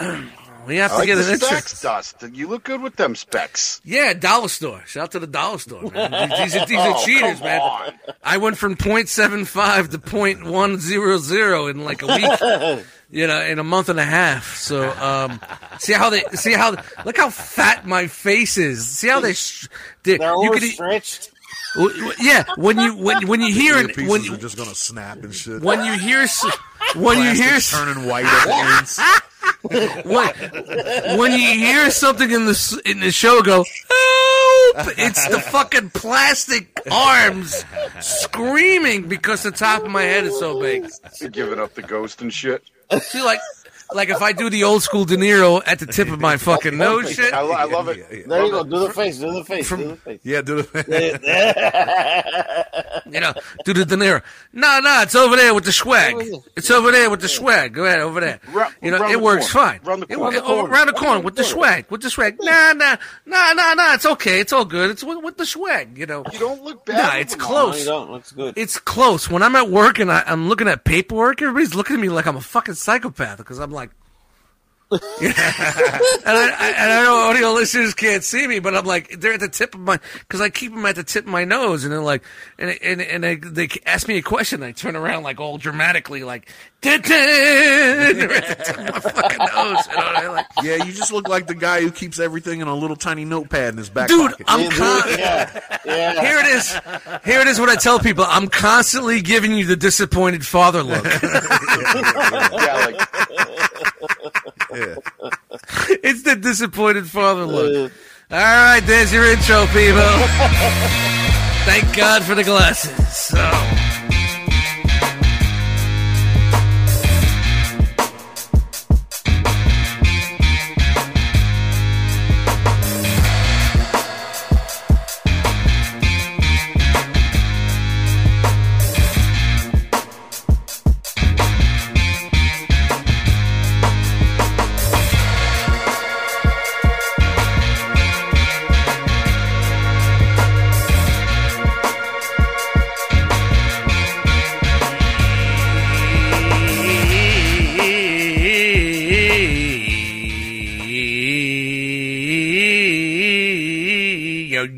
We have I to like get the an specs, insurance. Dust. You look good with them specs. Yeah, dollar store. Shout out to the dollar store, man. These, these are, these are Oh, cheaters, come man. on. I went from 0.75 to 0.100 in like a week. You know, in a month and a half. So, um, see how they see how look how fat my face is. See how they, sh- they They're you could, overstretched. w- w- yeah. When you when when you hear it when you, are just gonna snap and shit. when you hear s- when you hear Plastic's turning white at the ends. when, when you hear something in the in the show go help it's the fucking plastic arms screaming because the top of my head is so big You're giving up the ghost and shit. see like like if i do the old school de niro at the tip of my fucking nose shit I, lo- I love it. There you go. Do the face. Do the face. do the face. Yeah, do the. Face. you know do the de niro no no it's over there with the swag it's over there with the swag go ahead over there Ra- you know round it works corner. fine Round the It- corner. it- oh, around the corner with the swag with the swag nah nah nah nah nah it's okay it's all good it's with, with the swag you know You don't look bad. Nah, it's them No, close. you don't. Looks good. It's close. When I'm at work and I, I'm looking at paperwork, everybody's looking at me like I'm a fucking psychopath because I'm like. and, I, I, and I know audio listeners can't see me, but I'm like they're at the tip of my because I keep them at the tip of my nose, and they're like, and and and they, they ask me a question, I turn around like all dramatically, like, "Dun, dun," they're at the tip of my fucking nose, you know, like, Yeah, you just look like the guy who keeps everything in a little tiny notepad in his back dude, pocket. I'm con- yeah, yeah. Here it is. Here it is. What I tell people: I'm constantly giving you the disappointed father look. Yeah, like yeah. it's the disappointed father look. All right, there's your intro, people. Thank God for the glasses. So.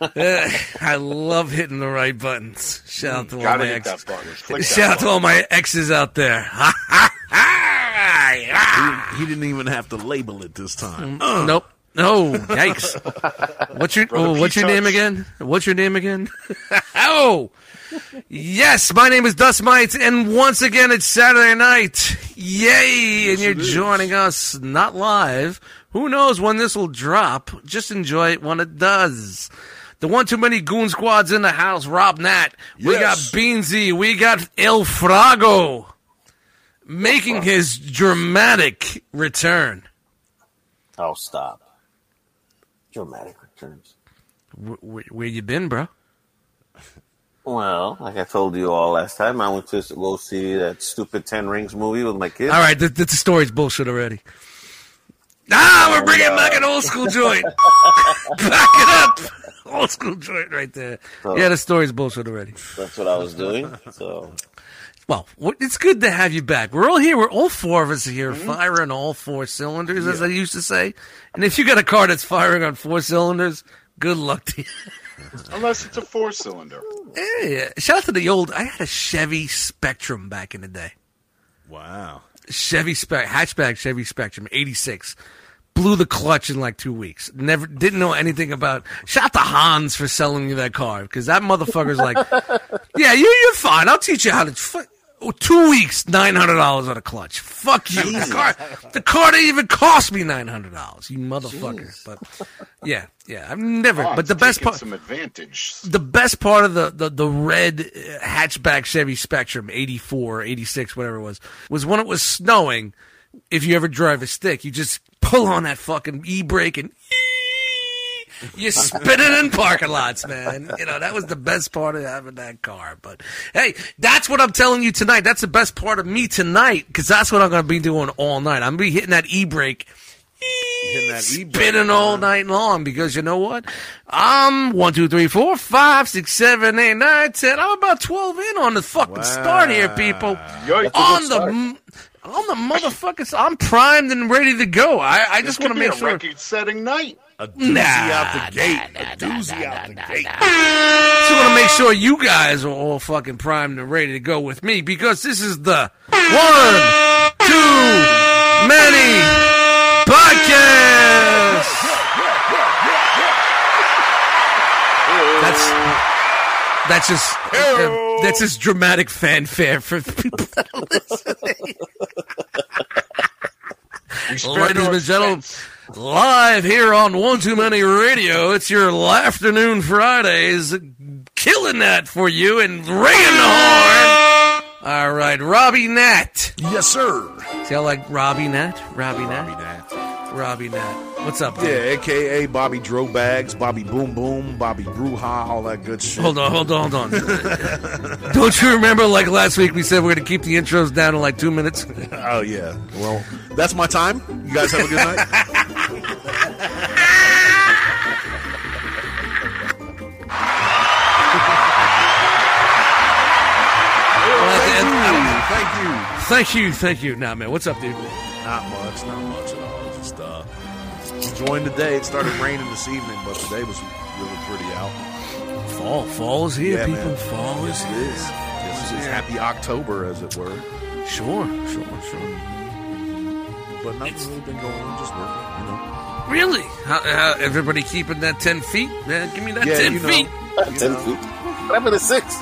Uh, I love hitting the right buttons. Shout out to all gotta my hit exes. that button. Click that Shout out to button. all my exes out there. Ha, ha, ha. He didn't even have to label it this time. Nope. No. Yikes. What's your Brother oh, what's your P-Touch. name again? What's your name again? oh. Yes, my name is Dust Mites, and once again it's Saturday night. Yay! and you're joining us not live. Who knows when this will drop? Just enjoy it when it does. The one too many goon squads in the house. Rob Nat. We got Beansy. We got El Frago making his dramatic return. Oh, stop. Dramatic returns. Wh- wh- where you been, bro? Well, like I told you all last time, I went to go see that stupid Ten Rings movie with my kids. All right, the, the story's bullshit already. Ah, we're bringing back an old school joint. back it up. Old school joint right there. Yeah, the story's bullshit already. That's what I was doing. So Well, it's good to have you back. We're all here. We're all four of us here, mm-hmm. firing all four cylinders, as I used to say. And if you got a car that's firing on four cylinders, good luck to you. unless it's a four cylinder. Yeah, shout out to the old. I had a Chevy Spectrum back in the day. Wow. Chevy Spec hatchback Chevy Spectrum '86. Blew the clutch in like two weeks. Never didn't know anything about. Shout out to Hans for selling you that car because that motherfucker's like, yeah, you you're fine. I'll teach you how to. Fu- oh, two weeks, nine hundred dollars on a clutch. Fuck you. The car, the car didn't even cost me nine hundred dollars. You motherfucker. But yeah, yeah, I've never. Oh, but the best part, some advantage. the best part of the, the, the red uh, hatchback Chevy Spectrum, 84, 86, whatever it was, was when it was snowing. If you ever drive a stick, you just pull on that fucking e brake and you're spinning in parking lots, man. You know that was the best part of having that car. But hey, that's what I'm telling you tonight. That's the best part of me tonight because that's what I'm going to be doing all night. I'm gonna be hitting that e brake. Hitting that e-brake, spinning all night long because you know what? I'm one, two, three, four, five, six, seven, eight, nine, ten. I'm about twelve in on the fucking start here, people. Yikes. On the m- on the motherfuckers, I'm primed and ready to go. I, I This just want could to be make a sure. record-setting night. A doozy Nah, out the gate. nah, a doozy nah, out the nah, gate. Just want to make sure you guys are all fucking primed and ready to go with me because this is the one, two, many podcast. That's that's just uh, that's just dramatic fanfare for the people that are listening. Ladies and gentlemen, live here on One Too Many Radio, it's your afternoon Fridays, killing that for you and ringing the horn. All right, Robbie Nat. Yes, sir. See, I like Robbie Nat. Robbie Bobby Robbie Nat. Robbie Nat. What's up, Yeah, aka Bobby Dro Bags, Bobby Boom Boom, Bobby Bruja, all that good shit. Hold on, hold on, hold on. Don't you remember, like last week, we said we're going to keep the intros down to like two minutes? Oh yeah. Well, that's my time. You guys have a good night. Well, at the end- I don't- Thank you. Thank you, thank you. Nah, man, what's up, dude? Not much, not much enjoying the day. It started raining this evening, but today was really pretty out. Fall, fall is here, Yeah, people. man. Fall is Yes, it here. is. Yes, it is. Happy October, as it were. Sure, sure, sure. But nothing's really been going on. Just working, you know. Really? How, how, everybody keeping that 10 feet? Man, give me that Yeah, 10 you know. feet. You Ten know. feet. What happened to six?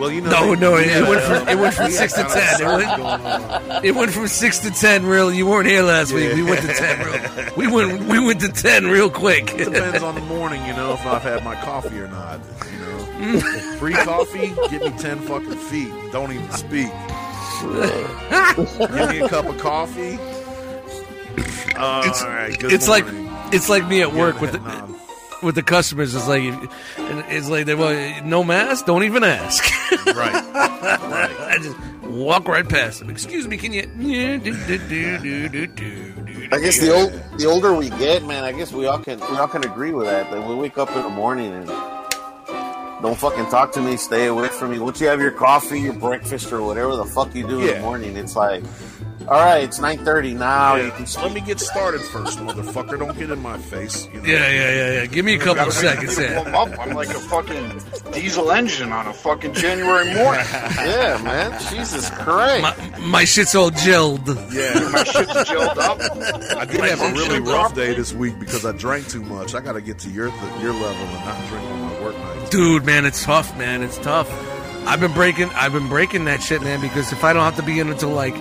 Well, you know. No, they- no, we it went from- it went from six to 10. It went- It went from 6 to 10 real. You weren't here last week. We went to 10 real. We went we went to 10 real quick. It depends on the morning, you know, if I've had my coffee or not. You know, free coffee, give me ten fucking feet. Don't even speak. give me a cup of coffee. Uh, It's- all right, good it's like it's like me at work with the the head nod. With the customers. It's like it's like they well, no mask, don't even ask. right, right. I just walk right past them. Excuse me, can you? Yeah, do, do, do, do, do, do, do. I guess the old the older we get, man. I guess we all can we all can agree with that. That we wake up in the morning and don't fucking talk to me, stay away from me. Once you have your coffee, your breakfast, or whatever the fuck you do in the morning, it's like, all right, it's nine thirty now. Yeah, You can speak. Let me get started first, motherfucker. Don't get in my face. You know? Yeah, yeah, yeah, yeah. Give me a couple of seconds for you to there. warm up. I'm like a fucking diesel engine on a fucking January morning. Yeah, man. Jesus Christ. My, my shit's all gelled. Yeah. My shit's gelled up. I did have a really rough properly. day this week because I drank too much. I got to get to your your level and not drink on my work nights. Dude, man, it's tough, man. It's tough. I've been breaking I've been breaking that shit, man, because if I don't have to be in until like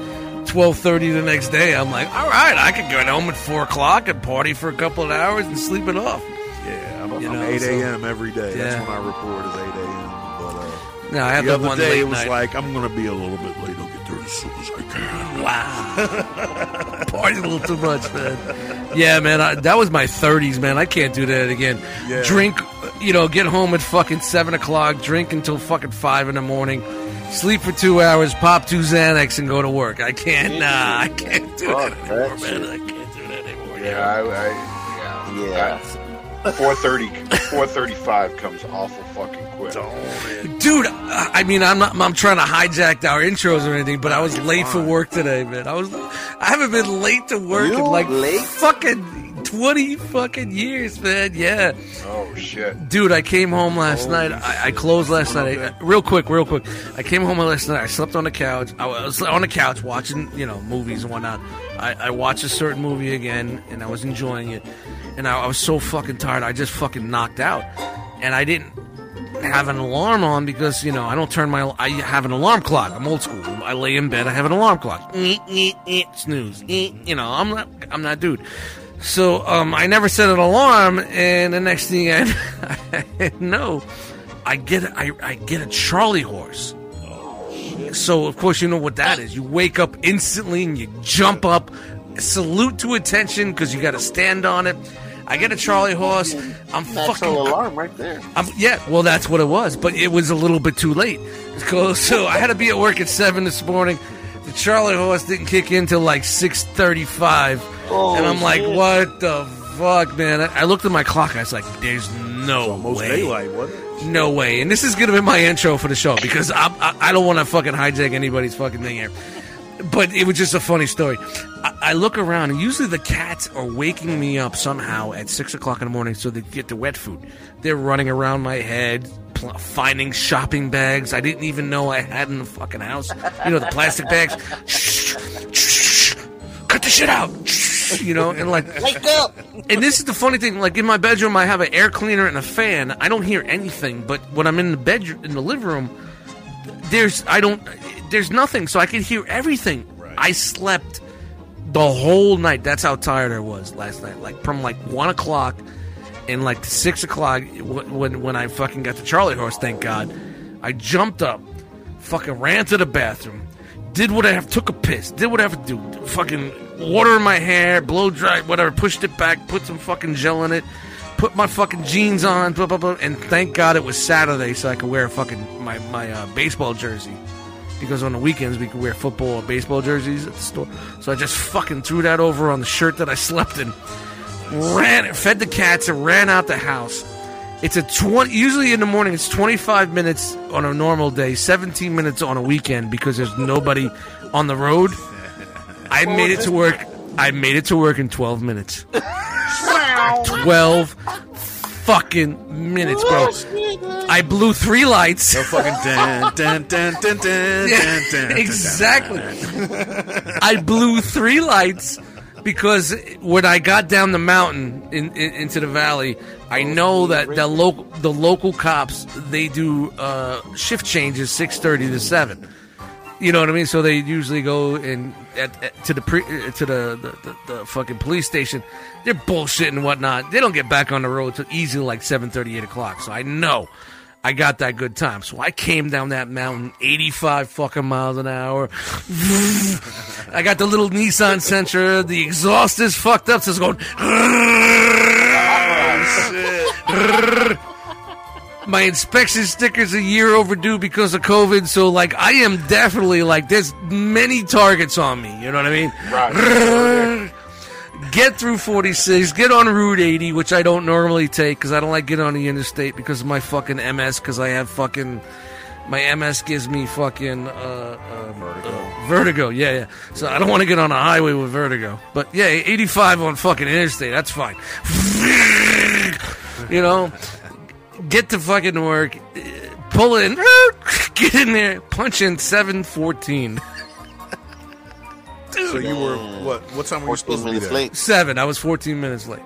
twelve thirty the next day, I'm like, all right, I can go home at four o'clock and party for a couple of hours and sleep it off. Yeah, I'm, I'm know, 8 so- a.m. every day. Yeah. That's when I report is 8 a.m. But uh, No, I had the the, other one day it was night. like I'm gonna be a little bit late. I'll get there as soon as I can. Wow. Party a little too much, man. Yeah, man. I, that was my 30s, man. I can't do that again. Yeah. Drink, you know, get home at fucking 7 o'clock, drink until fucking 5 in the morning, sleep for two hours, pop two Xanax, and go to work. I can't, nah, I can't do Fuck that that anymore, man. shit. I can't do that anymore. Yeah, I, I, yeah. Yeah. Four thirty, four thirty-five comes awful fucking quick. Dude, I I mean, I'm not. I'm trying to hijack our intros or anything, but I was late for work today, man. I was. I haven't been late to work in like late? fucking twenty fucking years, man. Yeah, Oh shit. dude. I came home last night. I, I closed last night. I, real quick, real quick. I came home last night. I slept on the couch. I was on the couch watching, you know, movies and whatnot. I, I watched a certain movie again, and I was enjoying it. And I, I was so fucking tired. I just fucking knocked out, and I didn't have an alarm on because you know I don't turn my I have an alarm clock. I'm old school. I lay in bed. I have an alarm clock. Snooze. You know I'm not I'm not dude. So um, I never set an alarm, and the next thing I know, I get I, I get a Charlie horse. So of course you know what that is. You wake up instantly and you jump up salute to attention because you got to stand on it. I get a Charlie horse. I'm Natural fucking. alarm right there. I'm, yeah, well, that's what it was, but it was a little bit too late. So, so I had to be at work at seven this morning. The Charlie horse didn't kick in till like six thirty-five, Oh, and I'm like, "What the fuck, man?" I, I looked at my clock. I was like, "There's no Almost way." daylight, wasn't? No way. And this is going to be my intro for the show because I'm, I, I don't want to fucking hijack anybody's fucking thing here. But it was just a funny story. I, I look around, and usually the cats are waking me up somehow at 6 o'clock in the morning so they get the wet food. They're running around my head, pl- finding shopping bags I didn't even know I had in the fucking house. You know, the plastic bags. Shh, shh, cut the shit out. Shh, You know, and like Wake up! and this is the funny thing. Like in my bedroom, I have an air cleaner and a fan. I don't hear anything, but when I'm in the bedroom, in the living room, there's I don't there's nothing, so I can hear everything. I slept the whole night. That's how tired I was last night. Like from like one o'clock and like six o'clock when when I fucking got the Charlie horse. Thank God, I jumped up, fucking ran to the bathroom, did what I have, took a piss, did what I have to do, fucking water in my hair, blow dry, whatever, pushed it back, put some fucking gel in it. Put my fucking jeans on, blah, blah, blah, and thank God it was Saturday so I could wear a fucking my my uh, baseball jersey because on the weekends we could wear football or baseball jerseys at the store. So I just fucking threw that over on the shirt that I slept in, ran, fed the cats, and ran out the house. It's a twenty. Usually in the morning, it's twenty five minutes on a normal day, seventeen minutes on a weekend because there's nobody on the road. I made it to work. I made it to work in twelve minutes. twelve fucking minutes, bro. I blew three lights. No fucking dun, dun, dun, dun, dun, Yeah, dun, dun, dun, exactly. I blew three lights because when I got down the mountain in, in, into the valley, I know that the local the local cops they do uh, shift changes six thirty to seven. You know what I mean? So they usually go and at, at- to the pre, uh, to the the, the the fucking police station. They're bullshit and whatnot. They don't get back on the road till easily like seven thirty, eight o'clock. So I know I got that good time. So I came down that mountain, eighty five fucking miles an hour. I got the little Nissan Sentra. The exhaust is fucked up, so it's going. My inspection sticker's a year overdue because of COVID, so like I am definitely like there's many targets on me. You know what I mean? Right. Get through 46, get on Route 80, which I don't normally take because I don't like getting on the interstate because of my fucking MS. Because I have fucking my MS gives me fucking uh, uh, vertigo. Uh, vertigo, yeah, yeah. So I don't want to get on a highway with vertigo. But yeah, 85 on fucking interstate, that's fine. you know, get to fucking work, uh, pull in, get in there, punch in 714. So you were what? What time were you supposed to be minutes there? late. Seven. I was 14 minutes late.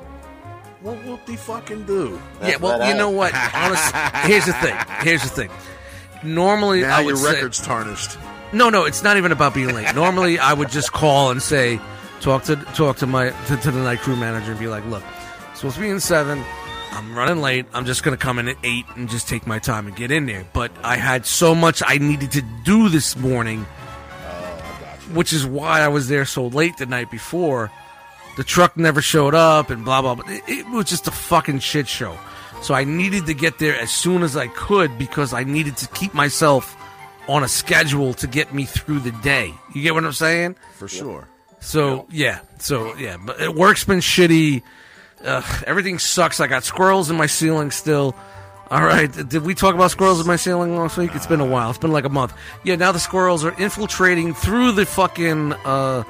What whoop de fucking do? yeah, well, you I- know what? Honestly, here's the thing. Here's the thing. Normally, Now I your would say, record's tarnished. no, no. It's not even about being late. Normally, I would just call and say, talk to talk to my to, to the night crew manager and be like, look, it's supposed to be in seven. I'm running late. I'm just gonna come in at eight and just take my time and get in there. But I had so much I needed to do this morning, oh, which is why I was there so late the night before. The truck never showed up and blah blah blah. It, it was just a fucking shit show. So I needed to get there as soon as I could because I needed to keep myself on a schedule to get me through the day. You get what I'm saying? For sure. So yeah, so yeah, but it, work's been shitty. Ugh, everything sucks. I got squirrels in my ceiling still. All right, did we talk about squirrels in my ceiling last week? It's been a while. It's been like a month. Yeah, now the squirrels are infiltrating through the fucking uh,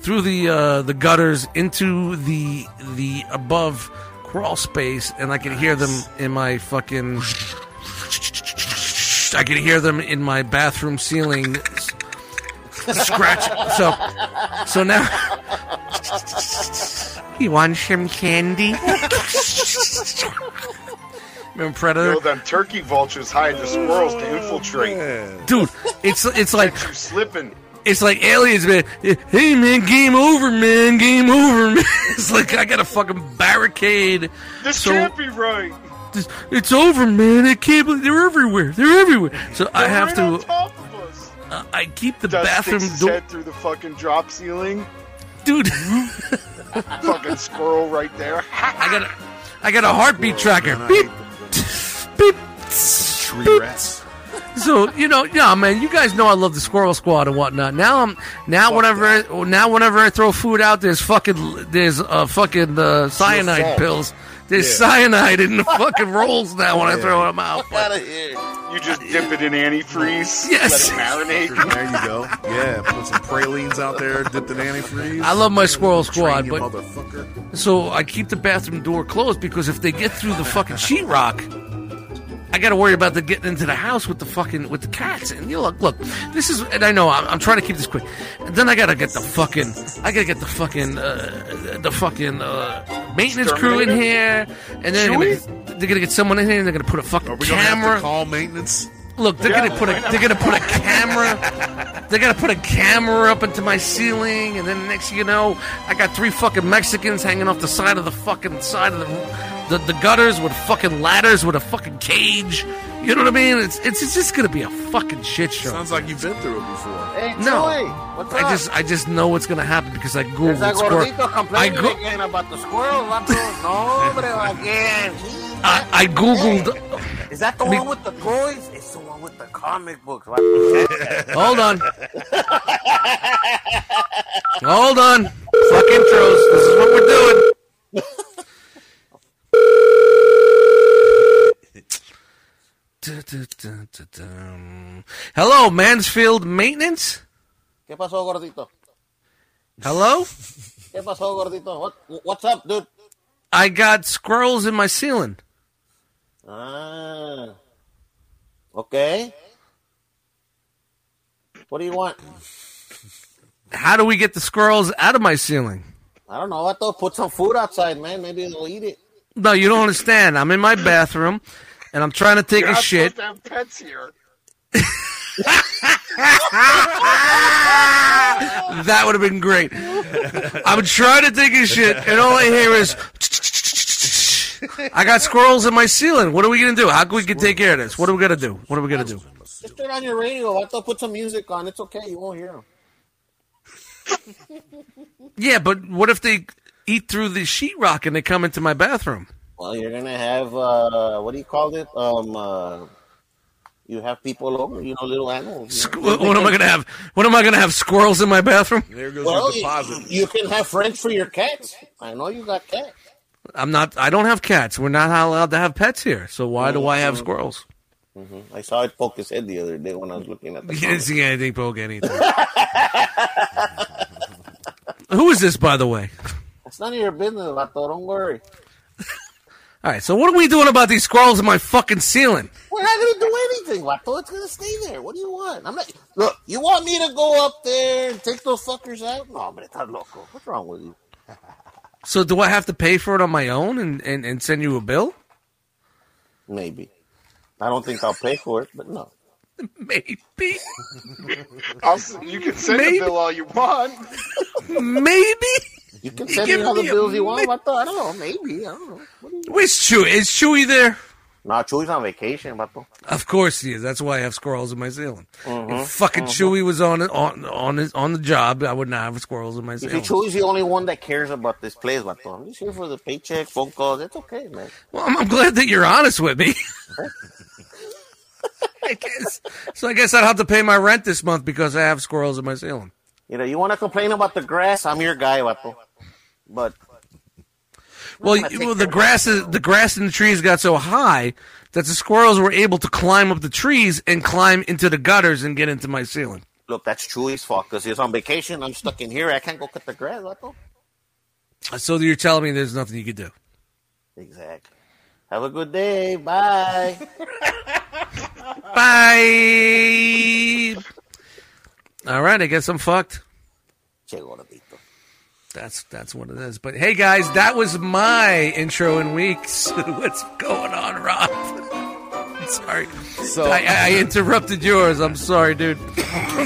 through the uh, the gutters into the the above crawl space, and I can hear them in my fucking. I can hear them in my bathroom ceiling scratch. So, so now. You want some candy? Remember Predator? Yo, them turkey vultures hide the squirrels to infiltrate. Dude, it's it's like You slipping. it's like aliens, man. Hey, man, game over, man. Game over, man. It's like I got a fucking barricade. This So- can't be right. This- It's over, man. I can't believe they're everywhere. They're everywhere. So I They're have right to. Top of us. Uh, I keep the Dust bathroom sticks door. head through the fucking drop ceiling. dude. Fucking squirrel right there. I got a, I got a heartbeat tracker. Man, Beep, beep. Tree beep. rats. So you know, yeah, man. You guys know I love the Squirrel Squad and whatnot. Now I'm now whenever I, now whenever I throw food out, there's fucking there's uh, fucking uh, cyanide salt. pills. There's Yeah. cyanide in the fucking rolls now when I throw them out. Out of here. You just dip it in antifreeze. Yes. Let it marinate. There you go. Yeah, put some pralines out there, dipped in antifreeze. I love my Squirrel Squad, but so I keep the bathroom door closed because if they get through the fucking sheetrock, I got to worry about them getting into the house with the fucking with the cats. And you know, look, look, this is, and I know I'm, I'm trying to keep this quick. And then I gotta get the fucking, I gotta get the fucking, uh, the fucking uh, maintenance crew in here, and then they're gonna, they're gonna get someone in here, and they're gonna put a fucking Are we gonna have camera. to call maintenance? Look, they're Yeah, gonna put a they're gonna put a camera. They're gonna put a camera up into my ceiling, and then next thing you know, I got three fucking Mexicans hanging off the side of the fucking side of the the, the gutters with fucking ladders with a fucking cage. You know what I mean? It's it's, it's just gonna be a fucking shit show. Sounds like you've been through it before. Hey, No. Chewy, what's up? I just I just know what's gonna happen because I There's googled that squirrel. I complaining go- again about the squirrel. vato. No, hombre, again. I, I googled. Is that the Me- one with the toys? It's the one with the comic books. Hold on. Hold on. Fuck intros. This is what we're doing. Hello, Mansfield Maintenance. ¿Qué pasó, gordito? Hello. ¿Qué pasó, gordito? What, what's up, dude? I got squirrels in my ceiling. Ah. Okay. What do you want? How do we get the squirrels out of my ceiling? I don't know. Vato, put some food outside, man. Maybe they'll eat it. No, you don't understand. I'm in my bathroom and I'm trying to take You're a not shit. supposed to have pets here. That would have been great. I'm trying to take a shit, and all I hear is. I got squirrels in my ceiling. What are we gonna do? How can we can take care of this? What are we gonna do? What are we gonna do? Just turn on your radio. Vato, put some music on. It's okay. You won't hear them. Yeah, but what if they eat through the sheetrock and they come into my bathroom? Well, you're gonna have uh, what do you call it? Um, uh, you have people over. You know, little animals. Squ- What am I gonna have? What am I gonna have? Squirrels in my bathroom? There goes Well, your you, deposit. you can have friends for your cats. I know you got cats. I'm not. I don't have cats. We're not allowed to have pets here. So why do I have squirrels? I saw it poke his head the other day when I was looking at the. You didn't see anything poke anything. Who is this, by the way? It's none of your business, Vato. Don't worry. All right. So what are we doing about these squirrels in my fucking ceiling? We're not gonna do anything, Vato. It's gonna stay there. What do you want? I'm not. Look, you want me to go up there and take those fuckers out? No, but estás loco. What's wrong with you? So do I have to pay for it on my own and, and, and send you a bill? Maybe. I don't think I'll pay for it, but no. Maybe. I'll, s- you can send Maybe. the bill all you want. Maybe. You can send me all the me bills you want, Vato. I don't know. Maybe. I don't know. Where's Chewy? Is Chewy there? Nah, Chewy's on vacation, Vato. Of course he is. That's why I have squirrels in my ceiling. Mm-hmm. If fucking Chewy was on on on his, on the job, I would not have squirrels in my You see, ceiling. Chewy's the only one that cares about this place, Vato. I'm just here for the paycheck, phone calls. It's okay, man. Well, I'm, I'm glad that you're honest with me. I guess. So I guess I'd have to pay my rent this month because I have squirrels in my ceiling. You know, you want to complain about the grass? I'm your guy, Vato. But Well, gonna you- take well, the grass is, the grass in the trees got so high that the squirrels were able to climb up the trees and climb into the gutters and get into my ceiling. look, that's Chewy's fault because he's on vacation. I'm stuck in here. I can't go cut the grass, Vato. So you're telling me there's nothing you could do? Exactly. Have a good day. Bye. Bye. All right, I guess I'm fucked. That's that's what it is. But hey, guys, that was my intro in weeks. What's going on, Rob? I'm sorry. So- I, I I interrupted yours. I'm sorry, dude.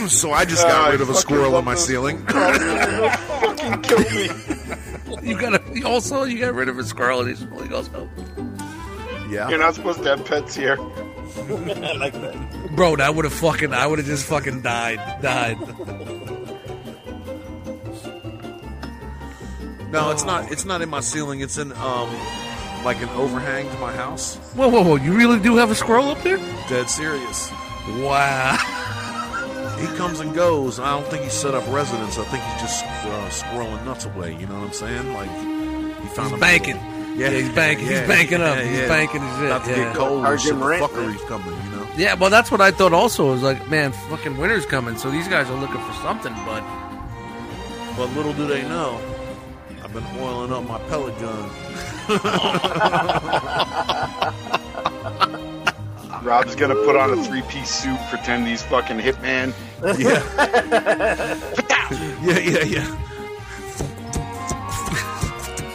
So I just got Uh, rid of a squirrel on my love ceiling. fucking kill me. You got to also you got rid of a squirrel and he's he goes, oh. Yeah. You're not supposed to have pets here. I like that. bro, that would have fucking I would have just fucking died, died. No, it's not. It's not in my ceiling. It's in um, like an overhang to my house. Whoa, whoa, whoa! You really do have a squirrel up there? Dead serious. Wow. He comes and goes. I don't think he set up residence. I think he's just uh, squirreling nuts away. You know what I'm saying? Like he found He's a banking. Little- Yeah, he's banking. He's banking up. He's banking his shit, About to yeah. get cold. and Charge shit, the rent, fuckery's coming. You know. Yeah, well, that's what I thought. Also, was like, man, fucking winter's coming, so these guys are looking for something. But But little do they know, I've been oiling up my pellet gun. Rob's gonna put on a three-piece suit, pretend he's fucking hitman. Yeah. yeah, yeah, yeah.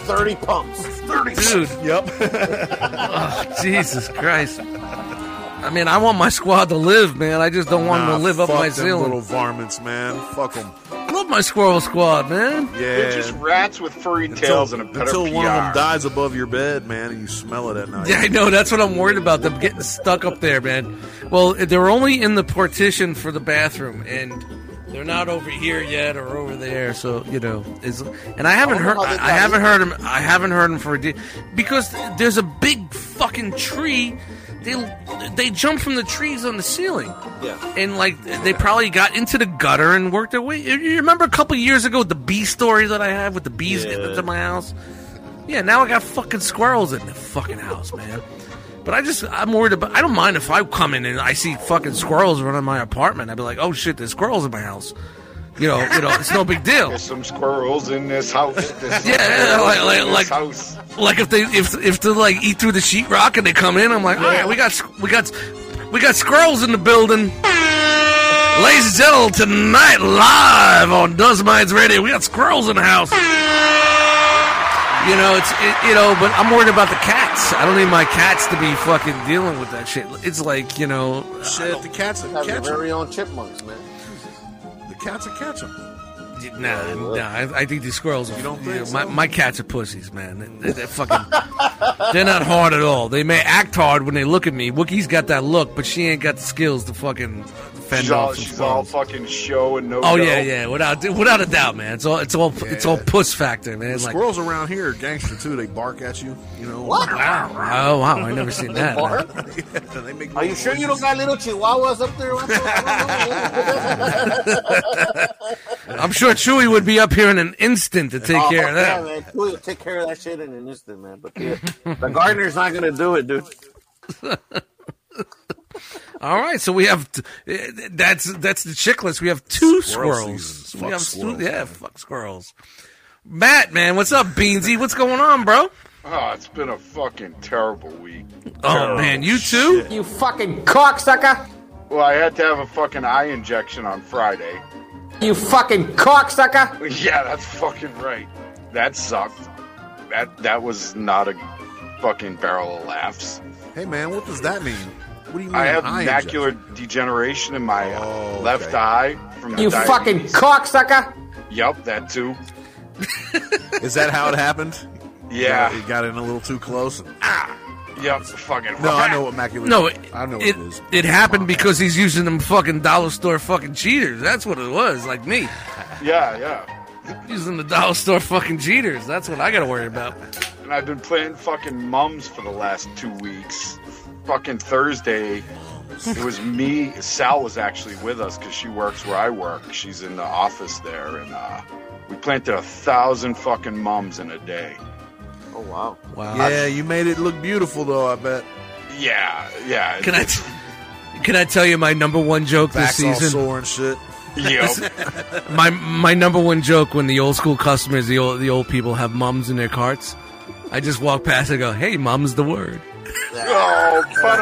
30 pumps. 30 dude, Yep. oh, Jesus Christ! I mean, I want my squad to live, man. I just don't want Nah, them to live up my ceiling. little varmints, man. Fuck them. Love my squirrel squad, man. Yeah. They're just rats with furry tails and a better until PR. one of them dies above your bed, man, and you smell it at night. Yeah, I know. That's what I'm worried about. Them getting stuck up there, man. Well, they're only in the partition for the bathroom, and they're not over here yet or over there. So you know, is and I haven't I heard. I, I haven't heard them. I haven't heard them for a day because there's a big fucking tree. They they jump from the trees on the ceiling. Yeah. And like they probably got into the gutter and worked their way. You remember a couple years ago with the bee story that I had with the bees Yeah. getting into my house? Yeah, now I got fucking squirrels in the fucking house, man. But I just I'm worried about. I don't mind if I come in and I see fucking squirrels running my apartment. I'd be like, oh shit, there's squirrels in my house. You know, you know, it's no big deal. There's some squirrels in this house. There's Yeah, yeah, like- like- like- house. Like if they if if they like eat through the sheetrock and they come in, I'm like, oh, all right, we got we got we got squirrels in the building. Ladies and gentlemen, tonight live on Dust Mites Radio, we got squirrels in the house. You know, it's it, you know, but I'm worried about the cats. I don't need my cats to be fucking dealing with that shit. It's like you know, Shit, the cats are Have your catch 'em. very own chipmunks, man. The cats are catch 'em. nah, nah. I, I think these squirrels. Are, You don't know, think my, so? my cats are pussies, man. They're, they're fucking. they're not hard at all. They may act hard when they look at me. Wookie's got that look, but she ain't got the skills to fucking fend She's all, off some she's all fucking show and no Oh go. yeah, yeah, without without a doubt, man. It's all it's all it's all puss factor, man. The Like, squirrels around here are gangster too. They bark at you. You know. What? wow, oh wow, I never seen that. man. Yeah, they make Are you sure you don't got little chihuahuas up there? I'm sure Chewy would be up here in an instant to oh, take Oh, care of yeah, that. man. We'll take care of that shit in an instant, man. But the, the gardener's not gonna do it, dude. All right, so we have t- eh, that's that's the chicklets. We have two Squirrel squirrels. season. We have squirrels, yeah, man. fuck squirrels. Matt, man, what's up, Beansy? What's going on, bro? Oh, it's been a fucking terrible week. Oh man, you too? You fucking cocksucker! Well, I had to have a fucking eye injection on Friday. You fucking cocksucker! Yeah, that's fucking right. That sucked. That that was not a fucking barrel of laughs. Hey man, what does that mean? What do you mean? I have eye macular degeneration in my Oh, left okay. eye from You diabetes. fucking cocksucker! Yup, that too. Is that how it happened? Yeah. You got in a little too close. Ah! Yup, fucking. No, I know what macular. No, it, I know what it, it is. it happened because he's using them fucking dollar store fucking cheaters. That's what it was, like me. Yeah, yeah. Using the dollar store fucking cheaters. That's what I gotta worry about. And I've been playing fucking mums for the last two weeks. Fucking Thursday, it was me. Sal was actually with us because she works where I work. She's in the office there, and uh, we planted a thousand fucking mums in a day. Oh wow. Wow. Yeah, you made it look beautiful though. I bet. Yeah, yeah. Can I t- can I tell you my number one joke this Backs all season? sore and shit. Yep. My my number one joke when the old school customers, the old the old people have mums in their carts. I just walk past and go, "Hey, mum's the word." Oh, but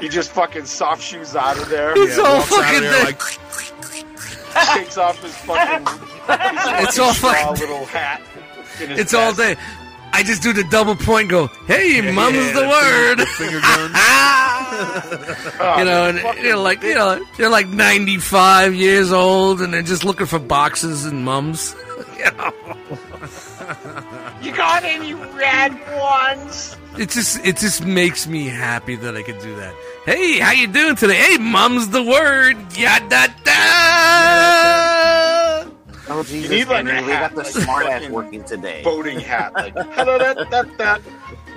He just fucking soft shoes out of there. It's Yeah, all walks out of fucking. there like, takes off his fucking. his It's all fucking- little hat. in his It's all day. I just do the double point. and Go, hey, mum's yeah, the that word. Finger, finger guns. Ah. Oh, you know, and you're like, you know, they're like 95 years old, and they're just looking for boxes and mums. You know, You got any red ones? it just it just makes me happy that I can do that. Hey, how you doing today? Hey, mum's the word. Yada da. da. Oh Jesus! need, like, Henry, we got the like, smart ass working today. Boating hat, like hello that that that.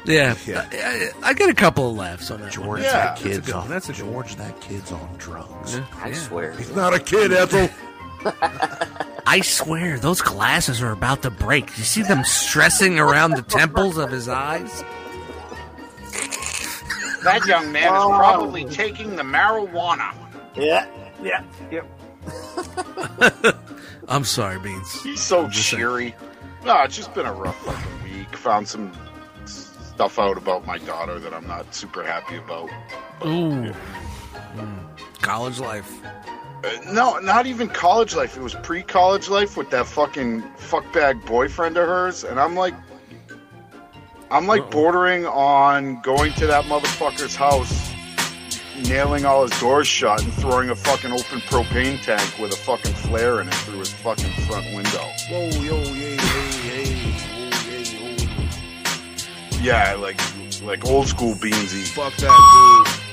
Yeah, Yeah. I, I, I get a couple of laughs on that. George, Yeah, that that's a good on. That's a good George, that kid's on drugs. I swear. He's not a kid, Ethel. I swear, those glasses are about to break. You see them stressing around the temples of his eyes? That young man is probably taking the marijuana. Yeah, yeah, yep. I'm sorry, Beans. He's so just saying. cheery. No, it's just been a rough fucking week. Found some stuff out about my daughter that I'm not super happy about. Ooh. Mm. College life. No, not even college life. It was pre-college life with that fucking fuckbag boyfriend of hers, and I'm like, I'm like bordering on going to that motherfucker's house, nailing all his doors shut, and throwing a fucking open propane tank with a fucking flare in it through his fucking front window. Whoa, yo, yay, hey, hey, whoa, yay, oh. Yeah, like like old school beansy. Fuck that dude.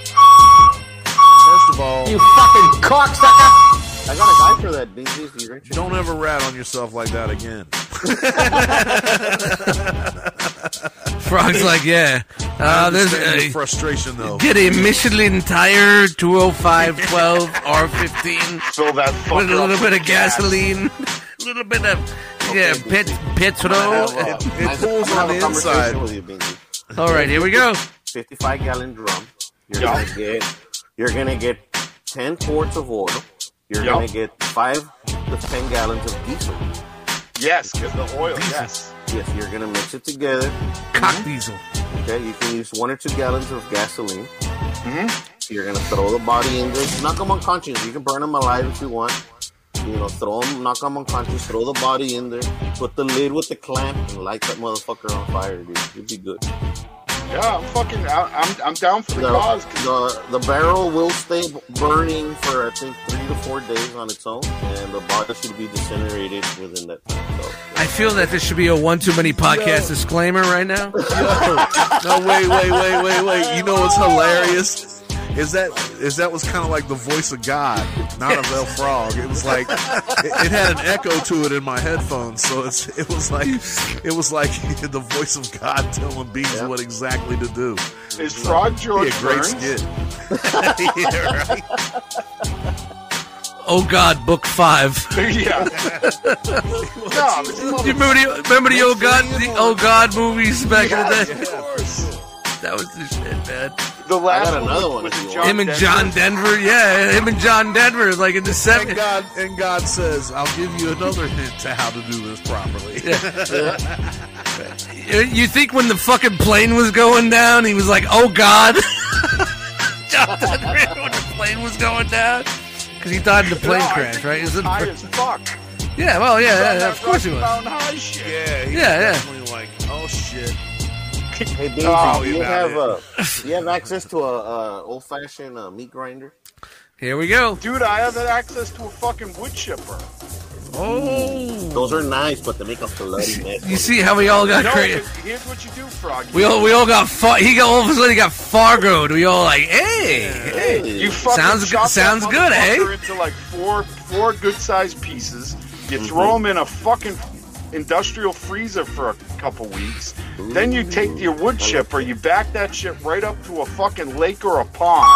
First of all, You fucking cocksucker! I got a guy for that. BG's you rich? don't ever rat on yourself like that again. Frog's like, yeah. I Uh, there's understand your frustration though. get a Michelin tire 20512 R15 Fill that fucker with a little up bit of gas. gasoline, a little bit of yeah, pet petrol. have, uh, it pulls on the conversation inside. You, All right, here we go. 55 gallon drum. You're Yeah. gonna get you're gonna get 10 quarts of oil. You're Yeah. gonna get five to 10 gallons of diesel. Yes, because the oil. Yes. Yes, you're gonna mix it together. Cock diesel. Okay, you can use one or two gallons of gasoline. Mhm. You're gonna throw the body in there. Knock them unconscious. You can burn them alive if you want. You know, throw them, knock them unconscious. Throw the body in there. Put the lid with the clamp and light that motherfucker on fire, dude. You'd be good. Yeah, I'm fucking. I- I'm I'm down for the, The, cause. 'cause the the barrel will stay burning for I think three to four days on its own, and the body should be disintegrated within that time. So, I feel that this should be a one too many podcast disclaimer right now. no, wait, wait, wait, wait, wait. You know what's hilarious? Is that is that was kind of like the voice of God, not of El Frog. It was like it, it had an echo to it in my headphones, so it's it was like it was like the voice of God telling Beans Yeah. what exactly to do. is Frog Be George a great Burns? skit. yeah, right. Oh God, Book Five. yeah. no, you remember the, remember the old oh God the old God movies back in the day? That was the shit, man. The last I got another was, one was if John Him and John Denver, yeah, him and John Denver, like in the And seventies. God and God says, "I'll give you another hint to how to do this properly." You think when the fucking plane was going down, he was like, "Oh God," John Denver when the plane was going down because he died in a plane No, crash, right? he Is was it? high as fuck. Yeah, well, yeah, yeah, That of course he was. Mountain High shit. Yeah, he Yeah, yeah. definitely like, "Oh shit." Hey, Beans, Oh, do you have it. uh, you have access to a, uh old fashioned uh, meat grinder? Here we go. Dude, I have access to a fucking wood chipper. Oh, Those are nice, but they make a bloody mess. you see how we all got No, crazy? here's what you do, Frog. We all we all got far. He got all of a sudden he got Fargoed. We all like, hey, hey. You fucking Sounds chop good- sounds that good, eh? motherfucker Into like four four good sized pieces. You Mm-hmm. throw them in a fucking industrial freezer for a couple weeks. Then you take your wood chipper, you back that shit right up to a fucking lake or a pond.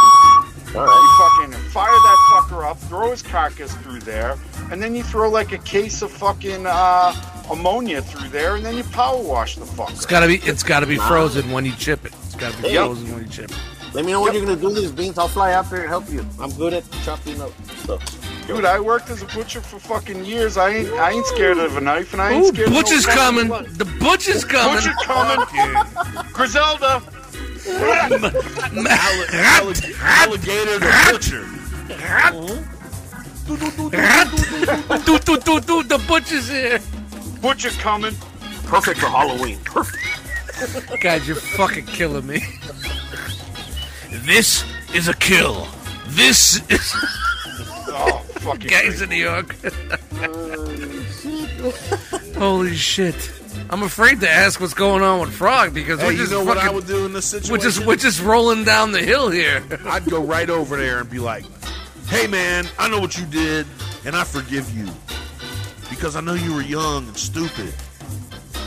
All You fucking fire that fucker up, throw his carcass through there, and then you throw like a case of fucking uh, ammonia through there, and then you power wash the fucker. It's gotta be it's gotta be frozen when you chip it. It's gotta be Hey. frozen when you chip it. Let me know when you're gonna do these beans. I'll fly out there and help you. I'm good at chopping up stuff. Dude, I worked as a butcher for fucking years. I ain't I ain't scared of a knife, and I ain't Ooh, scared. Butch of no is coming. blood. The Butch is coming. Butcher coming. Griselda. Alligator the butcher. do, do, do, do, the Butch is here. Butcher coming. Perfect for Halloween. Perfect. God, you're fucking killing me. This is a kill. This is Oh, fucking. guys in New York. Holy shit. I'm afraid to ask what's going on with Frog because Hey, we're you just know what I would do in this situation? we're just we're just rolling down the hill here. I'd go right over there and be like, "Hey, man, I know what you did, and I forgive you. because I know you were young and stupid,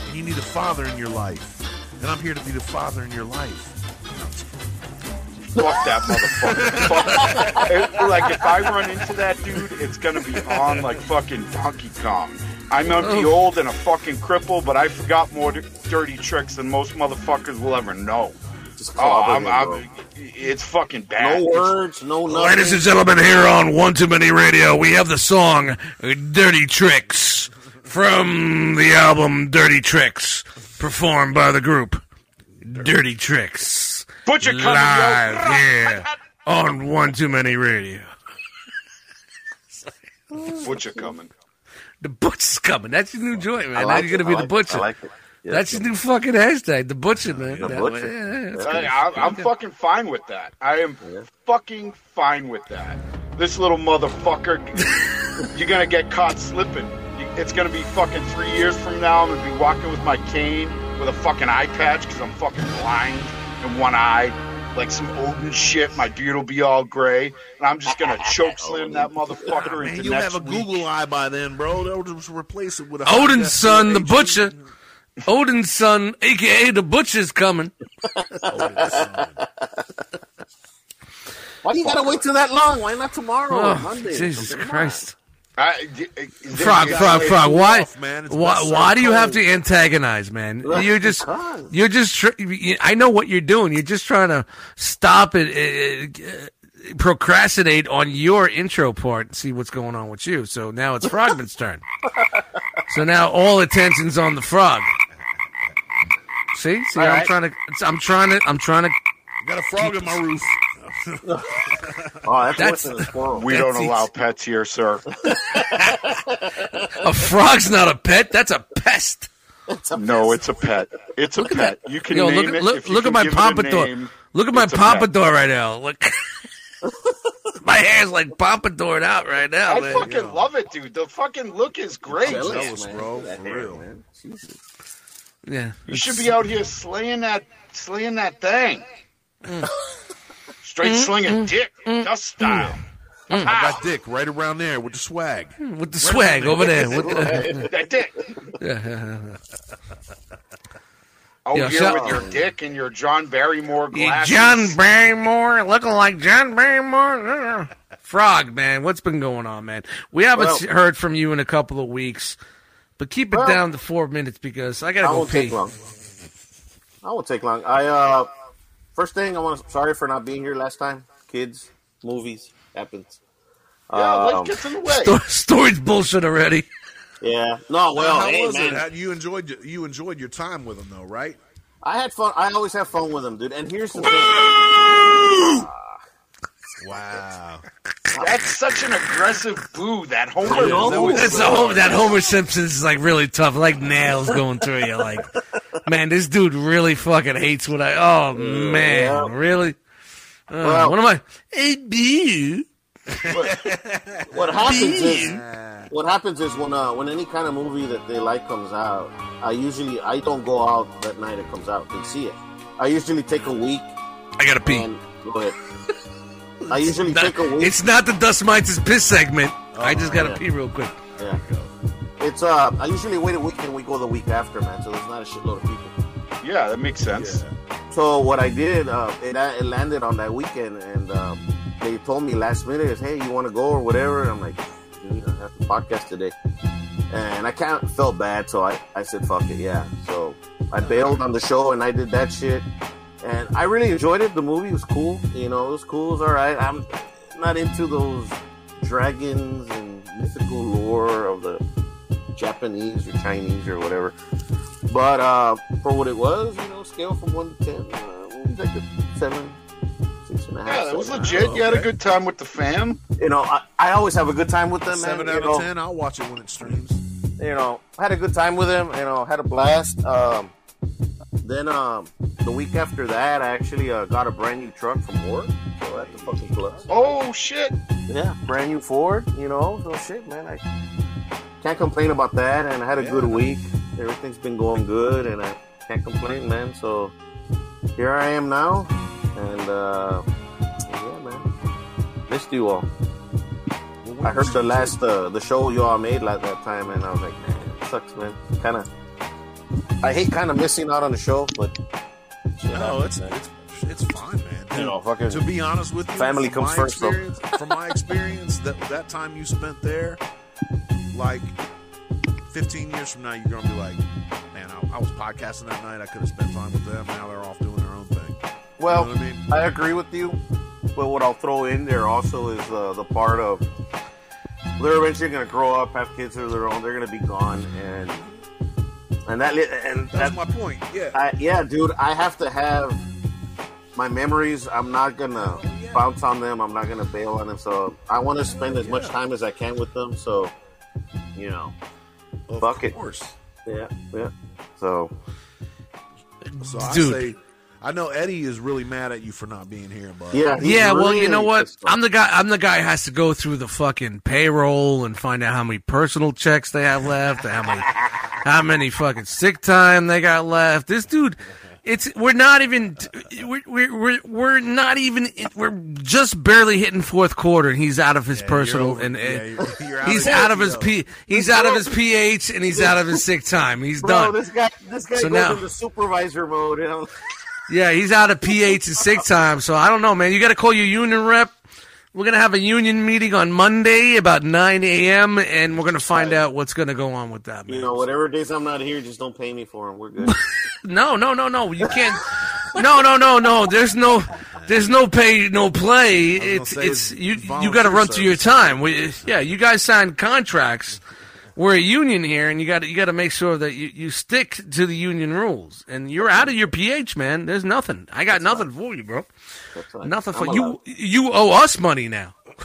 and you need a father in your life, and I'm here to be the father in your life. Fuck that motherfucker. Fuck. It- like if I run into that dude, it's gonna be on like fucking Donkey Kong. I might be old and a fucking cripple, but I forgot more d- dirty tricks than most motherfuckers will ever know. Just Oh, I'm, I'm, it's fucking bad. No words, no nothing. Ladies and gentlemen, here on One Too Many Radio, we have the song Dirty Tricks from the album Dirty Tricks, performed by the group Dirty Tricks. Butcher coming, Live yo. here on One Too Many Radio. Butcher coming. The Butcher's coming. That's your new joint, man. I now you're going to it, be I the like Butcher. It, I like it. Yeah, That's your new fucking hashtag, the Butcher, man. The That Butcher. way, yeah, yeah, I, good. I, I'm fucking fine with that. I am fucking fine with that. This little motherfucker, you're gonna get caught slipping. It's gonna be fucking three years from now. I'm gonna be walking with my cane with a fucking eye patch because I'm fucking blind in one eye, like some Odin shit. My beard will be all gray, and I'm just gonna choke slam oh, that motherfucker Man, into you'll next have a week. Google eye by then, bro. They'll just replace it with a Odin's son, the Butcher. Odin's son, aka the Butcher's coming. Odin's son. Why do you gotta wait till that long? Why not tomorrow or Oh, Monday? Jesus Come on. Christ. I, d- Frog, frog, frog. Why? off, man. Why, why do you have to antagonize, man? Right, You're just, because. you're just. Tr- I know what you're doing. You're just trying to stop it, uh, uh, procrastinate on your intro part and see what's going on with you. So now it's Frogman's turn. So now all attention's on the frog. See, see, All I'm right. trying to, I'm trying to, I'm trying to. Got a frog in my roof. Oh, that's, That's- worse than a squirrel. We don't That's allow easy. pets here, sir. A frog's not a pet. That's a pest. No, it's a pet. It's a Look at pet. that. You can Yo, name look, it. look, if you look can at my give it a pompadour. name, Look at my it's pet. pompadour right now. Look. my hair's like pompadoured out right now, I man. fucking love it, dude. The fucking look is great. Jealous, Jealous, man. bro, that for hair, real. man. Jesus. Yeah. You should be out here slaying that, slaying that thing. Mm. Straight mm, slinging mm, dick, mm, dust style. Mm. I got Dick right around there with the swag. With the swag over there. With the, That dick. Out Yeah, here so- with your dick and your John Barrymore glasses. John Barrymore, looking like John Barrymore. Frog, man, what's been going on, man? We haven't Well- heard from you in a couple of weeks, but keep it Well- down to four minutes because I gotta I go won't pee. take long. I won't take long. I uh, first thing I want to sorry for not being here last time. Kids, movies happens. Yeah, Um, life gets in the way. Sto- Story's bullshit already. Yeah. No. Well, How hey was man, it? How- You enjoyed your- you enjoyed your time with them though, right? I had fun. I always have fun with them, dude. And here's the thing. Wow. That's such an aggressive boo. That Homer know. boo is That's the Homer, that Homer Simpson's is like really tough, like nails going through you. Like, man, this dude really fucking hates what I. Oh man, Yeah. really? Uh, Well- what am I? Boo. What happens is what happens is when uh, when any kind of movie that they like comes out, I usually I don't go out that night it comes out and see it. I usually take a week I gotta pee. and go. I usually take a week. It's not the Dust Mites' is piss segment. I just gotta yeah. pee real quick. Yeah. It's uh I usually wait a week and we go the week after, man. So there's not a shitload of people. Yeah, that makes sense. Yeah. So what I did, uh, it, it landed on that weekend, and um, they told me last minute, "Hey, you want to go or whatever?" And I'm like, "Dude, I have the podcast today," and I kind of felt bad, so I, I said, "Fuck it, yeah." So I bailed on the show, and I did that shit, and I really enjoyed it. The movie was cool, you know, it was cool, it was all right. I'm not into those dragons and mythical lore of the Japanese or Chinese or whatever. But uh, for what it was, you know, scale from one to ten, uh, it was like a seven, six and a half. Yeah, that was seven. legit. You had a good time with the fam. You know, I, I always have a good time with them, Seven man. out you of know, ten. I'll watch it when it streams. you know, I had a good time with them. You know, had a blast. Um, then um, the week after that, I actually uh, got a brand new truck from work. So that's the fucking plus. Oh shit! Yeah, brand new Ford. You know, so shit, man. I can't complain about that. And I had a good week. Everything's been going good, and I can't complain, man. So here I am now, and uh, yeah, man, missed you all. I heard the last uh, the show y'all made like that time, and I was like, man, it sucks, man. Kind of. I hate kind of missing out on the show, but shit No, it's it's it's fine, man. you know, fucking. to be honest with you, Family comes first, though. from my experience, that that time you spent there, like 15 years from now, you're gonna be like, man, I, I was podcasting that night. I could have spent time with them. Now they're off doing their own thing. Well, you know I mean? I agree with you, but what I'll throw in there also is uh, the part of they're eventually going to grow up, have kids of their own. They're going to be gone, and and that and That's that, my point. Yeah. I, yeah, dude, I have to have my memories. I'm not gonna bounce on them. I'm not gonna bail on them. So I want to spend as much time as I can with them. So you know, of fuck it. course. yeah, yeah. So So I Dude. say, I know Eddie is really mad at you for not being here, but yeah, he's yeah, well, you know what? I'm the guy. I'm the guy who has to go through the fucking payroll and find out how many personal checks they have left, how many, how many fucking sick time they got left. This dude, it's we're not even we're we're we're, we're not even we're just barely hitting fourth quarter, and he's out of his Yeah, personal over- and. yeah, you're- you're out He's of out of his PTO. p. He's out of his pH and he's out of his sick time. He's Bro, done. this guy, this guy So goes now- into supervisor mode. You know? Yeah, he's out of pH and sick time. So I don't know, man. You got to call your union rep. We're gonna have a union meeting on Monday about 9 a.m. and we're gonna find out what's gonna go on with that. Man. You know, whatever days I'm not here, just don't pay me for them. We're good. No, no, no, no. You can't. No, no, no, no. There's no. There's no pay, no play. It's it's it's you. You got to run through your time. We, yeah, you guys signed contracts. We're a union here, and you got you got to make sure that you, you stick to the union rules. And you're out of your pH, man. There's nothing. I got nothing for you, bro. That's fine. Nothing for you. You owe us money now.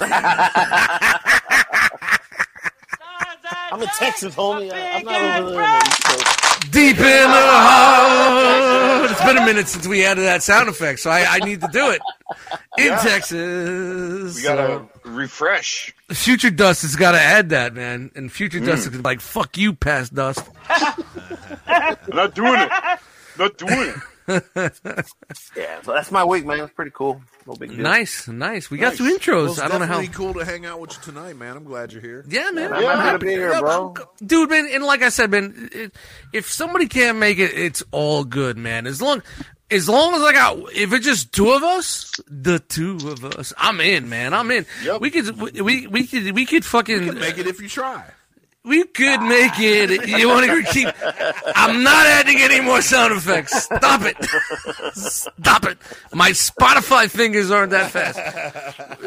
I'm a Texas, homie. I- I'm not over there. on the East Coast. Deep in the heart. It's been a minute since we added that sound effect, so I, I need to do it in Yeah. Texas. We gotta refresh. Future Dust has got to add that, man. And Future Mm. Dust is like, fuck you, past Dust. I'm not doing it. Not doing it. Yeah, so that's my week, man. It's pretty cool. No big deal. Nice, nice. We got Nice. through intros. Well, it's I don't know how. definitely cool to hang out with you tonight, man. I'm glad you're here. Yeah, man. I'm happy to be here, Yeah, bro. Dude, man, and like I said, man, it, if somebody can't make it, it's all good, man. As long, as long as I got, if it's just two of us, the two of us, I'm in, man. I'm in. Yep. We could, we, we, we could, we could fucking You can make it if you try. We could make it. You want to keep? I'm not adding any more sound effects. Stop it. Stop it. My Spotify fingers aren't that fast.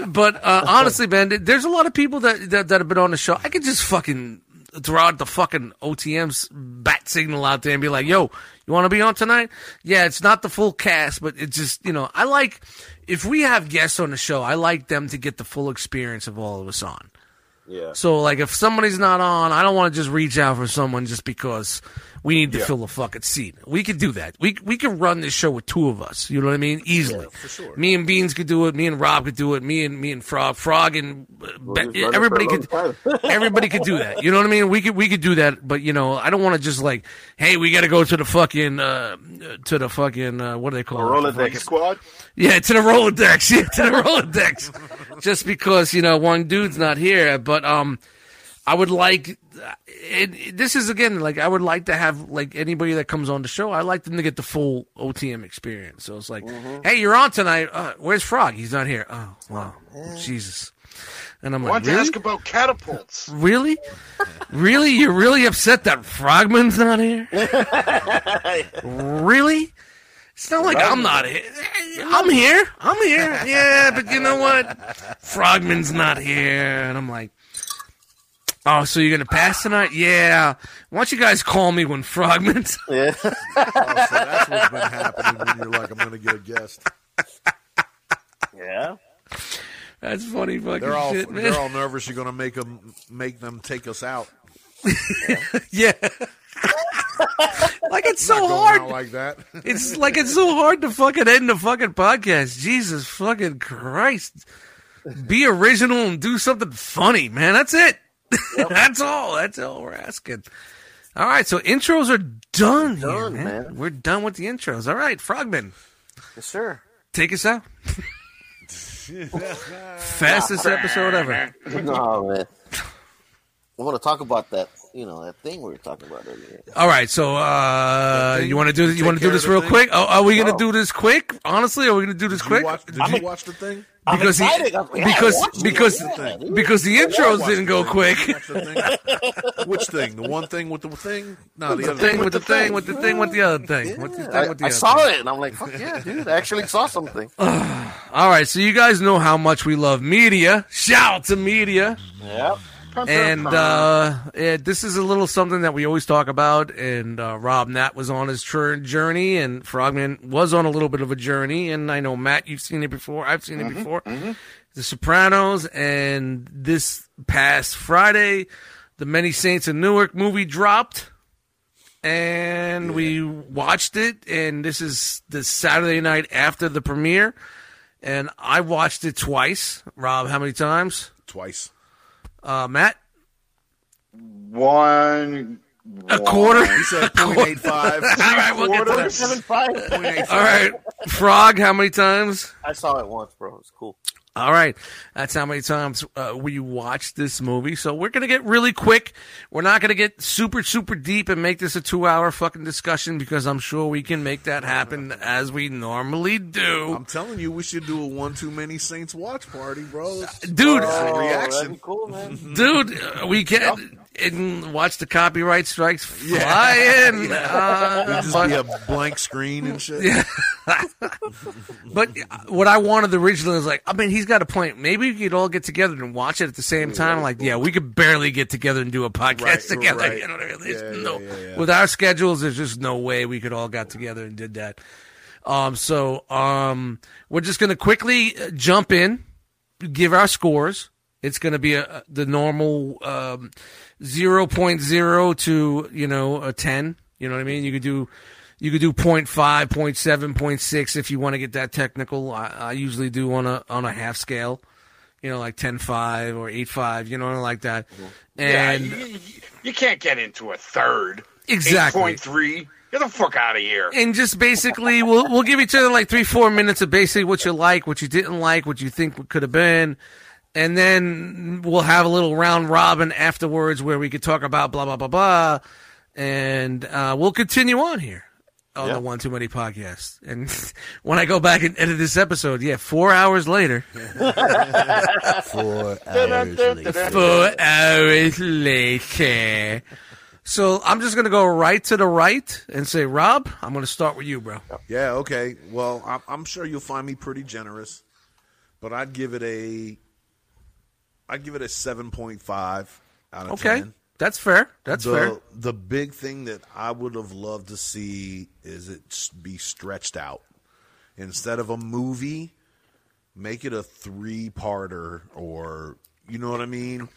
But uh, honestly, man, there's a lot of people that, that that have been on the show. I could just fucking throw out the fucking OTM's bat signal out there and be like, "Yo, you want to be on tonight?" Yeah, it's not the full cast, but it's just you know, I like if we have guests on the show, I like them to get the full experience of all of us on. Yeah. So like if somebody's not on, I don't want to just reach out for someone just because we need to fill a fucking seat. We could do that. We we could run this show with two of us. You know what I mean? Easily. for sure. Me and Beans could do it. Me and Rob could do it. Me and me and Frog, Frog and Ben- everybody could. everybody could do that. You know what I mean? We could we could do that. But you know, I don't want to just like, hey, we got to go to the fucking uh, to the fucking uh, what do they call it? The Rolodex. Fucking squad. Yeah, to the Rolodex. Yeah, to the Rolodex. Just because you know one dude's not here, but um, I would like. It, this is again like I would like to have like anybody that comes on the show. I like them to get the full OTM experience. So it's like, hey, you're on tonight. Uh, where's Frog? He's not here. Oh, wow, Jesus. And I'm I like, wanted to ask about catapults. Really? really? You're really upset that Frogman's not here? really? It's not like I'm not here. I'm here. I'm here. Yeah, but you know what? Frogman's not here. And I'm like, oh, so you're going to pass tonight? Yeah. Why don't you guys call me when Frogman's. Yeah. Oh, so that's what's been happening when you're like, I'm going to get a guest. yeah. That's funny fucking They're all shit, man. they're all nervous. You're going to make them make them take us out. yeah. like it's so Going hard. out like that. It's like it's so hard to fucking end the fucking podcast. Jesus fucking Christ. Be original and do something funny, man. That's it. That's all. That's all we're asking. All right, so intros are done, here, done, man. man. We're done with the intros. All right, Frogman, Yes, sir. take us out. Fastest episode ever. No man. I want to talk about that. You know that thing we were talking about earlier. All right, so uh, you want to do you want to do this real thing? quick? Oh, are we going to No. do this quick? Honestly, are we going to do this Did quick? you watch, did I'm you ex- watch the thing? I'm Because he- excited. I'm- yeah, because- because- Yeah, because the intros didn't go quick. The thing? Which thing? The one thing with the thing? No, the, The other thing with the thing with the thing with the other thing. With the Yeah, thing I, with the I other saw thing. it and I'm like, fuck yeah, dude! I actually saw something. All right, so you guys know how much we love media. Shout out to media. yeah. And uh, yeah, this is a little something that we always talk about. And uh, Rob Nat was on his journey, and Frogman was on a little bit of a journey. And I know Matt, you've seen it before. I've seen it before. The Sopranos, and this past Friday, the Many Saints of Newark movie dropped, and we watched it. And this is the Saturday night after the premiere, and I watched it twice. Rob, how many times? Twice. Uh, Matt, One. a quarter. He said .85. All right, we'll get to that. Seven five. All right, Frog, how many times? I saw it once, bro. It's cool. All right, that's how many times uh, we watched this movie. So we're gonna get really quick. We're not gonna get super super deep and make this a two hour fucking discussion because I'm sure we can make that happen as we normally do. I'm telling you, we should do a one too many Saints watch party, bro. Dude, Oh, reaction. that'd be cool, man. dude, uh, we can and watch the copyright strikes fly in. Uh, It'd just but- be a blank screen and shit. But what I wanted originally was like, I mean, he's got a point. Maybe we could all get together and watch it at the same time. Like, yeah, we could barely get together and do a podcast Right, together. right. You know what I mean? Yeah, no, yeah, yeah, yeah. With our schedules, there's just no way we could all got together and did that. Um, so um, we're just gonna quickly uh, jump in, give our scores. It's gonna be a, the normal um, 0.0 to you know a 10. You know what I mean? You could do you could do 0.5, 0.7, 0.6 if you want to get that technical. I, I usually do on a on a half scale, you know, like 10.5 or 8.5, you know, like that. Yeah, And you, you- you can't get into a third. Exactly. 8.3. Get the fuck out of here. and just basically we'll we'll give each other like three four minutes of basically what you like, what you didn't like, what you think could have been, and then we'll have a little round robin afterwards where we could talk about blah blah blah blah, and uh, we'll continue on here on Yeah. the One Too Many podcast. And when I go back and edit this episode, yeah, four hours later, Four hours later. four hours later. So I'm just gonna go right to the right and say, Rob, I'm gonna start with you, bro. Yeah, okay. Well, I'm, I'm sure you'll find me pretty generous, but I'd give it a, I'd give it a seven point five out of Okay, ten. that's fair. That's the, fair. The big thing that I would have loved to see is it be stretched out instead of a movie. Make it a three-parter, or you know what I mean,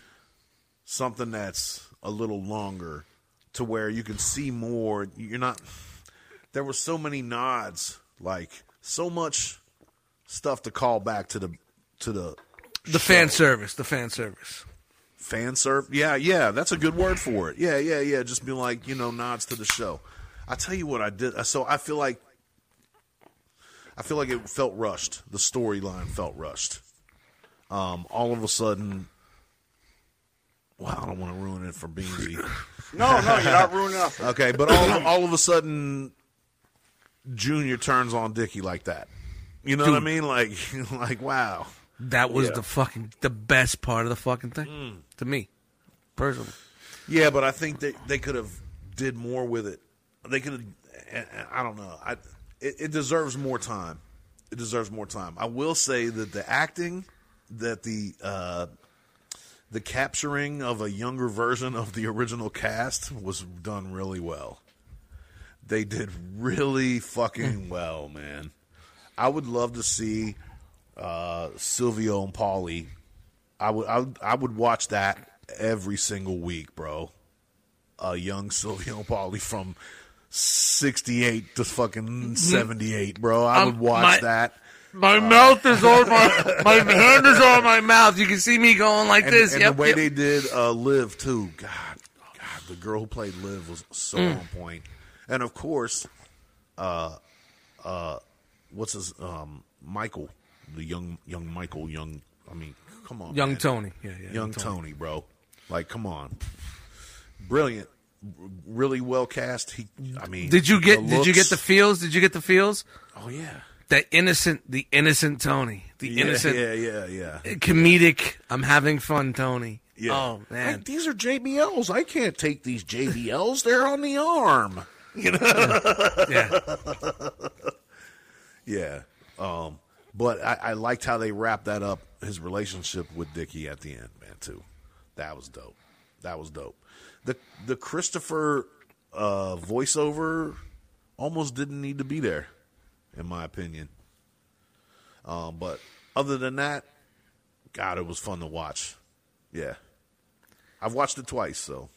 something that's a little longer, to where you can see more. You're not. There were so many nods, like so much stuff to call back to the to the The fan service. The fan service. fan serve. Yeah, yeah, that's a good word for it. Yeah, yeah, yeah. Just be like, you know, nods to the show. I tell you what I did. So I feel like I feel like it felt rushed. The storyline felt rushed. Um, all of a sudden, well, I don't want to ruin it for Beansy. No, no, you're not ruining nothing. Okay, but all all of a sudden, Junior turns on Dickie like that. You know what I mean? Like, like wow. That was Yeah. the fucking the best part of the fucking thing Mm. to me, personally. Yeah, but I think they they could have did more with it. They could have. I don't know. I it, it deserves more time. It deserves more time. I will say that the acting, that the uh, the capturing of a younger version of the original cast was done really well. They did really fucking well, man. I would love to see uh, Silvio and Paulie. I would, I would I would watch that every single week, bro. A young Silvio and Paulie from sixty eight to fucking seventy eight, bro. I would watch my- that. My mouth is on my my hand is on my mouth. You can see me going like And, this. and yep, the way yep. they did uh, Liv too, God, God, the girl who played live was so Mm. on point. And of course, uh, uh, what's his um, Michael, the young young Michael, young. I mean, come on, Young man. Tony. Yeah, yeah. young Tony. bro. Like, come on, brilliant, really well cast. He, I mean, Did you get? Did you get the feels? Did you get the feels? Oh yeah, The innocent, the innocent Tony, the yeah, innocent, yeah, yeah, yeah. comedic. I'm having fun, Tony. Yeah. Oh man. Like, these are JBLs. I can't take these JBLs. They're on the arm. You know. yeah. Yeah. Um, but I, I liked how they wrapped that up, his relationship with Dickie at the end, man, too. That was dope. That was dope. The the Christopher uh, voiceover almost didn't need to be there, in my opinion. Um, but other than that, God, it was fun to watch. Yeah. I've watched it twice, so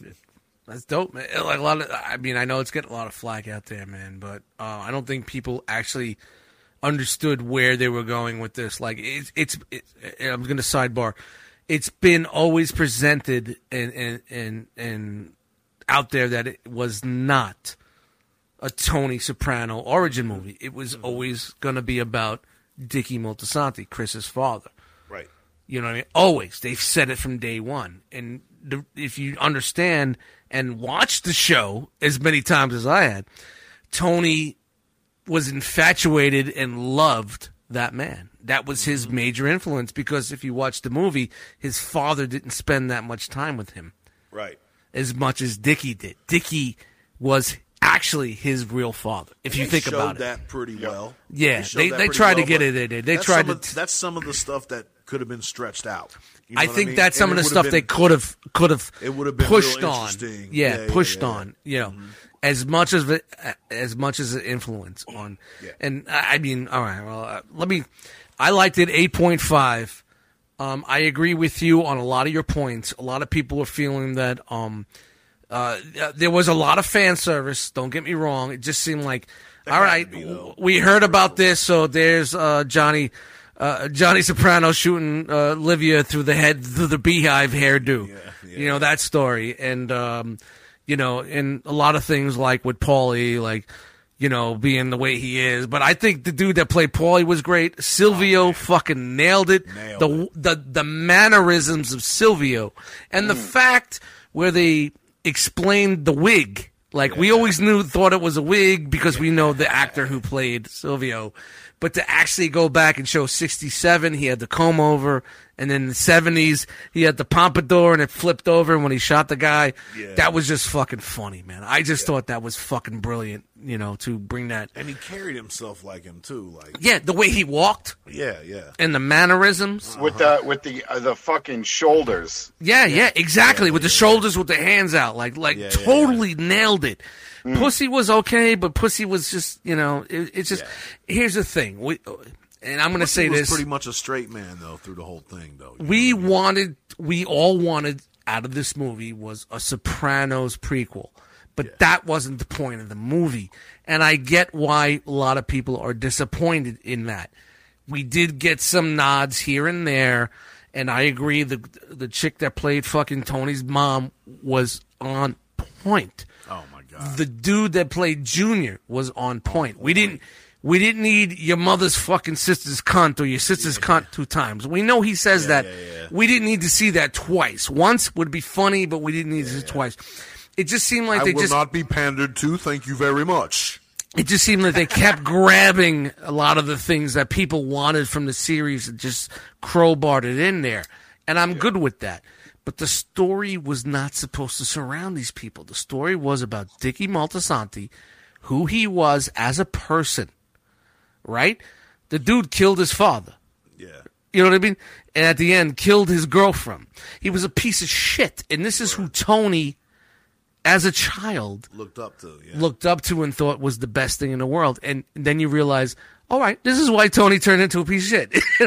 That's dope, man. Like a lot of, I mean, I know it's getting a lot of flack out there, man, but uh, I don't think people actually understood where they were going with this. Like, it's, it's, it, I'm going to sidebar. It's been always presented and and and and out there that it was not a Tony Soprano origin movie. It was mm-hmm. always going to be about Dickie Moltisanti, Chris's father. right. You know what I mean? Always. They've said it from day one. And the, if you understand and watch the show as many times as I had, Tony was infatuated and loved that man. That was his major influence because if you watch the movie, his father didn't spend that much time with him Right. as much as Dickie did. Dickie was actually his real father. If you They think about it. that pretty well. Yeah, showed they- they pretty tried to get it in there. They that's tried some to- of- that's some of the stuff that could have been stretched out. You know I what think mean? that's some And of the it would've stuff they could have could have It would have been pushed on. Yeah, Yeah, yeah, pushed yeah. Mm-hmm. on. You know, as much as as much as an influence on. Yeah. And I mean, all right. Well, uh, let me. I liked it eight point five. Um, I agree with you on a lot of your points. A lot of people are feeling that um, uh, there was a lot of fan service. Don't get me wrong. It just seemed like, all had right, be, we heard about this, so there's uh, Johnny. Uh, Johnny Soprano shooting uh, Olivia through the head through the beehive hairdo, yeah. you know that story, and um, you know, and a lot of things like with Paulie, like you know, being the way he is. But I think the dude that played Paulie was great. Silvio fucking nailed it. Oh, Nailed the the the mannerisms of Silvio and Mm. the fact where they explained the wig. Like we always knew, thought it was a wig because we know the actor who played Silvio, but to actually go back and show '67, he had the comb over, and then the '70s he had the pompadour and it flipped over when he shot the guy. Yeah. That was just fucking funny, man. I just thought that was fucking brilliant. You know, to bring that. and he carried himself like him too. Like Yeah, the way he walked yeah, yeah. and the mannerisms. with the with the uh, the fucking shoulders. Yeah, yeah, exactly. with the shoulders, with the hands out, like, like Yeah, yeah, totally nailed it. Mm. Pussy was okay, but Pussy was just, you know, it, it's just. Here's the thing, we, and I'm going to say was this: pretty much a straight man though through the whole thing though. We know what I mean? wanted, we all wanted out of this movie was a Sopranos prequel, but that wasn't the point of the movie, and I get why a lot of people are disappointed in that. We did get some nods here and there, and I agree. The the chick that played fucking Tony's mom was on point. My god. The dude that played Junior was on point. We didn't. We didn't need your mother's fucking sister's cunt or your sister's cunt two times. We know he says that. yeah, yeah. We didn't need to see that twice. Once would be funny, but we didn't need to see it twice. It just seemed like I they will just not be pandered to. Thank you very much. it just seemed like they kept grabbing a lot of the things that people wanted from the series and just crowbarred it in there. And I'm good with that. But the story was not supposed to surround these people. The story was about Dickie Moltisanti, who he was as a person, right? The dude killed his father. Yeah. You know what I mean? And at the end, killed his girlfriend. He was a piece of shit. And this is who Tony, as a child, Looked up to. Yeah. looked up to and thought was the best thing in the world. And then you realize, all right, this is why Tony turned into a piece of shit.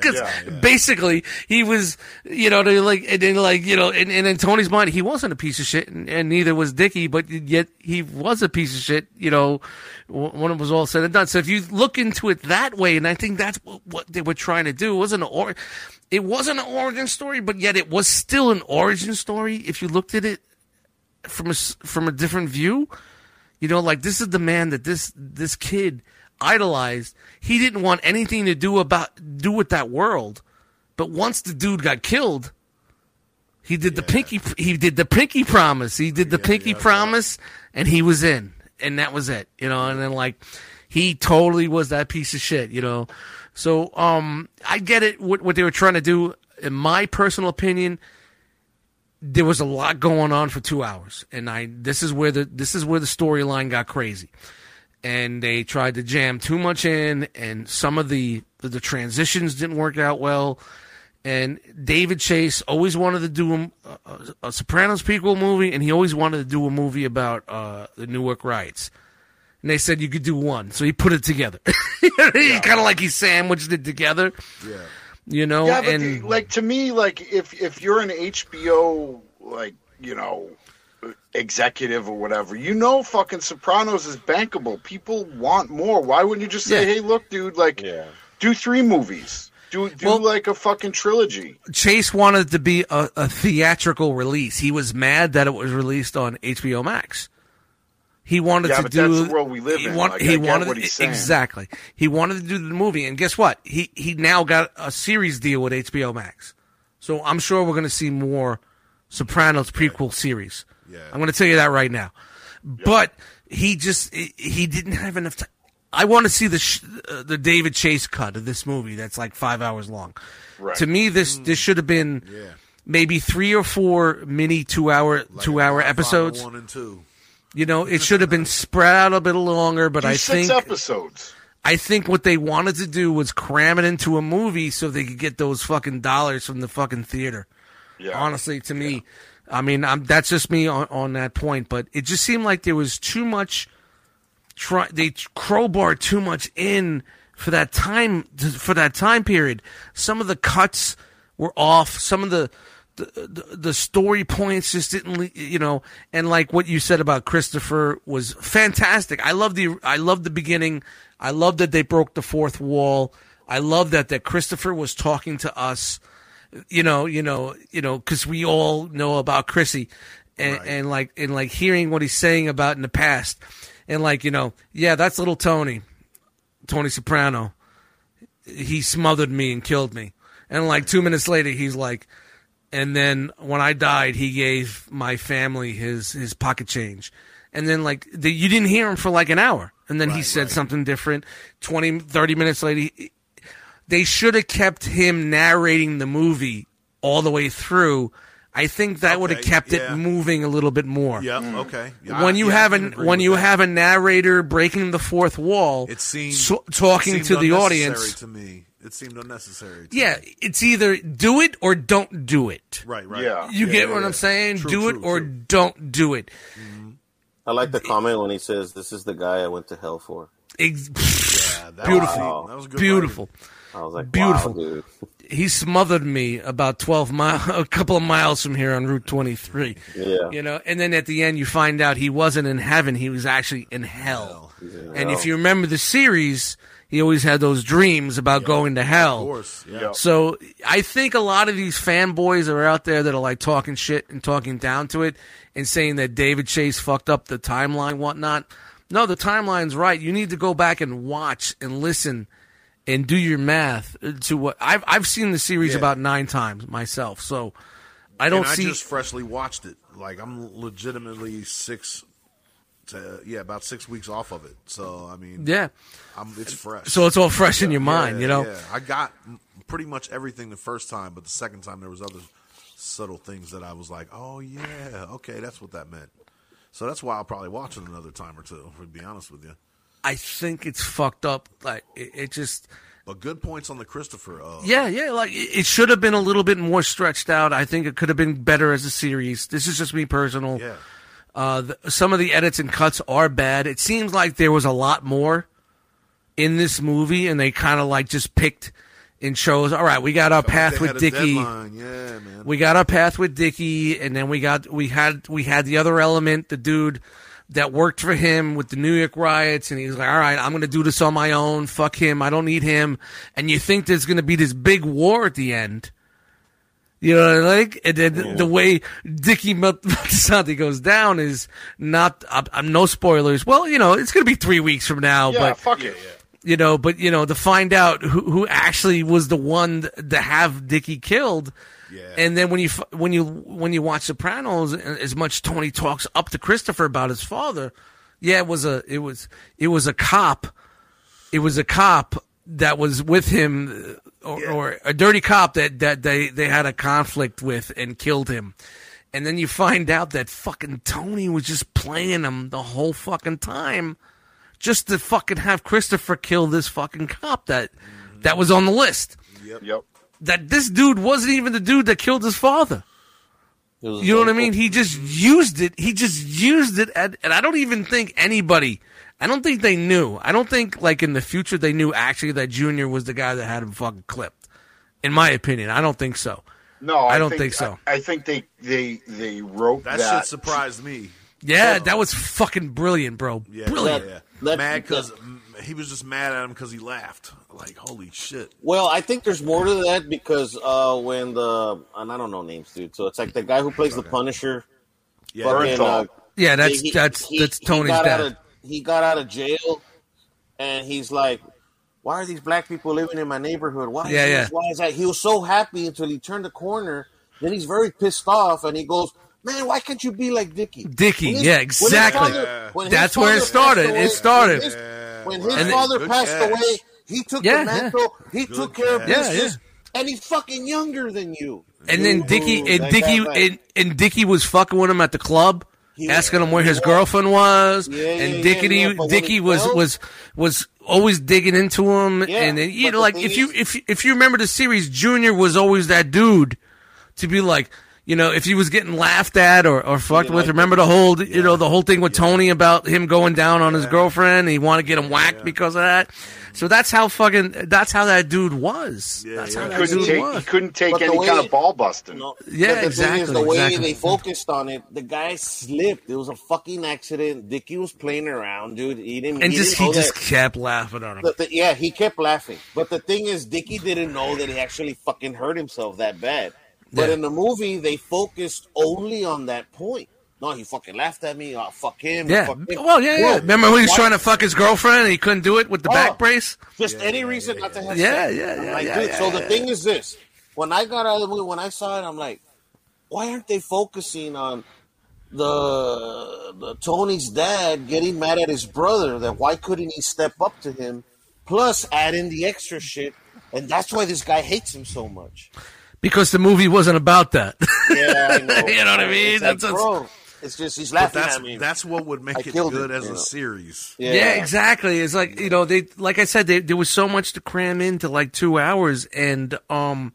'Cause yeah, yeah. basically he was, you know, like, and then like, you know, and, and in Tony's mind, he wasn't a piece of shit and, and neither was Dickie, but yet he was a piece of shit, you know, when it was all said and done. So if you look into it that way, and I think that's what, what they were trying to do, it wasn't an or, it wasn't an origin story, but yet it was still an origin story if you looked at it from a, from a different view. You know, like this is the man that this this kid idolized. He didn't want anything to do about do with that world. But once the dude got killed, he did the pinky he did the pinky promise. He did the pinky promise and he was in. And that was it. You know, and then like he totally was that piece of shit, you know. So um I get it what what they were trying to do in my personal opinion there was a lot going on for 2 hours and I this is where the this is where the storyline got crazy. And they tried to jam too much in and some of the the transitions didn't work out well and David Chase always wanted to do a, a, a Sopranos prequel movie, and he always wanted to do a movie about uh, the Newark riots. And they said you could do one, so he put it together. he kind of like he sandwiched it together. Yeah. You know, Yeah, but and the- like to me, like if if you're an HBO like you know executive or whatever, you know, fucking Sopranos is bankable. People want more. Why wouldn't you just say, Yeah. hey, look, dude, like Yeah. do three movies, do do Well- like a fucking trilogy. Chase wanted it to be a, a theatrical release. He was mad that it was released on HBO Max. He wanted Yeah, to but do. that's the world we live he in. want- Like, he I get wanted what he's saying. exactly. He wanted to do the movie, and guess what? He he now got a series deal with HBO Max. So I'm sure we're going to see more Sopranos prequel series. Yeah. I'm going to tell you that right now. But he just he, didn't have enough time. I want to see the sh- uh, the David Chase cut of this movie that's like five hours long. Right. To me, this this should have been Yeah. maybe three or four mini two hour Like two hour episodes. One and two. You know, it should have been spread out a bit longer. But Do I six think episodes. I think what they wanted to do was cram it into a movie so they could get those fucking dollars from the fucking theater. Yeah. Honestly, to me, I mean, I'm, that's just me on, on that point. But it just seemed like there was too much. Try they crowbar too much in for that time for that time period. Some of the cuts were off. Some of the the, the, the story points just didn't, you know, and like what you said about Christopher was fantastic. I love the I love the beginning. I love that they broke the fourth wall. I love that that Christopher was talking to us you know, you know, you know, because we all know about Chrissy, and, and like, and like hearing what he's saying about in the past, and like, you know, yeah, that's little Tony, Tony Soprano. He smothered me and killed me, and like two minutes later, he's like, and then when I died, he gave my family his his pocket change, and then like the, you didn't hear him for like an hour, and then he said something different. 20, 30 minutes later. He, they should have kept him narrating the movie all the way through. I think that would have kept yeah. it moving a little bit more. Yep. Okay. Yeah, When you yeah, have an when you that. have a narrator breaking the fourth wall, it seemed so- talking it to the audience. to me. It seemed unnecessary. To Yeah, me. it's either do it or don't do it. Right. Right. Yeah. You Yeah, get yeah, what yeah. I'm saying? True, do it or true. don't do it. Mm-hmm. I like the comment when he says, "This is the guy I went to hell for." Ex- Yeah, that Beautiful. Was, that was good Beautiful. I was like, Beautiful. wow, dude. He smothered me about 12 miles, a couple of miles from here on Route 23. Yeah. You know, and then at the end you find out he wasn't in heaven, he was actually in hell. And if you remember the series, he always had those dreams about going to hell. Of course. Yeah. Yeah. So I think a lot of these fanboys are out there that are like talking shit and talking down to it and saying that David Chase fucked up the timeline, whatnot. No, the timeline's right. You need to go back and watch and listen and do your math to what I've I've seen the series Yeah. about nine times myself. So I don't and I see just freshly watched it. Like I'm legitimately six to yeah, about six weeks off of it. So I mean, yeah. I'm, it's fresh. So it's all fresh in your Yeah, mind, you know. Yeah, I got pretty much everything the first time, but the second time there was other subtle things that I was like, oh yeah, okay, that's what that meant. So that's why I'll probably watch it another time or two. To be honest with you, I think it's fucked up. Like it, it just but good points on the Christopher. Uh, Yeah, yeah, like it it should have been a little bit more stretched out. I think it could have been better as a series. This is just me personal. yeah. Uh, the, some of the edits and cuts are bad. It seems like there was a lot more in this movie, and they kind of like just picked and chose. All right, we got our path with Dickie. Yeah, man. We got our path with Dickie, and then we got we had we had the other element, the dude that worked for him with the Newark riots, and he's like, "All right, I'm going to do this on my own. Fuck him. I don't need him." And you think there's going to be this big war at the end. You know what I like? And then the way Dickie Moltisanti goes down is not. I'm, I'm no spoilers. Well, you know, it's going to be three weeks from now, Yeah, but fuck it. you know, but you know, to find out who, who actually was the one to have Dickie killed. Yeah. And then when you when you when you watch Sopranos, as much Tony talks up to Christopher about his father, yeah, it was a it was it was a cop, it was a cop that was with him, uh, or, or a dirty cop that that they they had a conflict with and killed him. And then you find out that fucking Tony was just playing him the whole fucking time just to fucking have Christopher kill this fucking cop that that was on the list. Yep. That this dude wasn't even the dude that killed his father. You know what I mean? He just used it. He just used it, at, and I don't even think anybody. I don't think they knew. I don't think like in the future they knew actually that Junior was the guy that had him fucking clipped. In my opinion, I don't think so. No, I, I don't think so. I, I think they they they wrote That, that. shit surprised me. Yeah, that was fucking brilliant, bro. Yeah, brilliant. Yeah, Let- mad because he was just mad at him because he laughed. Like holy shit. Well, I think there's more to that because uh, when the and I don't know names, dude. So it's like the guy who plays the Punisher. Yeah, fucking, uh, Yeah, that's he- that's he- that's he Tony's dad. Of, he got out of jail, and he's like, "Why are these black people living in my neighborhood? Why? Is Yeah, this? yeah. Why is that?" He was so happy until he turned the corner. Then he's very pissed off, and he goes, "Man, why can't you be like Dickie?" Dickie, When his- yeah, when exactly. father- when That's where it started. passed It started. When his, when his And father Good passed catch. away, he took Yeah, the mantle. He Good took care of catch. Yeah, business, yeah. and he's fucking younger than you. And then Dicky and that Dickie guy, like- and, and Dickie was fucking with him at the club, He- asking him where his yeah. girlfriend was. Yeah, yeah, and yeah, Dickie yeah, but when was was was always digging into him. Yeah, and then, you know, like thing if you if if you remember the series, Junior was always that dude to be like. You know, if he was getting laughed at or, or fucked Yeah, with, like- remember the whole, you know, the whole thing with Tony about him going down on his girlfriend. He wanted to get him whacked because of that. So that's how fucking, that's how that dude was. Yeah, that's yeah. how He that couldn't dude take was. he couldn't take But any way- kind of ball busting. No. Yeah, the exactly, Thing is, the way exactly. they focused on it, the guy slipped. It was a fucking accident. Dickie was playing around, dude. He didn't. and he just didn't he just that- kept laughing at him. the- the- yeah, he kept laughing. But the thing is, Dickie didn't know that he actually fucking hurt himself that bad. But Yeah. in the movie, they focused only on that point. No, he fucking laughed at me. Oh, fuck him. Yeah. Fuck him. Well, yeah, yeah. Bro, Remember when he was why- trying to fuck his girlfriend and he couldn't do it with the Oh. back brace? Just any reason not to have Yeah, sex. yeah, yeah, like, yeah, dude, yeah, so the yeah. thing is this. When I got out of the movie, when I saw it, I'm like, why aren't they focusing on the, the Tony's dad getting mad at his brother? That why couldn't he step up to him? Plus, add in the extra shit, and that's why this guy hates him so much. Because the movie wasn't about that. Yeah, I know. You know what I mean? It's like, That's- bro, it's just he's laughing that's at me. that's what would I make it good it, as you a know. series. yeah. exactly. It's like, you know, they, like I said, they, there was so much to cram into like two hours. And, um,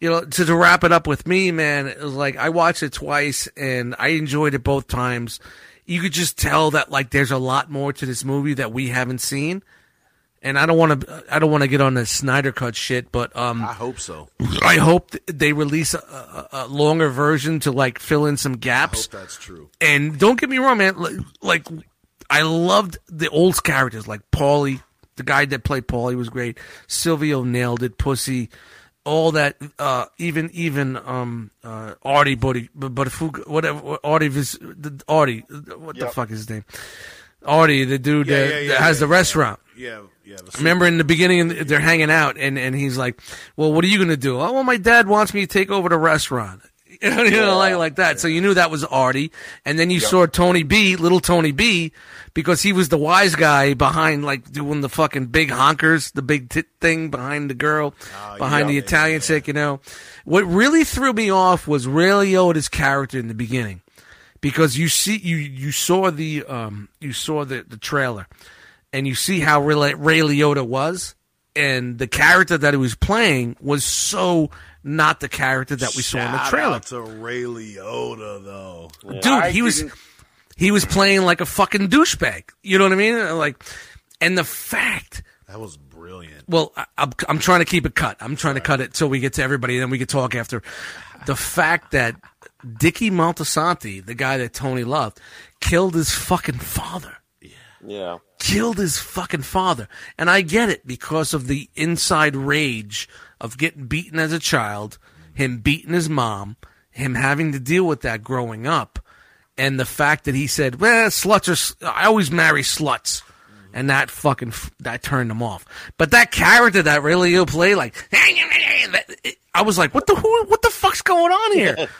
you know, to, to wrap it up with me, man, it was like I watched it twice and I enjoyed it both times. You could just tell that like there's a lot more to this movie that we haven't seen. And I don't want to, I don't want to get on the Snyder cut shit, but, um, I hope so. I hope they release a, a, a longer version to like fill in some I gaps. hope that's true. And don't get me wrong, man. Like, I loved the old characters, like Paulie, the guy that played Paulie was great. Silvio nailed it. Pussy, all that. Uh, even even um uh Artie, Buddy, but whatever. Artie, Artie, what the fuck is his name? Artie, the dude Yeah, that, yeah, yeah, that has the restaurant. Yeah, yeah. the Remember in the beginning, they're hanging out, and, and he's like, "Well, what are you gonna do?" Oh, well, my dad wants me to take over the restaurant. You know, you know, like like that. So you knew that was Artie, and then you saw Tony B, little Tony B, because he was the wise guy behind, like doing the fucking big honkers, the big tit thing behind the girl, behind the yeah, Italian chick. You know, what really threw me off was Ray Liotta's character in the beginning because you see you you saw the um you saw the the trailer and you see how Ray, Ray Liotta was and the character that he was playing was so not the character that we saw in the trailer. out to Ray Liotta though. Dude, I he was he was playing like a fucking douchebag. You know what I mean? Like and the fact That was brilliant. well, I, I'm, I'm trying to keep it cut. I'm trying to cut it till we get to everybody, and then we can talk after. The fact that Dicky Moltisanti, the guy that Tony loved, killed his fucking father. Yeah. Yeah. Killed his fucking father. And I get it because of the inside rage of getting beaten as a child, him beating his mom, him having to deal with that growing up, and the fact that he said, well, sluts are I always marry sluts. and that fucking that turned him off. But that character that really he'll play like, I was like, what the who, what the fuck's going on here?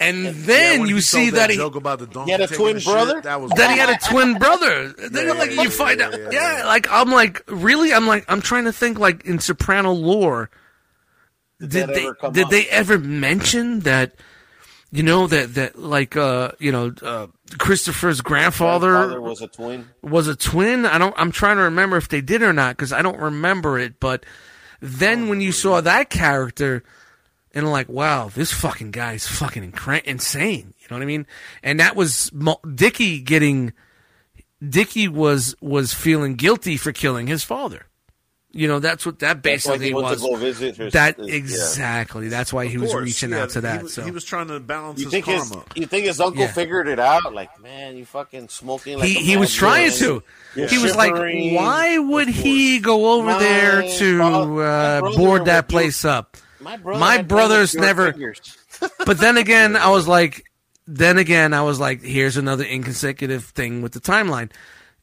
And then when you he see told that he joke about the donkey He had a taking twin the shit, brother? that was then he had a twin brother. Then Yeah, like yeah, you yeah, find yeah, out, yeah, yeah, yeah. Like I'm like, really? I'm like, I'm trying to think like in Soprano lore. Did, that they ever did up? they ever mention that? You know that that like uh you know uh Christopher's grandfather, Grandfather was a twin. was a twin. I don't. I'm trying to remember if they did or not because I don't remember it. But then when you saw that character, and like, wow, this fucking guy's fucking incra- insane. You know what I mean? And that was Mo- Dickie getting. Dickie was was feeling guilty for killing his father. You know that's what that That's why basically he was. to go visit his- that his- yeah. exactly. That's why he Of was course, reaching yeah, out to he that. was- so he was trying to balance You his think his you think his uncle Yeah. figured it out? Like, man, you fucking smoking. Like he a he was trying to. You're He was like, why would he go over My there to uh, board that place up? My, brother my brothers never- But then again, I was like, then again, I was like, here's another inconsecutive thing with the timeline.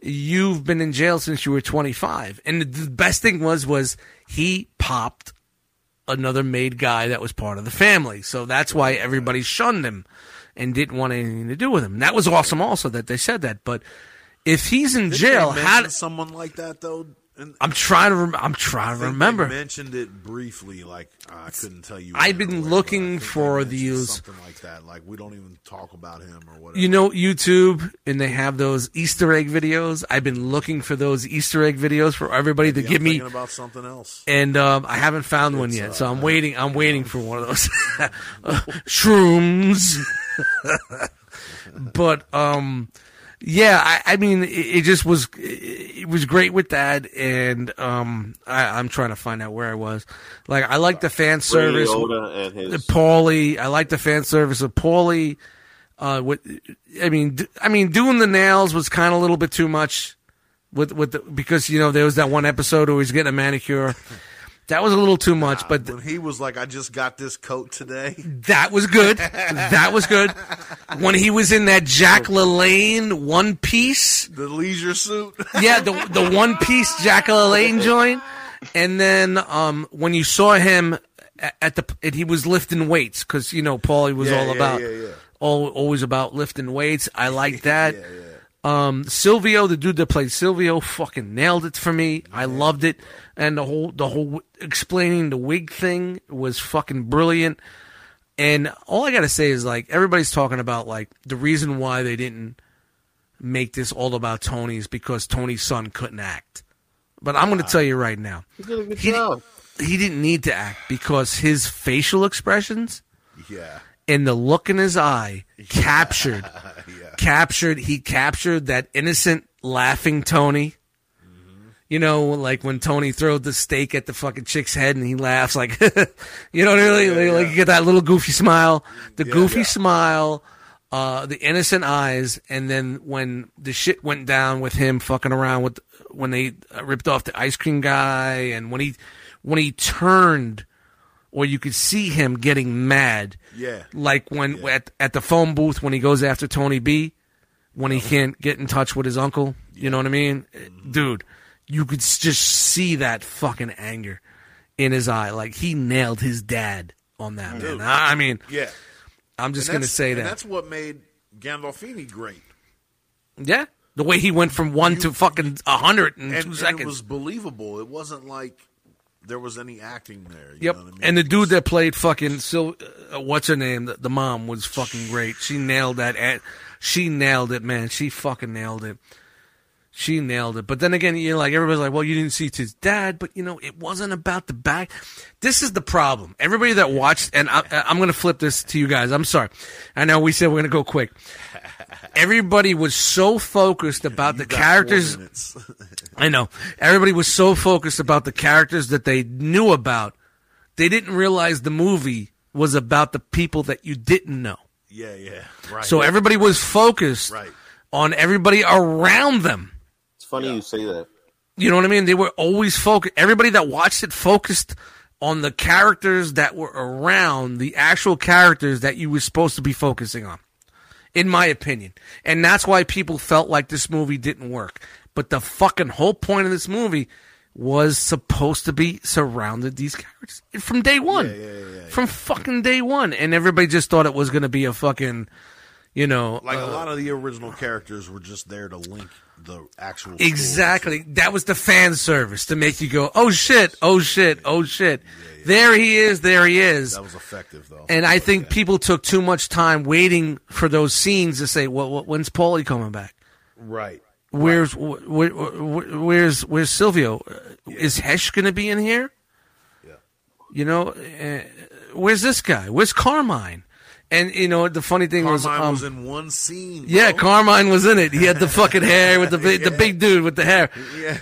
You've been in jail since you were 25, and the best thing was was he popped another made guy that was part of the family, so that's why everybody shunned him and didn't want anything to do with him. That was awesome, also that they said that. But if he's in Didn't jail, they how? mention someone like that though? And I'm trying to. Rem- I'm trying to remember. Mentioned it briefly, like I couldn't tell you. I've been looking but I think for these- something like that. Like we don't even talk about him or whatever. You know YouTube, and they have those Easter egg videos. I've been looking for those Easter egg videos for everybody to Maybe give I'm me, thinking about something else. and um, I haven't found one yet. So I'm waiting. I'm waiting for one of those shrooms. but um, yeah, I, I mean, it, it just was. It was great with that, and um, I, I'm trying to find out where I was. Like, I like the fan service. And his Paulie. I like the fan service of Paulie. Uh, with, I mean, d- I mean, doing the nails was kind of a little bit too much, with with the, because you know there was that one episode where he's getting a manicure. That was a little too much, but th- when he was like, "I just got this coat today." that was good. That was good. When he was in that Jack LaLanne one piece, The leisure suit. yeah, the the one piece Jack LaLanne joint, and then um when you saw him at, at the and he was lifting weights because you know Paulie was Yeah, all yeah, about yeah. all always about lifting weights. I like that. Um, Silvio, the dude that played Silvio, fucking nailed it for me. I loved it, and the whole the whole explaining the wig thing was fucking brilliant. And all I gotta say is like everybody's talking about like the reason why they didn't make this all about Tony is because Tony's son couldn't act. But I'm gonna tell you right now, he did he, he didn't need to act because his facial expressions Yeah, and the look in his eye captured. Captured he captured that innocent laughing Tony. You know, like when Tony throws the steak at the fucking chick's head and he laughs like you know what I mean? Like, you get that little goofy smile. The goofy yeah. smile, uh, the innocent eyes, and then when the shit went down with him fucking around with when they ripped off the ice cream guy and when he when he turned or you could see him getting mad Yeah. like when at at the phone booth when he goes after Tony B, when he can't get in touch with his uncle. You know what I mean, eh, mm-hmm. dude? You could just see that fucking anger in his eye. Like he nailed his dad on that man. Dude. I I mean, Yeah. I'm just gonna say and that. That's what made Gandolfini great. Yeah, the way he went from one to fucking a hundred in And, two seconds. it was believable. It wasn't like there was any acting there. You Yep. know what I mean? And the dude that played fucking Sil, uh, what's her name? The, the mom was fucking great. She nailed that. At, she nailed it, man. She fucking nailed it. She nailed it. But then again, you're like everybody's like, well, you didn't see his dad, but you know, it wasn't about the back. This is the problem. Everybody that watched, and I, I'm going to flip this to you guys. I'm sorry. I know we said we're going to go quick. Everybody was so focused about the got characters. minutes. I know. Everybody was so focused about the characters that they knew about, they didn't realize the movie was about the people that you didn't know. yeah, yeah. Right. So everybody was focused Right. on everybody around them. It's funny you say that. You know what I mean? They were always focused. Everybody that watched it focused on the characters that were around the actual characters that you were supposed to be focusing on, in my opinion. And that's why people felt like this movie didn't work But the fucking whole point of this movie was supposed to be surrounded these characters from day one, Yeah, yeah, yeah, yeah. from fucking day one, and everybody just thought it was going to be a fucking, you know, Like uh, a lot of the original characters were just there to link the actual story. Exactly. That was the fan service to make you go, oh shit, oh shit, oh shit. There he is, there he is. That was effective though. And I think people took too much time waiting for those scenes to say, well, wh- when's Paulie coming back? right. Where's wh- wh- wh- where's where's Silvio? Uh, Is Hesh going to be in here? Yeah. You know, uh, where's this guy? Where's Carmine? And you know, the funny thing was, Carmine um, was in one scene. yeah. Carmine was in it. He had the fucking hair with the big, the big dude with the hair. Yeah.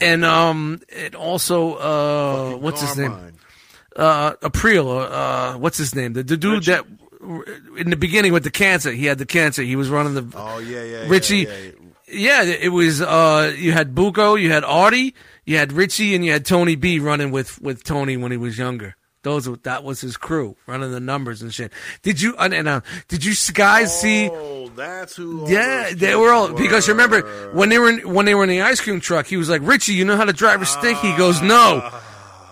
And um, it also uh, what's his name? Uh, April. Uh, what's his name? The, the dude that in the beginning with the cancer. He had the cancer. He was running the. Oh yeah, yeah. Richie. Yeah, yeah, Yeah, it was. Uh, you had Buko, you had Artie, you had Richie, and you had Tony B running with with Tony when he was younger. Those that was his crew running the numbers and shit. Did you and, and uh, did you guys see? Oh, that's who. Yeah, they were all because remember when they were in, when they were in the ice cream truck. He was like, "Richie, you know how to drive a stick?" He goes, "No."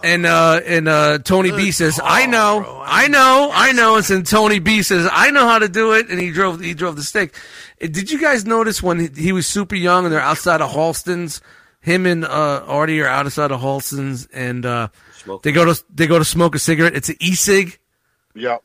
And uh, and uh, Tony B says, "I know, I know, I know." And then Tony B says, "I know how to do it," and he drove he drove the stick. Uh, Did you guys notice when he, he was super young and they're outside of Holsten's? Him and uh, Artie are outside of Holsten's, and uh, they go to they go to smoke a cigarette. It's an e-cig. Yep.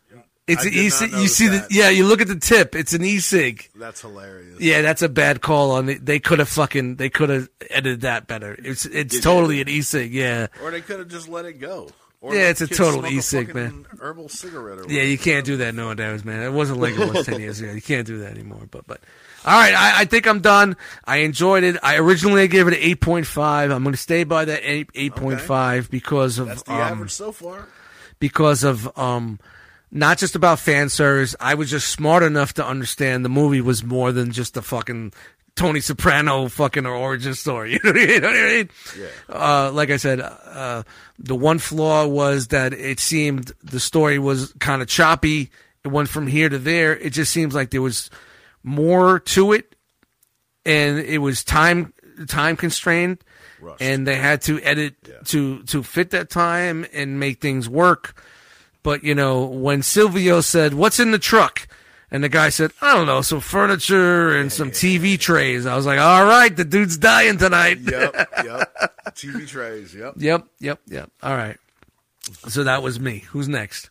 It's I an did e-cig. You see that. the yeah. You look at the tip. It's an e-cig. That's hilarious. Yeah, that's a bad call on it. They could have fucking they could have edited that better. It's it's totally an e-cig. Yeah. Or they could have just let it go. Or Yeah, it's a total smoke e-cig, man. Herbal cigarette. Or Yeah, you can't do that no nowadays, man. It wasn't legal was ten years ago. You can't do that anymore. But but all right, I, I think I'm done. I enjoyed it. I originally gave it an eight point five. I'm going to stay by that eight eight point five because of That's the um, average so far. because of um not just about fan service. I was just smart enough to understand the movie was more than just a fucking Tony Soprano fucking origin story. You know what I mean? Uh, like I said, uh, the one flaw was that it seemed the story was kind of choppy. It went from here to there. It just seems like there was more to it, and it was time time constrained, Rushed. and they had to edit to to fit that time and make things work. But you know, when Silvio said, "What's in the truck?" and the guy said, "I don't know, some furniture and some TV trays," I was like, "All right, the dude's dying tonight." Yep, yep. TV trays. Yep. Yep, yep, yep. All right. So that was me. Who's next?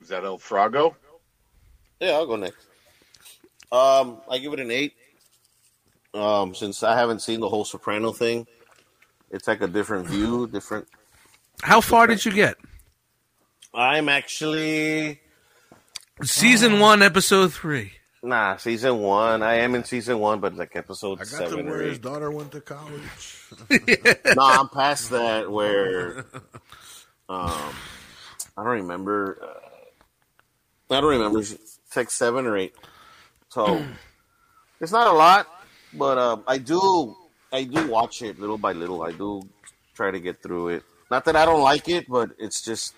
Is that El Frago? Yeah, I'll go next. Um, I give it an eight. Um, since I haven't seen the whole Soprano thing, it's like a different view, different. How far did you get? I'm actually Season one, episode three. nah season one. I am in season one, but like episode I got to seven or where his daughter went to college. no, I'm past that where um I don't remember uh, I don't remember it's like seven or eight. So it's not a lot, but um I do I do watch it little by little. I do try to get through it. Not that I don't like it, but it's just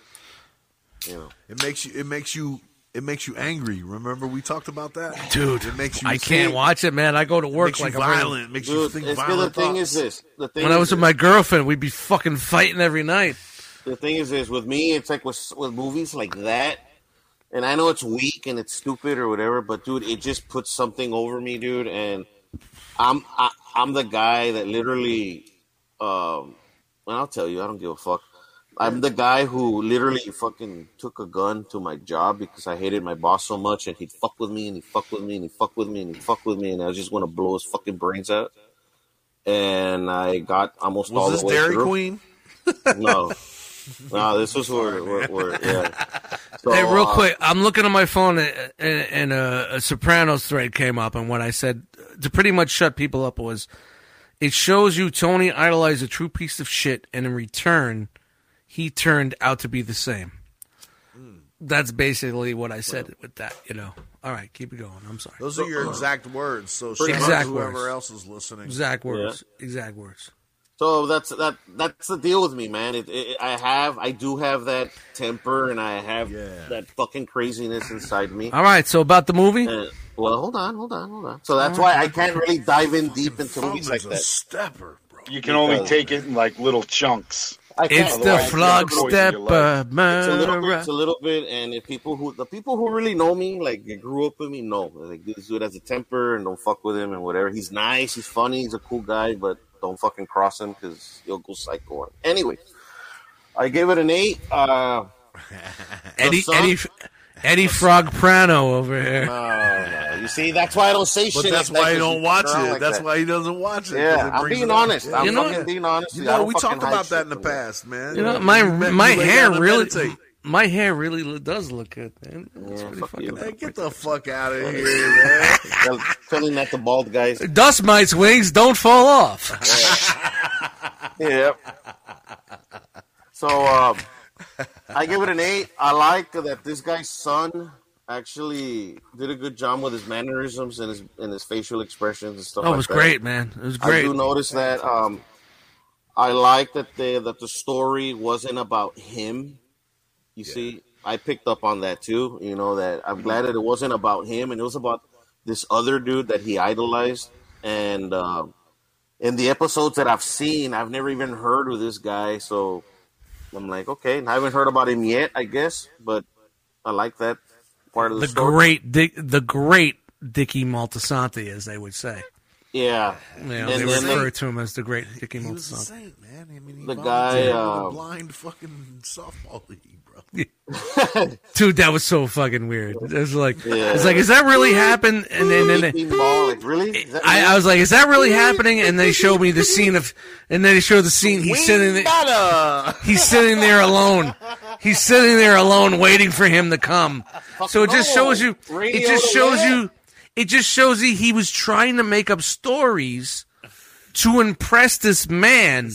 you know It makes you. It makes you. It makes you angry. Remember we talked about that, Dude, It makes you. I can't watch it, man. I go to It work makes like you I'm ready- violent. Makes you think it's, the violent thing thoughts. is this. The thing When I is was with this. my girlfriend, we'd be fucking fighting every night. the thing is this with me it's like with with movies like that and i know it's weak and it's stupid or whatever but dude it just puts something over me dude and i'm I, i'm the guy that literally um and i'll tell you i don't give a fuck i'm the guy who literally fucking took a gun to my job because i hated my boss so much and he'd fuck with me and he'd fuck with me and he'd fuck with me and he'd fuck with me and i just want to blow his fucking brains out and i got almost all Was this the way Dairy through. Queen? No, no, this was where, where, where yeah. So, Hey, real uh, quick, I'm looking at my phone and, and a, a Sopranos thread came up, and what I said to pretty much shut people up was, it shows you Tony idolized a true piece of shit, and in return, he turned out to be the same. That's basically what I said with that, you know. All right, keep it going. I'm sorry. Those are your exact words. So Pretty shout much. out Exact to whoever words. else is listening. Exact words. Exact words. So that's that. That's the deal with me, man. It, it, I have, I do have that temper, and I have Yeah. that fucking craziness inside me. All right, so about the movie. Uh, well, hold on, hold on, hold on. So that's why I can't really dive in deep into Thumbs movies like a that. stepper, bro. You can only take it in like little chunks. It's the it's flog stepper man. It's a little bit. It's a little bit, and if people who the people who really know me, like they grew up with me, know like this dude has a temper and don't fuck with him and whatever. He's nice, he's funny, he's a cool guy, but don't fucking cross him because he'll go psycho. Anyway, I gave it an eight. Uh, Eddie, son? Eddie, Eddie Frog Prano over here. no, no. You see, that's why I don't say But shit. that's like why that, he 'cause don't watch it. like that's that. why he doesn't watch it. 'cause Yeah, it I'm being it up. honest. I'm You know- fucking being honest. You know, we talked about that in the past, man. You know, my You my lay hair really, meditate. My hair really does look good, man. It's Yeah, pretty fuck fucking. Hey, get the fuck out of here, man. Tell- Telling that to bald guys. Dust mites wings don't fall off. Yeah. So um, I give it an eight. I like that this guy's son actually did a good job with his mannerisms and his and his facial expressions and stuff. Oh, it was that. great, man. It was great. I do notice that. Um, I like that the that the story wasn't about him. You see, I picked up on that too. You know that I'm glad that it wasn't about him, and it was about this other dude that he idolized. And um, in the episodes that I've seen, I've never even heard of this guy. So I'm like, okay, I haven't heard about him yet, I guess, but I like that part of the, the story. great, Dick, the great Dicky Moltisanti, as they would say. Yeah. You know, And they then refer they- to him as the great Dicky He was a saint, man. I mean, he The guy, with uh, a blind fucking softball league, bro. Dude, that was so fucking weird. It was like, Yeah. it's like, is that really happened? And then, and then Eighteen ball, like really? I. I was like, is that really happening? And they showed me the scene of, and then they showed the scene. He's sitting there. He's sitting there alone. He's sitting there alone, waiting for him to come. So it just shows you. It just shows you. It just shows you he was trying to make up stories to impress this man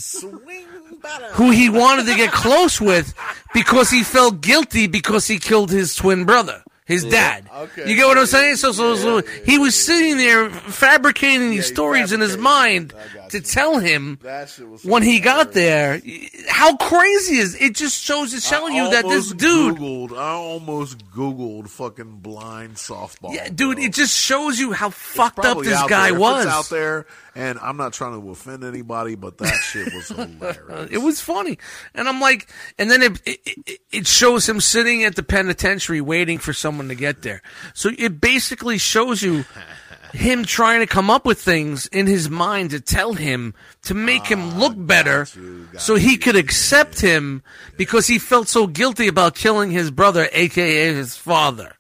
who he wanted to get close with because he felt guilty because he killed his twin brother, his dad. Okay. You get what I'm saying? So, so, so he was sitting there fabricating these he stories in his mind to tell him That shit was when he got there. How crazy is it? Just shows it's telling you that this dude. Googled, I almost Googled fucking blind softball. Yeah, dude, bro. it just shows you how fucked up this guy there. Was. out there, and I'm not trying to offend anybody, but that shit was hilarious. It was funny, and I'm like, and then it it- it shows him sitting at the penitentiary waiting for someone to get there. So it basically shows you him trying to come up with things in his mind to tell him to make him look better, you, so he could accept him because he felt so guilty about killing his brother, aka his father.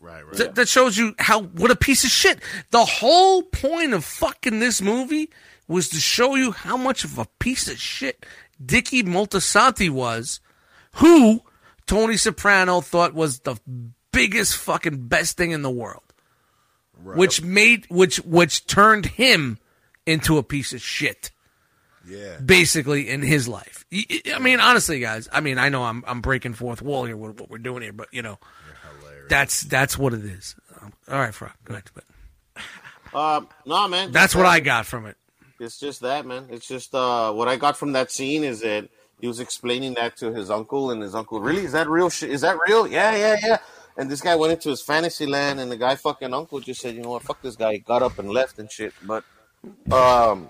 right, right. Th- that shows you how what a piece of shit. The whole point of fucking this movie was to show you how much of a piece of shit Dicky Moltisanti was, who Tony Soprano thought was the biggest fucking best thing in the world. Which made which which turned him into a piece of shit yeah. basically in his life. I mean, honestly, guys. I mean, I know I'm I'm breaking fourth wall here with what we're doing here, but you know, that's that's what it is. Um, all right, Frog, go ahead. But Uh, no, man. that's what that. I got from it. It's just that, man. It's just uh, what I got from that scene is that he was explaining that to his uncle, and his uncle, really, is that real shit? Is that real? Yeah, yeah, yeah. And this guy went into his fantasy land, and the guy fucking uncle just said, you know what, fuck this guy. He got up and left and shit. But um,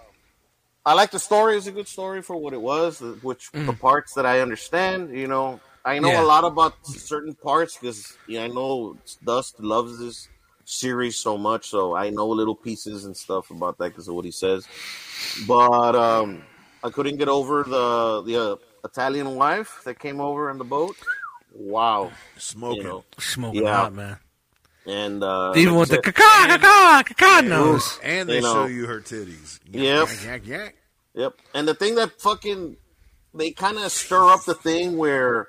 I like the story. It's a good story for what it was, which the parts that I understand, you know. I know Yeah. a lot about certain parts because yeah, I know Dust loves this series so much, so I know little pieces and stuff about that because of what he says. But um, I couldn't get over the the uh, Italian wife that came over in the boat. Wow, Smoking. you know, Smoking Yeah. hot, man. and uh, Even with the said- caca, caca, caca nose. And they You know. show you her titties. Yep. Yak, yak, yak. Yep. And the thing that fucking they kind of stir up the thing where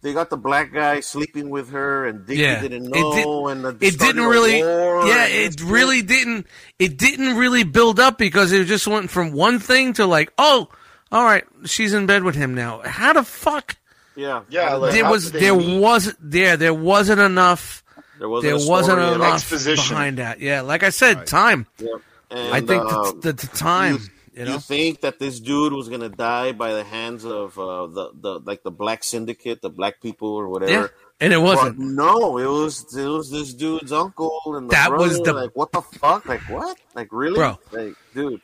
they got the black guy sleeping with her and Dickie Yeah, didn't it did- know and the, It didn't really, war yeah, it this really didn't. It didn't really build up because it just went from one thing to like, oh, all right, she's in bed with him now. How the fuck? Yeah. Yeah, like- There was, there meet? was, there, there wasn't enough. There wasn't, There wasn't enough Exposition. behind that. Yeah, like I said, time. Yep. And, I think uh, the, the, the time you, know? think that this dude was gonna die by the hands of uh, the the like the black syndicate, the black people or whatever? Yeah, and it wasn't. no, it was it was this dude's uncle and the That brother. was the- like what the fuck? Like what? Like really? Bro. Like dude.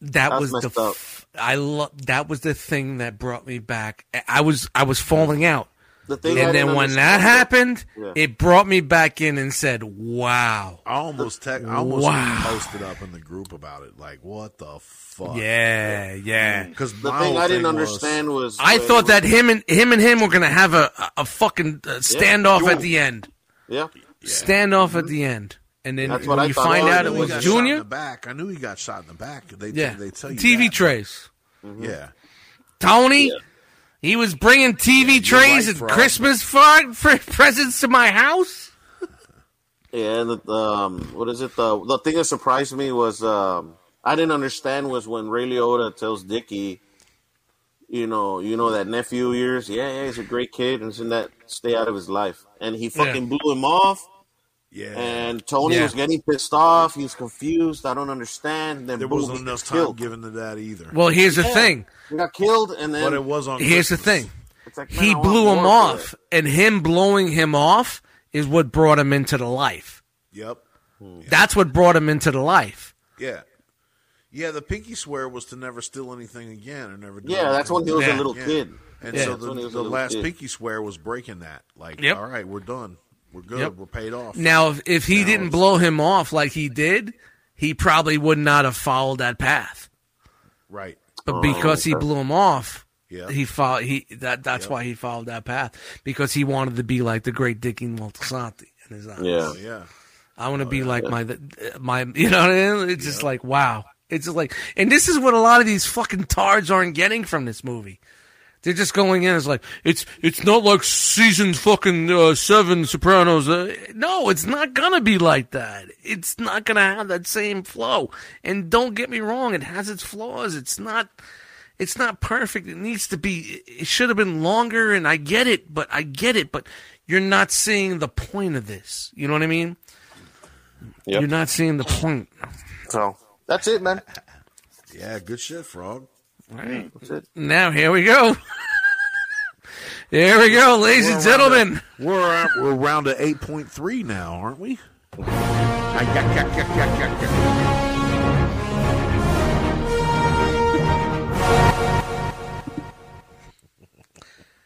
That was the. up. F- I love. That was the thing that brought me back. I was I was falling out, The thing and then when that happened, Yeah. it brought me back in and said, "Wow, I almost tech, I almost Wow. posted up in the group about it. Like, what the fuck? yeah, yeah." Because The thing I didn't understand was I when- thought that him and him and him were gonna have a a, a fucking uh, standoff duel. at the end. Yeah. Standoff at the end, and then That's when I you thought. find Oh, out he it he was got shot in Junior. the back. I knew he got shot in the back. They Yeah, they tell you TV that. trays. Yeah, Tony, he was bringing TV trays right, and Frog. Christmas fun, for presents to my house. Yeah, and the, um, what is it? The the thing that surprised me was um, I didn't understand was when Ray Liotta tells Dickie, you know, you know that nephew of yours. Yeah, yeah, he's a great kid, and in that stay out of his life. And he fucking blew him off. Yeah. And Tony Yeah. was getting pissed off. He was confused. I don't understand. Then there wasn't enough gets time killed. given to that either. Well, here's the Yeah. thing. He got killed, and then but it was on. Here's the thing. like, He blew him off, and him blowing him off is what brought him into the life. Yep. Hmm. That's what brought him into the life. Yeah. Yeah, the pinky swear was to never steal anything again or never do Yeah, that's when he was Yeah. a little Yeah. kid. And Yeah. so the, when he was a the last kid. pinky swear was breaking that. Like, Yep. all right, we're done. We're good. Yep. We're paid off. Now, if, if he Now didn't it's- blow him off like he did, he probably would not have followed that path. right. But because he blew him off, Yeah. he followed. He that that's why he followed that path because he wanted to be like the great Dickie Moltisanti in his eyes. Yeah. Oh, yeah. I want to oh, be like my my. You know what I mean? It's just like wow. It's just like, and this is what a lot of these fucking tards aren't getting from this movie. They're just going in as like it's it's not like season fucking uh, seven Sopranos. Uh, no, it's not gonna be like that. It's not gonna have that same flow. And don't get me wrong, it has its flaws. It's not it's not perfect. It needs to be. It should have been longer. And I get it, but I get it. But you're not seeing the point of this. You know what I mean? Yep. You're not seeing the point. So that's it, man. Yeah, good shit, Frog. That's it. Now here we go. here we go, ladies and gentlemen. We're at, we're around to eight point three now, aren't we?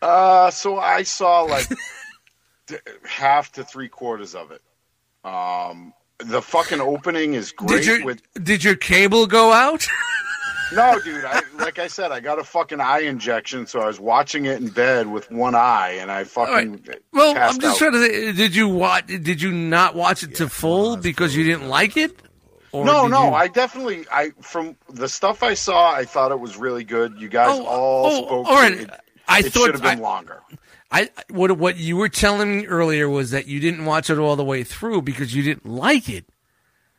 Uh, so I saw like th- half to three quarters of it. Um, the fucking opening is Did great. your with did your cable go out? No, dude. I, like I said, I got a fucking eye injection, so I was watching it in bed with one eye, and I fucking Well, I'm just out. trying to say, did you watch? Did you not watch it to full because you didn't like it? Or No, no, you- I definitely I from the stuff I saw, I thought it was really good. You guys Oh, all oh, spoke. all right. It, I it thought should have been I- longer. I what what you were telling me earlier was that you didn't watch it all the way through because you didn't like it.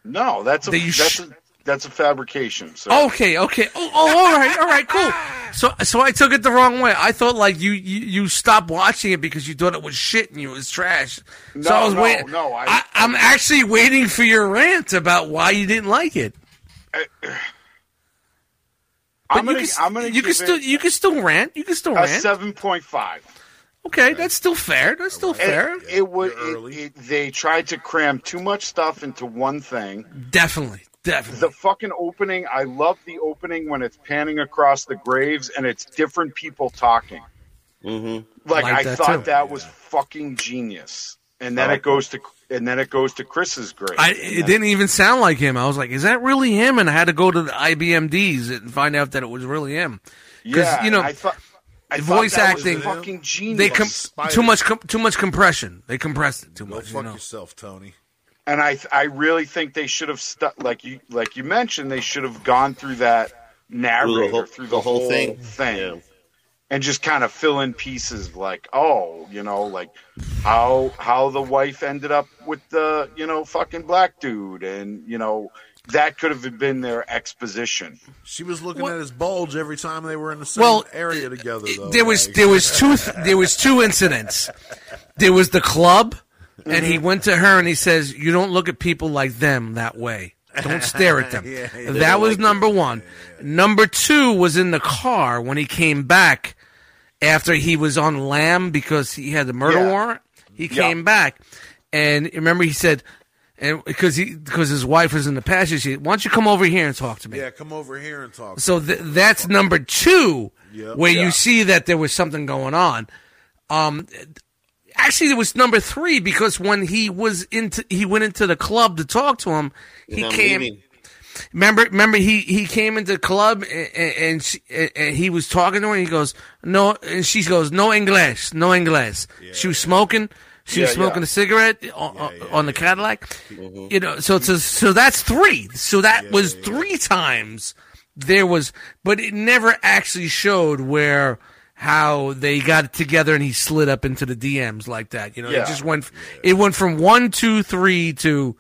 No, that's a That you that's sh- a that's a fabrication. So Okay, okay. Oh, oh, all right, all right, cool. So, so I took it the wrong way. I thought like you, you, you stopped watching it because you thought it was shit and you was trash. No, so I was no, waiting. no, I- I, I'm actually waiting for your rant about why you didn't like it. I'm But gonna you can, I'm gonna you can still you can still rant. You can still a rant. seven point five. Okay, that's still fair. That's still fair. It, it would. It, it, they tried to cram too much stuff into one thing. Definitely, The fucking opening. I love the opening when it's panning across the graves and it's different people talking. Mm-hmm. Like, Like I that thought too. that was fucking genius. And then I like it goes to and then it goes to Chris's grave. I, it didn't even sound like him. I was like, "Is that really him?" And I had to go to the IBMDs and find out that it was really him. yeah, you know, I thought. I voice thought that was acting- fucking genius. They com- too much com- too much compression. They compressed it too Go much. You fuck know? yourself, Tony. And I I really think they should have stuck like you like you mentioned they should have gone through that narrator whole- through the, the whole whole thing. thing, Yeah. and just kind of fill in pieces like oh you know like how how the wife ended up with the you know fucking black dude and you know that could have been their exposition. She was looking What- at his bulge every time they were in the same Well, area together. Though. There was like- there was two there was two incidents. There was the club, and he went to her and he says, "You don't look at people like them that way." Don't stare at them. Yeah, yeah. that was number one. Number two was in the car when he came back after he was on lam because he had the murder Yeah. warrant. He came back, and remember he said, and because he because his wife was in the passenger seat. Why don't you come over here and talk to me? Yeah, come over here and talk. So th- that's number two, Yep. where Yeah. you see that there was something going on. Um, actually, it was number three because when he was into, he went into the club to talk to him. He I'm came. leaving. Remember, remember, he he came into the club and, and, she, and he was talking to her. and He goes, no, and she goes, no English, no English. She was smoking. She was smoking yeah. a cigarette on, on the Cadillac. Mm-hmm. You know, so it's a, so that's three. So that was three times there was, but it never actually showed where how they got together and he slid up into the DMs like that. You know, Yeah. it just went. It went from one, two, three to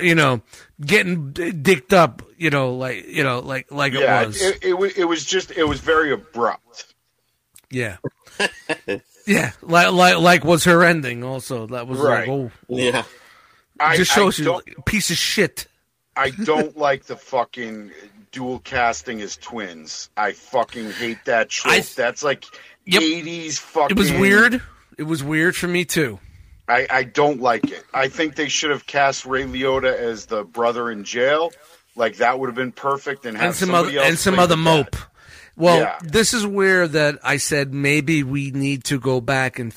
you know, getting d- dicked up, you know, like you know, like like Yeah, it was. it, it, it was just it was very abrupt. yeah, yeah, like like like was her ending. Also, that was Right. like, oh, Yeah. I just shows I you piece of shit. I don't like the fucking dual casting as twins. I fucking hate that trope. I- That's like Yep. 80s fucking. It was weird. It was weird for me too. I, I don't like it. I think they should have cast Ray Liotta as the brother in jail. Like that would have been perfect, and have and some other else and some other the mope. dad. Well, Yeah. this is where that I said maybe we need to go back and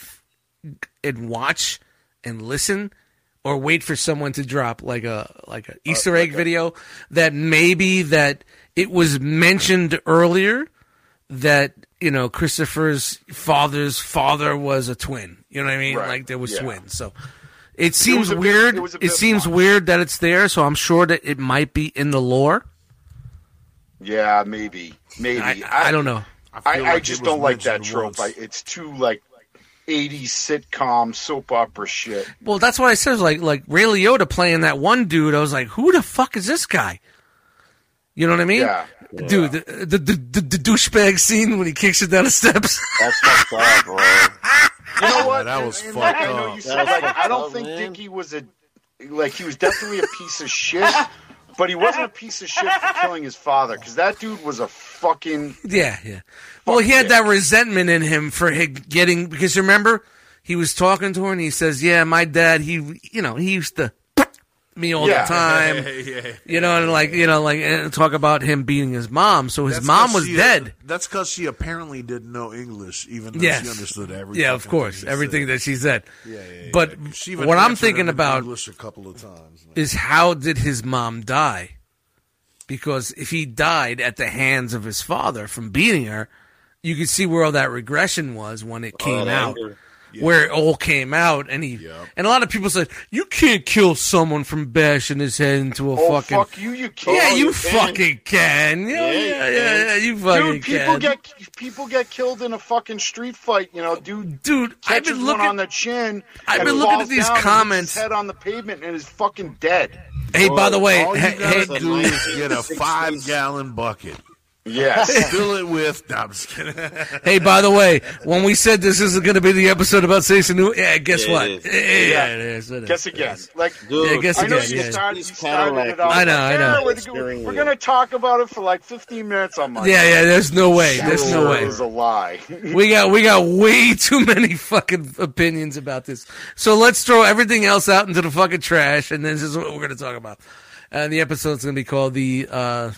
and watch and listen, or wait for someone to drop like a like Uh, a Easter egg video that maybe that it was mentioned earlier that you know Christopher's father's father was a twin. You know what I mean? Right. Like there was Yeah. twins. So it seems a bit- weird. it it seems much. weird that it's there. So I'm sure that it might be in the lore. Yeah, maybe, maybe. I, I don't know. I, I like it just don't like that mentioned trope. I, it's too like 80s sitcom soap opera shit. Well, that's what I said. Was like like Ray Liotta playing that one dude. I was like, who the fuck is this guy? You know what I mean? Yeah. Dude, the, the, the, the, the douchebag scene when he kicks it down the steps. That's fucked up, bro. You know what? that And- was and like, fucked I know up. you said was like fucked I don't up, think man. Dickie was a like he was definitely a piece of shit, but he wasn't a piece of shit for killing his father because that dude was a fucking yeah, yeah. Well, he had that resentment in him for getting because remember he was talking to her and he says, "Yeah, my dad, he, you know, he used to me all Yeah. the time." yeah. You know, and like you know, like and talk about him beating his mom. So his That's mom was she- dead. That's because she apparently didn't know English, even though Yes. she understood everything. Yeah, of course, everything that she said. Yeah, yeah, yeah. But She what I'm thinking about English a couple of times. is how did his mom die? Because if he died at the hands of his father from beating her, you could see where all that regression was when it oh, came out. anger. Where it all came out, and he Yep. and a lot of people said you can't kill someone from bashing his head into a oh fucking. fuck you, you can't. yeah, oh, you you can. fucking can. Yeah, Yeah, yeah, you yeah, can. yeah, you fucking Dude, people can. get people get killed in a fucking street fight. You know, dude. Dude, I've Catches been one looking. on the chin. I've been looking at these down and hits comments. His head on the pavement and is fucking dead. hey, by the way, All you hey, gotta hey, do is get a five gallon bucket, Yes. fill it with. No, I'm just kidding. Hey, by the way, when we said this is going to be the episode about Jason New, yeah, guess Yeah, what? it is. Yeah, Yeah. it is. it is. Guess again. Like Dude, Yeah, guess I know again, you yeah. started, you These started Cadillac- it off. I know, I know. Yeah, we're, we're gonna talk about it for like 15 minutes on Monday. Yeah, yeah. There's no way. There's no way. It was a lie. We got we got way too many fucking opinions about this. So let's throw everything else out into the fucking trash, and this is what we're going to talk about. And the episode's going to be called the uh,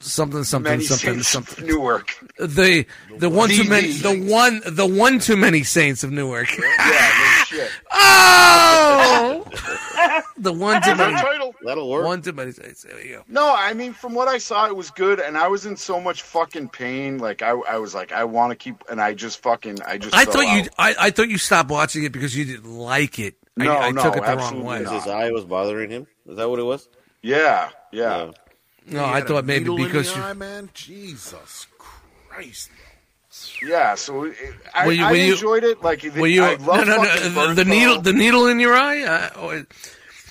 something something Many something saints something. of Newark. The the one too many the one the one too many saints of Newark. Yeah, no shit. oh, oh. the one too many title? That'll work. one too many saints. There we go. No, I mean, from what I saw, it was good, and I was in so much fucking pain. Like, I, I was like, I want to keep, and I just fucking, I just. I fell thought you. I, I thought you stopped watching it because you didn't like it. No, I, I no, took it the wrong absolutely way. Because his eye was bothering him. Is that what it was? Yeah, yeah. No, I had a thought maybe needle in because the you eye, man. Jesus Christ. Yeah, so it, I, Were you- I were you- enjoyed it. Like, Were you I no love no fucking no the, the needle the needle in your eye? Uh, or,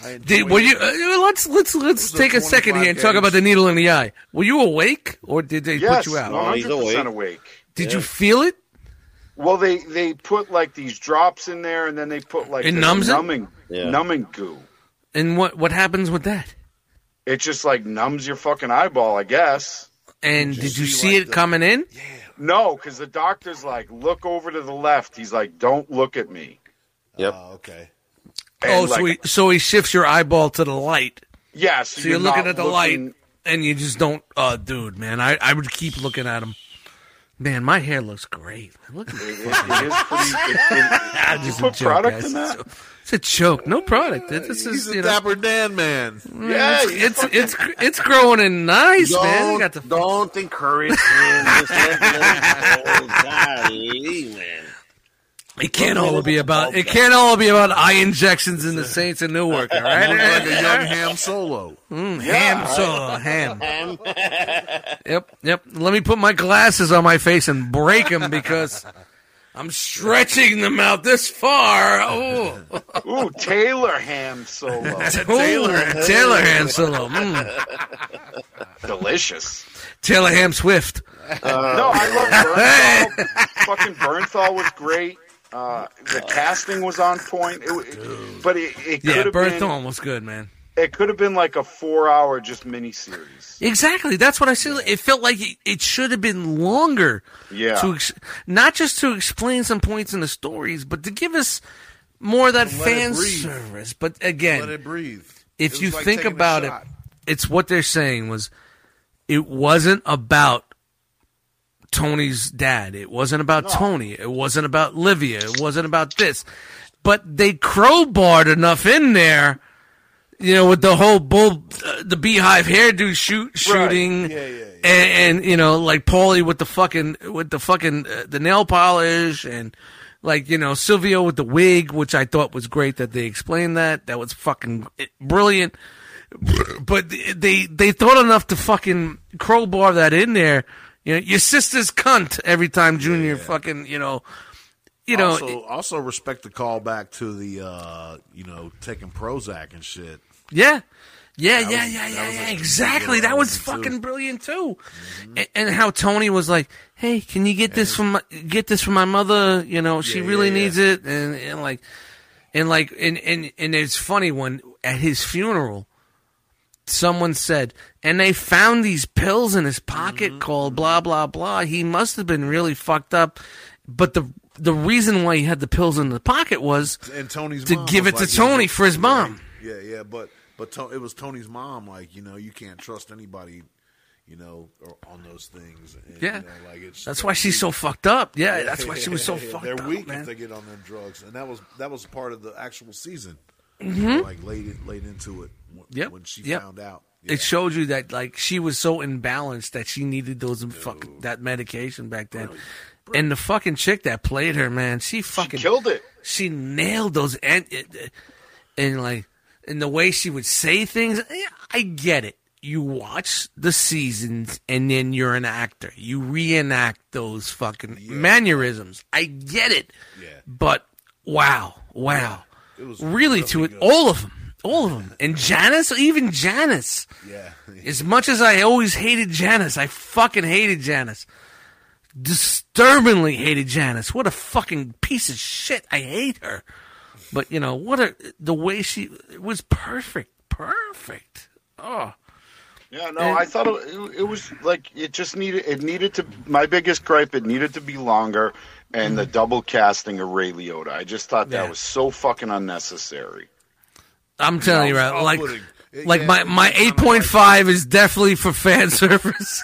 I did, were you? Uh, let's let's let's take a second here and talk about the needle in the eye. Were you awake or did they Yes, put you out? No, he's 100% awake. awake. Did you feel it? Well, they they put like these drops in there, and then they put like It this numbs it? numbing Yeah. numbing goo. And what what happens with that? It just like numbs your fucking eyeball, I guess. And you did you see, see like, it the- coming in? Yeah. No, because the doctor's like, look over to the left. He's like, don't look at me. Yep. Oh, okay. And oh, like, so he so he shifts your eyeball to the light. yeah, so, So you're, looking at the looking- light, and you just don't. Oh, dude, man, I, I would keep looking at him. Man, my hair looks great. Look at It, it- it is pretty. It, it, Just put product guys. in that? It's a joke. No product. It- This He's is a you know, dapper Dan man. Mm, yeah, it's, it's it's it's growing in nice, Don't, man. You got the don't encourage him. Just let him go. Golly, man. It can't all be about it can't all be about eye injections in the Saints of Newark, all right? like a young ham solo. Mm, ham, so ham. Yep, yep. Let me put my glasses on my face and break them because I'm stretching them out this far. Oh, Ooh, Taylor ham solo. Taylor, Taylor Ham Solo. Mm. Delicious. Taylor Ham Swift. No, I love Bernthal. Fucking Bernthal was great. Uh, the casting was on point. It, it- but it, it could Yeah, have Bert been. Thorne was good, man. It could have been like a four-hour just miniseries. Exactly. That's what I said. It felt like it, it should have been longer. Yeah. To ex- not just to explain some points in the stories, but to give us more of that Let fan service. But again, Let it breathe. if It you like think about it, it's what they're saying was it wasn't about Tony's dad. It wasn't about Tony. It wasn't about Livia. It wasn't about this. But they crowbarred enough in there, you know, with the whole bull, uh, the beehive hairdo shoot shooting, Yeah, yeah, yeah. And, and you know, like Paulie with the fucking with the fucking uh, the nail polish and. Like you know Silvio with the wig, which I thought was great that they explained that. That was fucking brilliant but they they thought enough to fucking crowbar that in there. You know, your sister's cunt every time Junior fucking you know, you know. also, also respect the callback to the uh, you know taking Prozac and shit. yeah. Yeah, That yeah, was- yeah, yeah, yeah, exactly. That was was too. fucking brilliant too. And, and how Tony was like, "Hey, can you get this from my, get this from my mother? You know, she Yeah, really yeah, yeah. needs it." And, and like, and like, and, and and it's funny when at his funeral, someone said, and they found these pills in his pocket Mm-hmm. called blah blah blah. He must have been really fucked up. But the the reason why he had the pills in the pocket was And Tony's to give it to like, yeah, Tony but- for his mom. Yeah, yeah, but but to, it was Tony's mom. Like you know, you can't trust anybody. You know, or on those things. And, Yeah. you know, like it's That's why she's so fucked up. Yeah, that's why she was so Yeah, fucked They're up, weak man. if they get on them drugs, and that was that was part of the actual season. Mhm. Like late late into it when, Yep. when she Yep. found out. It showed you that like she was so imbalanced that she needed those fuck that medication back then. And the fucking chick that played her, man, she fucking killed it. She nailed those and and like and the way she would say things. I get it. You watch the seasons and then you're an actor. You reenact those fucking mannerisms. I get it. Yeah. But wow, wow. It was really to it all of them. All of them. And Janice, even Janice. Yeah. As much as I always hated Janice, I fucking hated Janice. Disturbingly hated Janice. What a fucking piece of shit. I hate her. But you know, what a the way she it was perfect. Perfect. Oh. Yeah, no, And- I thought it, it was like it just needed. It needed to. My biggest gripe, it needed to be longer, and the double casting of Ray Liotta. I just thought that Mm-hmm. Yeah. was so fucking unnecessary. I'm telling you, right? Like, like Yeah, my my was kinda eight point five is definitely for fan service.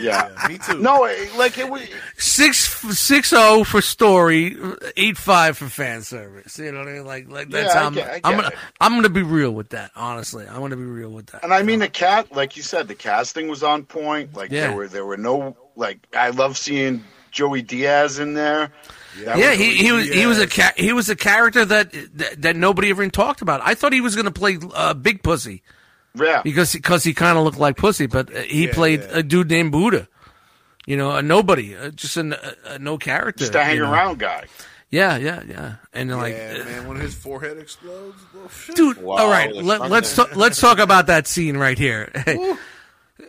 Yeah, me too. No, like it was. Six six zero for story, eight five for fan service. You know what I mean? Like like that's Yeah, how I'm, get- I I'm gonna it. I'm gonna be real with that. Honestly, I'm gonna be real with that. And I mean, the cat, like you said, the casting was on point. Like Yeah. there were there were no like. I love seeing Joey Diaz in there. That yeah, was he, he was he was a ca- he was a character that that, that nobody ever even talked about. I thought he was going to play uh, Big Pussy. Yeah. Because because he kind of looked like Pussy, but uh, he Yeah, played yeah. a dude named Buddha. You know, a nobody, uh, just an, a, a no character. just a hang you know. around guy. Yeah, yeah, yeah. And like, yeah, uh, man, when his forehead explodes, dude. all right, let, let's talk, let's talk about that scene right here.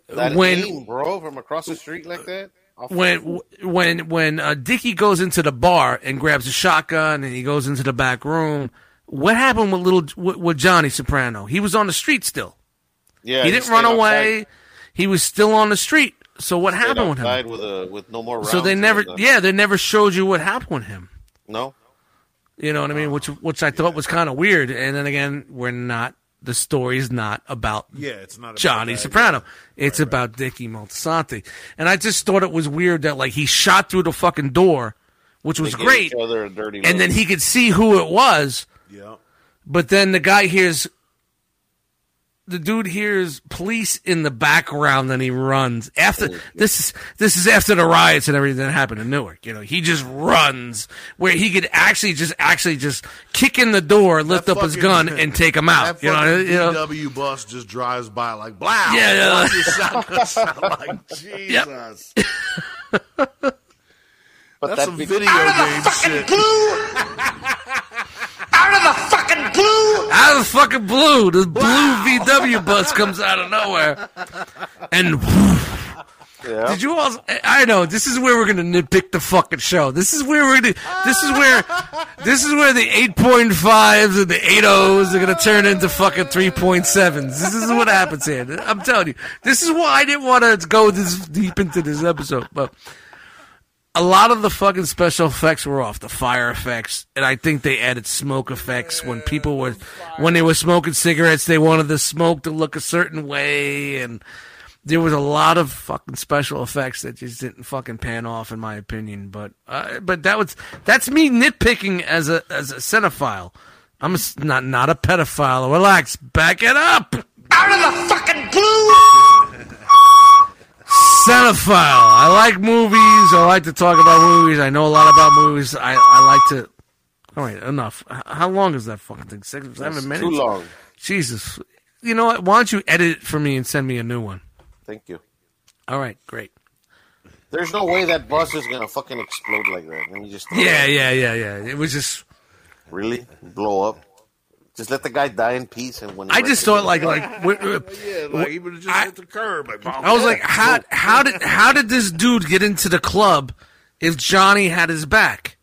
That when bro, from across the street like that. When when when uh, Dickie goes into the bar and grabs a shotgun and he goes into the back room, what happened with little with, with Johnny Soprano? He was on the street still. Yeah, he he didn't run away. outside. He was still on the street. So what happened with him? with a with no more. So they never, yeah, they never showed you what happened with him. No. You know what I mean? Which which I thought was kind of weird. And then again, we're not. The story's not about Yeah, it's not about Johnny that, Soprano. It's about Dickie Moltisanti. And I just thought it was weird that like he shot through the fucking door, which was They gave great. each other a dirty And look. then he could see who it was. Yeah. But then the guy hears the dude hears police in the background and he runs after oh, this is this is after the riots and everything that happened in Newark. You know, he just runs where he could actually just actually just kick in the door, lift That up his fucking- gun, and take him out. That You know, fucking you know. VW bus just drives by like blah. Yeah, yeah. Watch sound like Jesus. but That's that some video game shit. Out of the fucking blue! Out of the fucking blue, the blue VW bus comes out of nowhere, and Yeah. Did you all? I know this is where we're gonna nitpick the fucking show. This is where we're gonna. This is where. This is where the eight point fives and the eight O's are gonna turn into fucking three point sevens. This is what happens here. I'm telling you. This is why I didn't want to go this deep into this episode, but. A lot of the fucking special effects were off, the fire effects, and I think they added smoke effects when people were, when they were smoking cigarettes, they wanted the smoke to look a certain way, and there was a lot of fucking special effects that just didn't fucking pan off, in my opinion. But uh, but that was that's me nitpicking as a as a cinephile. I'm a not not a pedophile. Relax, back it up. Out of the fucking blue! Cinephile. I like movies. I like to talk about movies. I know a lot about movies. I I like to. All right, enough. How long is that fucking thing? Six, seven It's minutes. Too long. Jesus. You know what? Why don't you edit it for me and send me a new one? Thank you. All right, great. There's no way that bus is gonna fucking explode like that. Let me just Yeah, yeah, yeah, yeah. It was just. really blow up. Just let the guy die in peace. And when I just thought like like. w- w- Yeah, like he would have just I- hit the curb. Like, I was like, how how did how did this dude get into the club if Johnny had his back?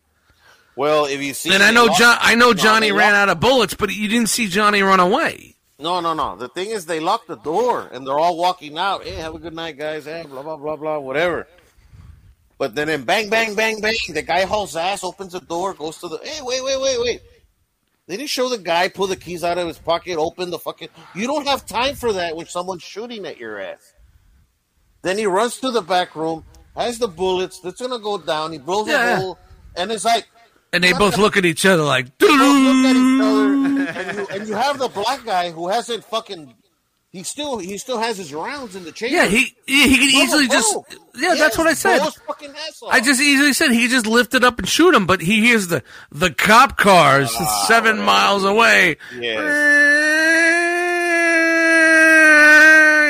well, if you see, And I know locked- John, I know Johnny they ran locked- out of bullets, but you didn't see Johnny run away. No, no, no. The thing is, they locked the door and they're all walking out. Hey, have a good night, guys. Hey, blah blah blah blah, whatever. But then, in bang, bang, bang, bang, the guy hauls ass, opens the door, goes to the. Hey, wait, wait, wait, wait. They didn't show the guy pull the keys out of his pocket, open the fucking. You don't have time for that when someone's shooting at your ass. Then he runs to the back room, has the bullets. That's gonna go down. He blows Yeah. a hole, and it's like And they both look at each other like, both look at each other, and you, and you have the black guy who hasn't fucking. He still he still has his rounds in the chamber. yeah, he he, he Blow, easily just yeah, that's what I said. blow his fucking ass off. I just easily said he could just lift it up and shoot him, but he hears the the cop cars ah, seven miles away. Yes.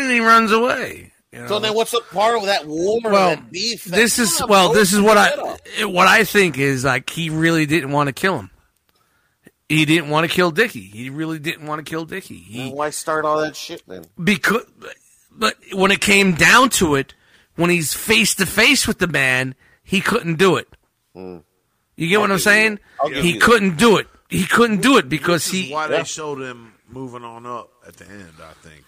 And he runs away. you know? So then, what's the part of that war? well, that beef? that- this is well, this is what I what I think is like he really didn't want to kill him. He didn't want to kill Dickie. He really didn't want to kill Dickie. Then He why start all that shit then? because but when it came down to it, when he's face to face with the man, he couldn't do it. Hmm. You get what I'm saying? He couldn't do it. He couldn't do it because This is he why Yeah. they showed him moving on up at the end. I think.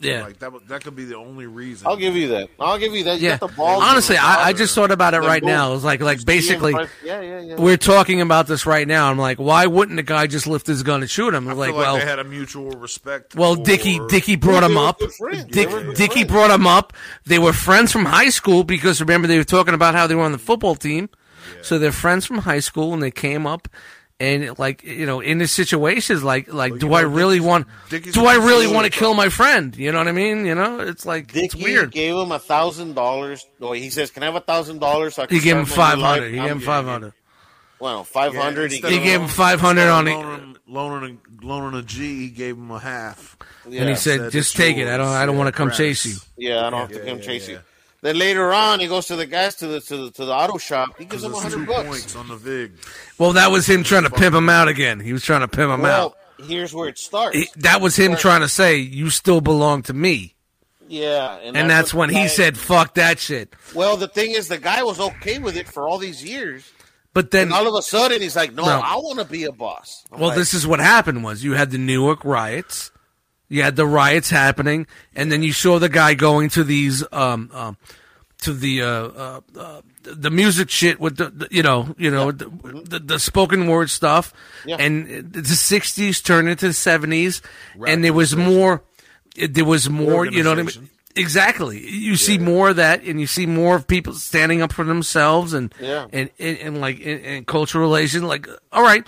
Yeah. Like that. That could be the only reason. I'll give you that. I'll give you that. You Yeah, got the honestly, I, I just thought about it right boom. now. It was like, like basically, Yeah, yeah, yeah. we're talking about this right now. I'm like, why wouldn't the guy just lift his gun and shoot him? I Like, feel like well, they had a mutual respect. Well, for- Dickie Dickie brought him up. good friends. Dick, They were good Dickie friends. brought him up. They were friends from high school because remember they were talking about how they were on the football team. So they're friends from high school, and they came up. And like you know, in this situations, like like, Well, do you I know, really want? Dickie's do I really want to kill my friend? You know what I mean? You know, it's like it's Dickie weird. gave him a thousand dollars. No, he says, "Can I have a thousand dollars?" so He gave him start my five new life?" hundred. He I'm gave him five hundred five you- Well, five Yeah, hundred. instead He gave him 500 on loaning, it. him- loaning, a, loaning a G. He gave him a half. And he said, Said "Just it's take it. I don't. I don't yours. want to come Yeah, chase you." "Yeah, I don't have to Yeah, come yeah, chase yeah. you." Then later on, he goes to the guys to the to the, to the auto shop. He gives Because him a it's bucks. on the vig. Well, that was him trying to pimp him out again. He was trying to pimp him out. Here's where it starts. He- that was him trying to say, "You still belong to me." yeah, And that's what when the he said, "Fuck that shit." Well, the thing is, the guy was okay with it for all these years, But then, and all of a sudden, he's like, "No, No. I want to be a boss." I'm well, like, this is what happened: was you had the Newark riots, You had the riots happening, and then you saw the guy going to these um, um to the uh, uh, uh the music shit with the, the you know you know the, the, the spoken word stuff, Yeah. and the '60s turned into the '70s, and there was more. There was more. You know what I mean? Exactly. You see more of that, and you see more of people standing up for themselves, and Yeah. and, and, and like in, in cultural relation. Like, all right,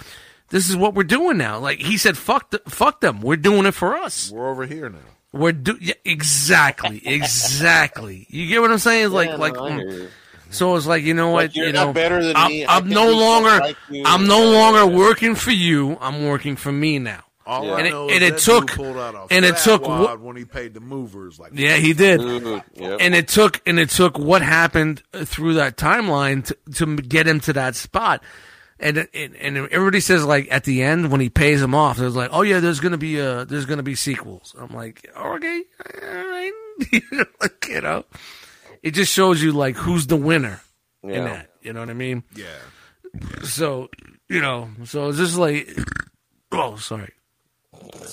this is what we're doing now. Like he said, fuck, the, fuck them. We're doing it for us. We're over here now. We're do yeah, exactly, exactly. You get what I'm saying? It's like, Yeah, like, I mm. so it's like you know Like, what? you're you not know, better than I'm, me. I I'm no longer, like. I'm no longer yeah. working for you. I'm working for me now. All Yeah. I And it- know and is it that took- pulled out a and it took wad what- when he paid the movers. Like Yeah, he did. Dude, yep. and it took and it took what happened through that timeline to, to get him to that spot and, and and everybody says like at the end when he pays him off there's like oh yeah there's gonna be uh there's gonna be sequels. I'm like okay all right you know, like, it just shows you like who's the winner in that. You know what i mean? Yeah. so you know so it's just like oh sorry.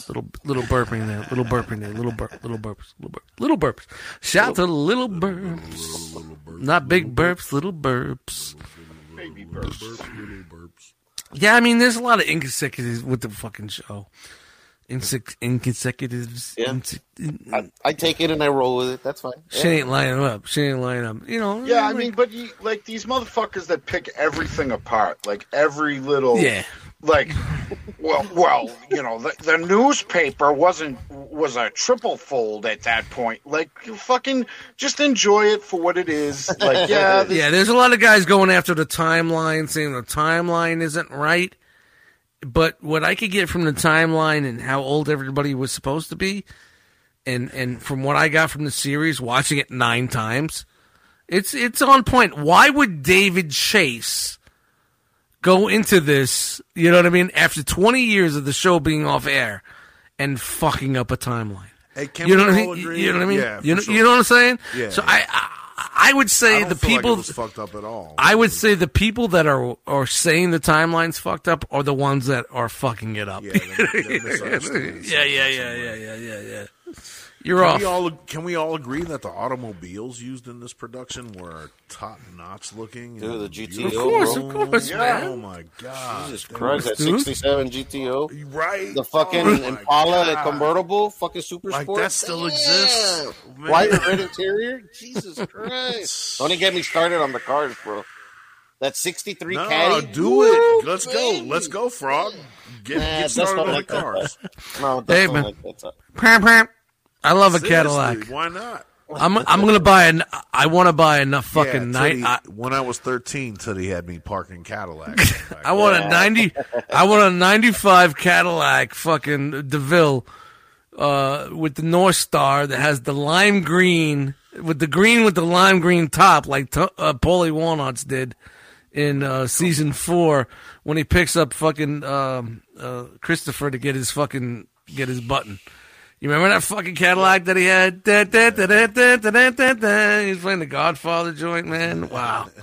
Little little burping there little burping there little burp little burps little burps little burps. Shout to little burps. Not big burps little burps Baby burps. Little burps. yeah i mean there's a lot of inconsistencies with the fucking show Inse- inconsecutives Yeah. inse- I, I take it and I roll with it. That's fine. she ain't lining up she ain't lining up you know Yeah, I mean, but you, like these motherfuckers that pick everything apart, like every little, yeah like, well, well, you know, the, the newspaper wasn't was a triple fold at that point. Like, you fucking just enjoy it for what it is. Like, yeah, this, Yeah, there's a lot of guys going after the timeline, saying the timeline isn't right. But what I could get from the timeline and how old everybody was supposed to be, and and from what I got from the series, watching it nine times, it's it's on point. Why would David Chase go into this? You know what I mean? After 20 years of the show being off air, and fucking up a timeline. Hey, can You know I all mean? agree? You know what I mean? Yeah, you know, sure. you know what I'm saying? Yeah. So I, I I would I say don't the like people was fucked up at all. I would say the people that are are saying the timeline's fucked up are the ones that are fucking it up. yeah, they're, they're yeah, yeah, yeah, yeah, yeah, yeah, yeah. You're Can off. we all can we all agree that the automobiles used in this production were top notch looking? Dude, and the GTO, beautiful? Of course, of course, Yeah. man. Oh my god! Jesus They Christ, were- that 67 GTO. right? The fucking Oh my Impala, the convertible, fucking super Like, sport. that still exists? Man. White and red interior. Jesus Christ! Don't even get me started on the cars, bro. That 63 No, Caddy. do Woo, it. Let's go. Let's go, Frog. Get, Nah, get started on the like that. cars. No, that's Hey, not man. like I love a Seriously, Cadillac. Why not? I'm I'm gonna buy an. I want to buy enough fucking yeah, night. I, when I was 13, Teddy had me parking Cadillacs. back I want a ninety. I want a ninety-five Cadillac, fucking Deville, uh, with the North Star that has the lime green with the green with the lime green top, like t- uh, Paulie Walnuts did in uh, season four when he picks up fucking um, uh, Christopher to get his fucking get his button. You remember that fucking Cadillac that he had? Da, da, da, he was playing the Godfather joint, man. Wow.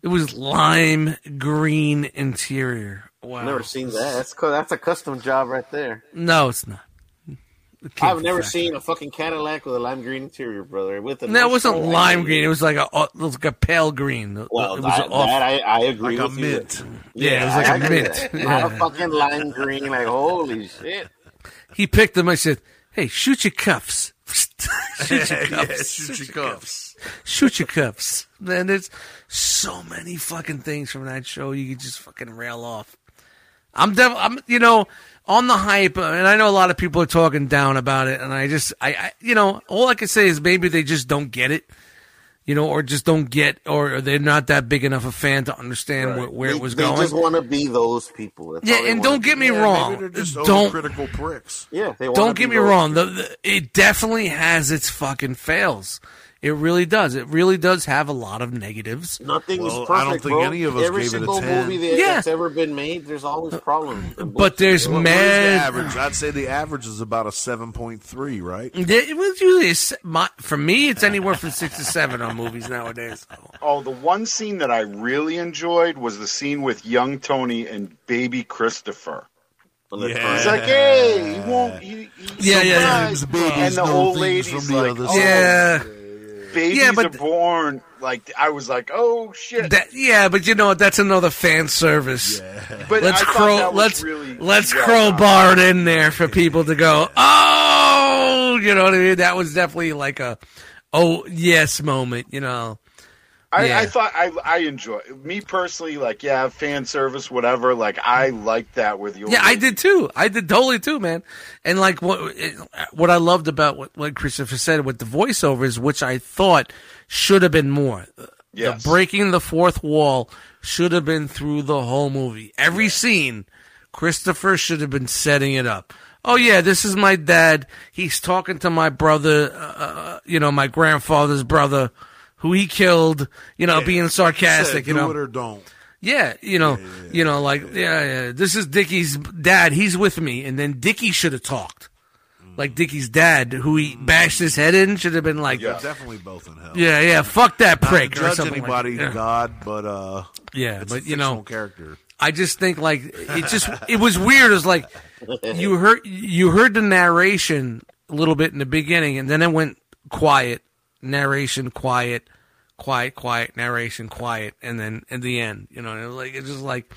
It was lime green interior. Wow. Never seen that. That's cool. that's a custom job right there. No, it's not. I've never seen a fucking Cadillac with a lime green interior, brother. With a no, it wasn't lime green. It was like a it was like a pale green. Well, it was that, off, that I, I agree like with a mint. Yeah, yeah, it was like I, a mint. Not yeah. a fucking lime green. Like holy shit. He picked them. I said, "Hey, shoot your cuffs. shoot your Yeah, cuffs. shoot your cuffs. Shoot your cuffs." Man, there's so many fucking things from that show you could just fucking rail off. I'm dev- I'm you know on the hype, uh, and I know a lot of people are talking down about it, and I just I, I you know all I can say is maybe they just don't get it. You know, or just don't get, or they're not that big enough a fan to understand where, where they, it was they going. just want to be those people. That's Yeah, and don't get me Yeah, wrong. Maybe they're just Don't overcritical pricks. Yeah, they don't get me those wrong. The, the, it definitely has its fucking fails. It really does. It really does have a lot of negatives. Nothing Well, is I don't think bro. any of us Every gave it a single 10. movie that, Yeah. that's ever been made, there's always uh, problems. and But there's What- what is the average? I'd say the average is about a 7.3, right? It was usually a se- my, for me. It's anywhere from six to seven on movies nowadays. Oh, the one scene that I really enjoyed was the scene with young Tony and baby Christopher. Yeah. He's like, hey, he won't. He, he's Yeah, yeah, yeah. And the old lady's from the like, other oh, side. Yeah. Babies Yeah, but- are born. Like I was like, oh shit. That, yeah, but you know what? That's another fan service. but Let's crow. Let's really let's crowbar it in there for people to go. Oh, you know what I mean? That was definitely like a oh yes moment. You know. I, Yeah. I thought I I enjoy me personally. Like, yeah, fan service, whatever. Like, I like that with you Yeah, I did too. I did totally too, man. And like what what I loved about what, what Christopher said with the voiceovers, which I thought should have been more. Yes. The breaking the fourth wall should have been through the whole movie. Every scene, Christopher should have been setting it up. Oh yeah, this is my dad. He's talking to my brother, uh, you know, my grandfather's brother, who he killed. You know, being sarcastic. said, you do know, it or don't. yeah, you know, you know, like yeah, yeah. This is Dickie's dad. He's with me, and then Dickie should have talked. Like Dickie's dad, who he bashed his head in, should have been like, Yeah. yeah, Definitely both in hell. yeah, yeah, fuck that Not prick judge anybody, like. Yeah. God, but uh, Yeah, but a you know, character. I just think like it just it was weird. It was like you heard you heard the narration a little bit in the beginning, and then it went quiet, narration, quiet, quiet, quiet, narration, quiet, and then at the end, you know, it was like it's just like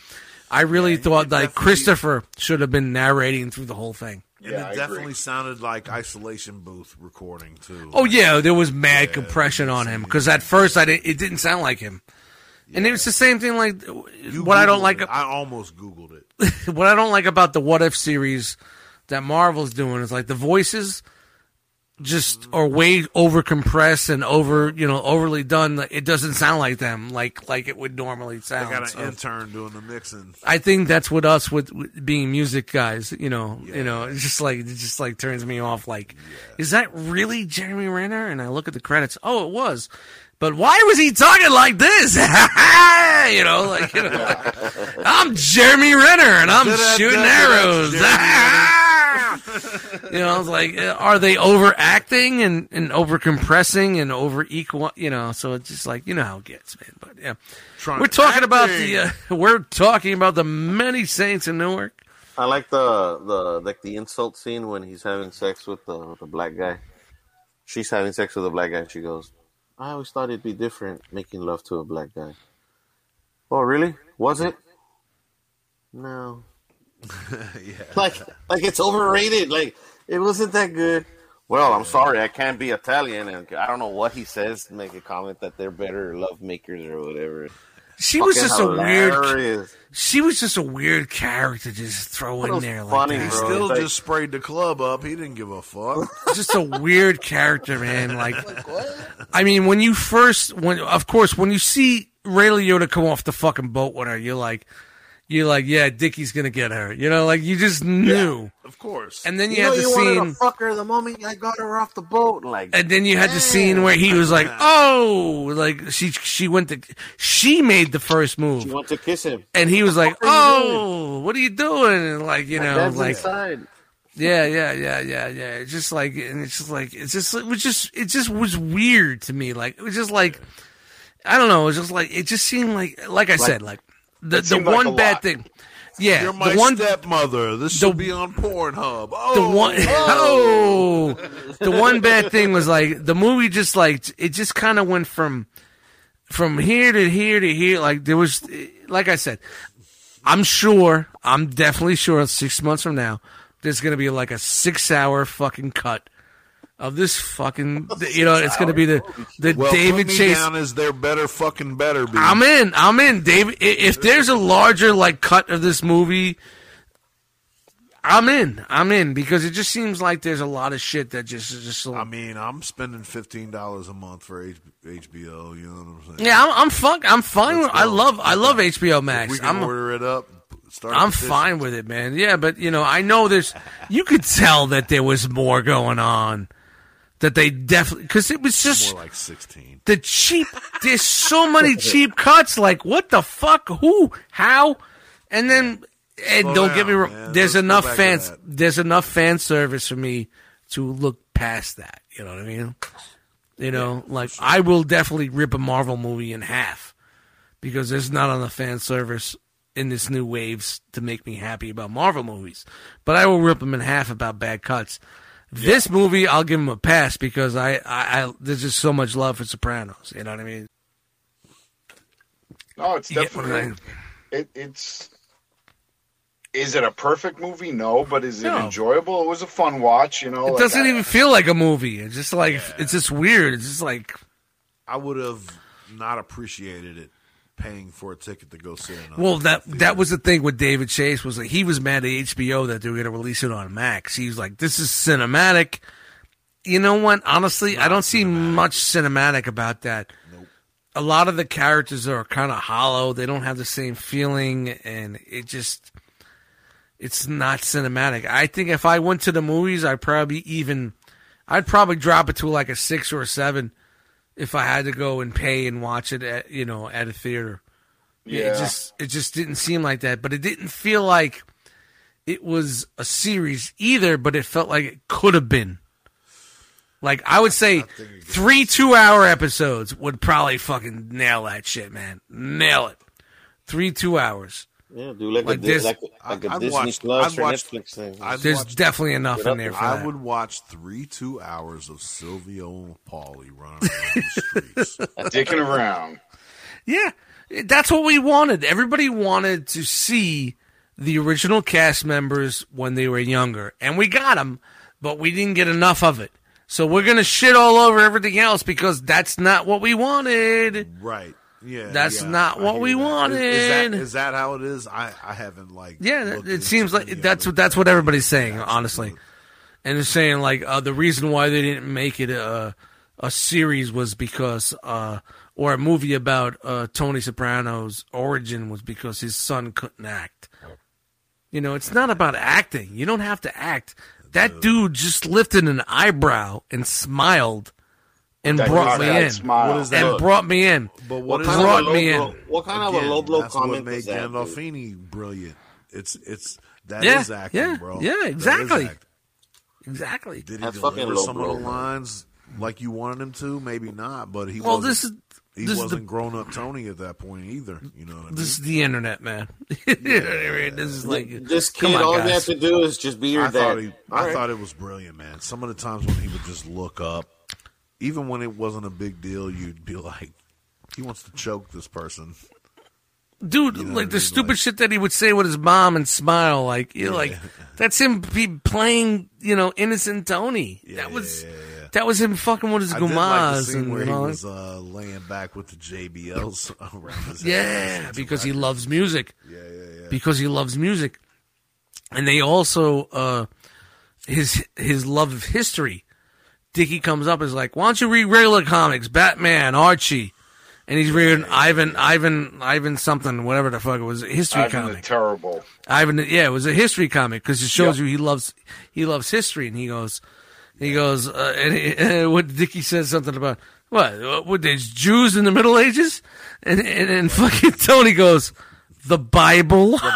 I really thought like Christopher should have been narrating through the whole thing. And Yeah, I it definitely agree. sounded like isolation booth recording too. Oh yeah, there was mad compression on him because at first I didn't, it didn't sound like him, and it was the same thing like You what I don't like. it. I almost googled it. what I don't like about the What If series that Marvel's doing is like the voices just are way over compressed and over you know overly done. It doesn't sound like them like like it would normally I sound. got an So intern doing the mixing. I think that's what us with, with being music guys. You know, you know, it's just like it just like turns me off. Like, is that really Jeremy Renner? And I look at the credits. Oh, it was. But why was he talking like this? you know, like you know, like, I'm Jeremy Renner and I'm shooting arrows. you know, it's like, uh, are they overacting and and over compressing and over equal? You know, so it's just like you know how it gets, man. But yeah, Trying- we're talking about the uh, we're talking about the many saints in Newark. I like the the like the insult scene when he's having sex with the the black guy. She's having sex with a black guy, and she goes, "I always thought it'd be different making love to a black guy." Oh, really? Was it? No. yeah. Like, like it's overrated. Like, it wasn't that good. Well, I'm sorry, I can't be Italian, and I don't know what he says to make a comment that they're better love makers or whatever. She was Fucking just a weird. She was just a weird character to just throw in was there like funny, that. He still like- just sprayed the club up. He didn't give a fuck. just a weird character, man. Like, I mean, when you first, when of course, when you see Ray Liotta come off the fucking boat with her, you're like, you're like, yeah, Dickie's gonna get her. You know, like you just knew. of course. And then you, You know, had the you wanted scene, to fuck her the moment I got her off the boat. Like, and then you had the scene where he was like, oh, like she she went to, she made the first move. she move, went to kiss him. and he was like, fuck are oh, what are you doing? And like, you know, like. inside. Yeah, yeah, yeah, yeah, yeah. It's just like, and it's just like, it's just, it was just, it just was weird to me. Like, it was just like, I don't know. It was just like, it just seemed like, like I said, like the the seemed like one bad lot. thing. Yeah, You're my the one, stepmother. This the- should be on Pornhub. Oh, the one, oh, the one bad thing was like the movie just like it just kind of went from from here to here to here. Like there was, like I said, I'm sure, I'm definitely sure, six months from now, there's gonna be like a six hour fucking cut of this fucking, you know, it's gonna be the the well, David put me Chase. down as there better fucking better be. I'm in. I'm in, David. If there's a larger like cut of this movie, I'm in. I'm in because it just seems like there's a lot of shit that just just. I mean, I'm spending fifteen dollars a month for H- HBO. You know what I'm saying? yeah, I'm, I'm fine. I'm fine. With, I love. I love HBO If Max. we can I'm. order it up. I'm fine with it, man. Yeah, but you know, I know there's. You could tell that there was more going on. That they definitely because it was just More like sixteen. the cheap. There's so many cheap cuts. Like what the fuck? Who? How? And then, and Slow don't get me wrong. man. There's Let's enough fans. There's enough fan service for me to look past that. You know what I mean? You know, like I will definitely rip a Marvel movie in half because there's not enough fan service in this new waves to make me happy about Marvel movies, but I will rip them in half about bad cuts. This movie, I'll give him a pass because I, I, I there's just so much love for Sopranos. You know what I mean? No, it's You get what definitely it, it's. Is it a perfect movie? No, but is it No. enjoyable? It was a fun watch. You know, It like, doesn't I- even feel like a movie. It's just like it's just weird. It's just like I would have not appreciated it paying for a ticket to go see it. Well, that theater. that was the thing with David Chase was like he was mad at HBO that they were going to release it on Max. He was like, "This is cinematic." You know what? Honestly, I don't see much cinematic about that. A lot of the characters are kind of hollow. They don't have the same feeling, and it just it's not cinematic. I think if I went to the movies, I'd probably even I'd probably drop it to like a six or a seven if I had to go and pay and watch it at you know at a theater. Yeah. It just it just didn't seem like that, but it didn't feel like it was a series either, but it felt like it could have been. Like I would say three two hour episodes would probably fucking nail that shit, man. Nail it. Three two hours. Yeah, do like, Like a, this- Dis- like, a- like a I'd Disney watch- Plus I'd or watch- Netflix thing. I'd There's watch- definitely enough in there there. for I that. would watch three two hours of Silvio Paulie running around the streets. dicking around. Yeah, that's what we wanted. Everybody wanted to see the original cast members when they were younger, and we got them, but we didn't get enough of it. So we're gonna shit all over everything else because that's not what we wanted. Right. Yeah. That's yeah, not I what we wanted. Is- Is, that, is that how it is? I, I haven't like. Yeah, it seems like that's what that's what everybody's saying, honestly. And they're saying like uh, the reason why they didn't make it a a series was because uh, or a movie about uh, Tony Soprano's origin was because his son couldn't act. You know, it's not about acting. You don't have to act. That dude just lifted an eyebrow and smiled and That brought me in. smile. What is that? And brought me in. But What what is kind brought a me low in. What kind of a low blow that's comment what is made that? dude? Gandolfini brilliant. It's it's that Yeah, is acting, yeah, bro. yeah, exactly. Exactly. Did he That's deliver some blow, of the man. lines like you wanted him to? Maybe not, but he Well, wasn't, this is he this wasn't the grown up Tony at that point either. You know what I mean? this is the internet, man. You know what I mean? This is like This kid, on, all he guys. has to do is just be your I thought dad. he, I right. thought it was brilliant, man. Some of the times when he would just look up, even when it wasn't a big deal, you'd be like, he wants to choke this person. dude, You know like the mean? stupid Like- shit that he would say with his mom and smile, like you're like, that's him be playing, you know, innocent Tony. Yeah, that was yeah, yeah, yeah. that was him fucking with his I did like the gumas scene and, where he was uh, laying back with the JBLs around his. Yeah, because he loves music. Yeah, yeah, yeah. Because he loves music, and they also uh, his his love of history. Dickie comes up and is like, "Why don't you read regular comics, Batman, Archie?" And he's reading Ivan, Ivan, Ivan something, whatever the fuck it was, a history Ivan comic. the Terrible. Ivan, yeah, it was a history comic because it shows Yep. you he loves he loves history, and he goes, he goes, uh, and, he, and what Dickie says something about what? What? what, There's Jews in the Middle Ages, and and, and fucking Tony goes, the Bible.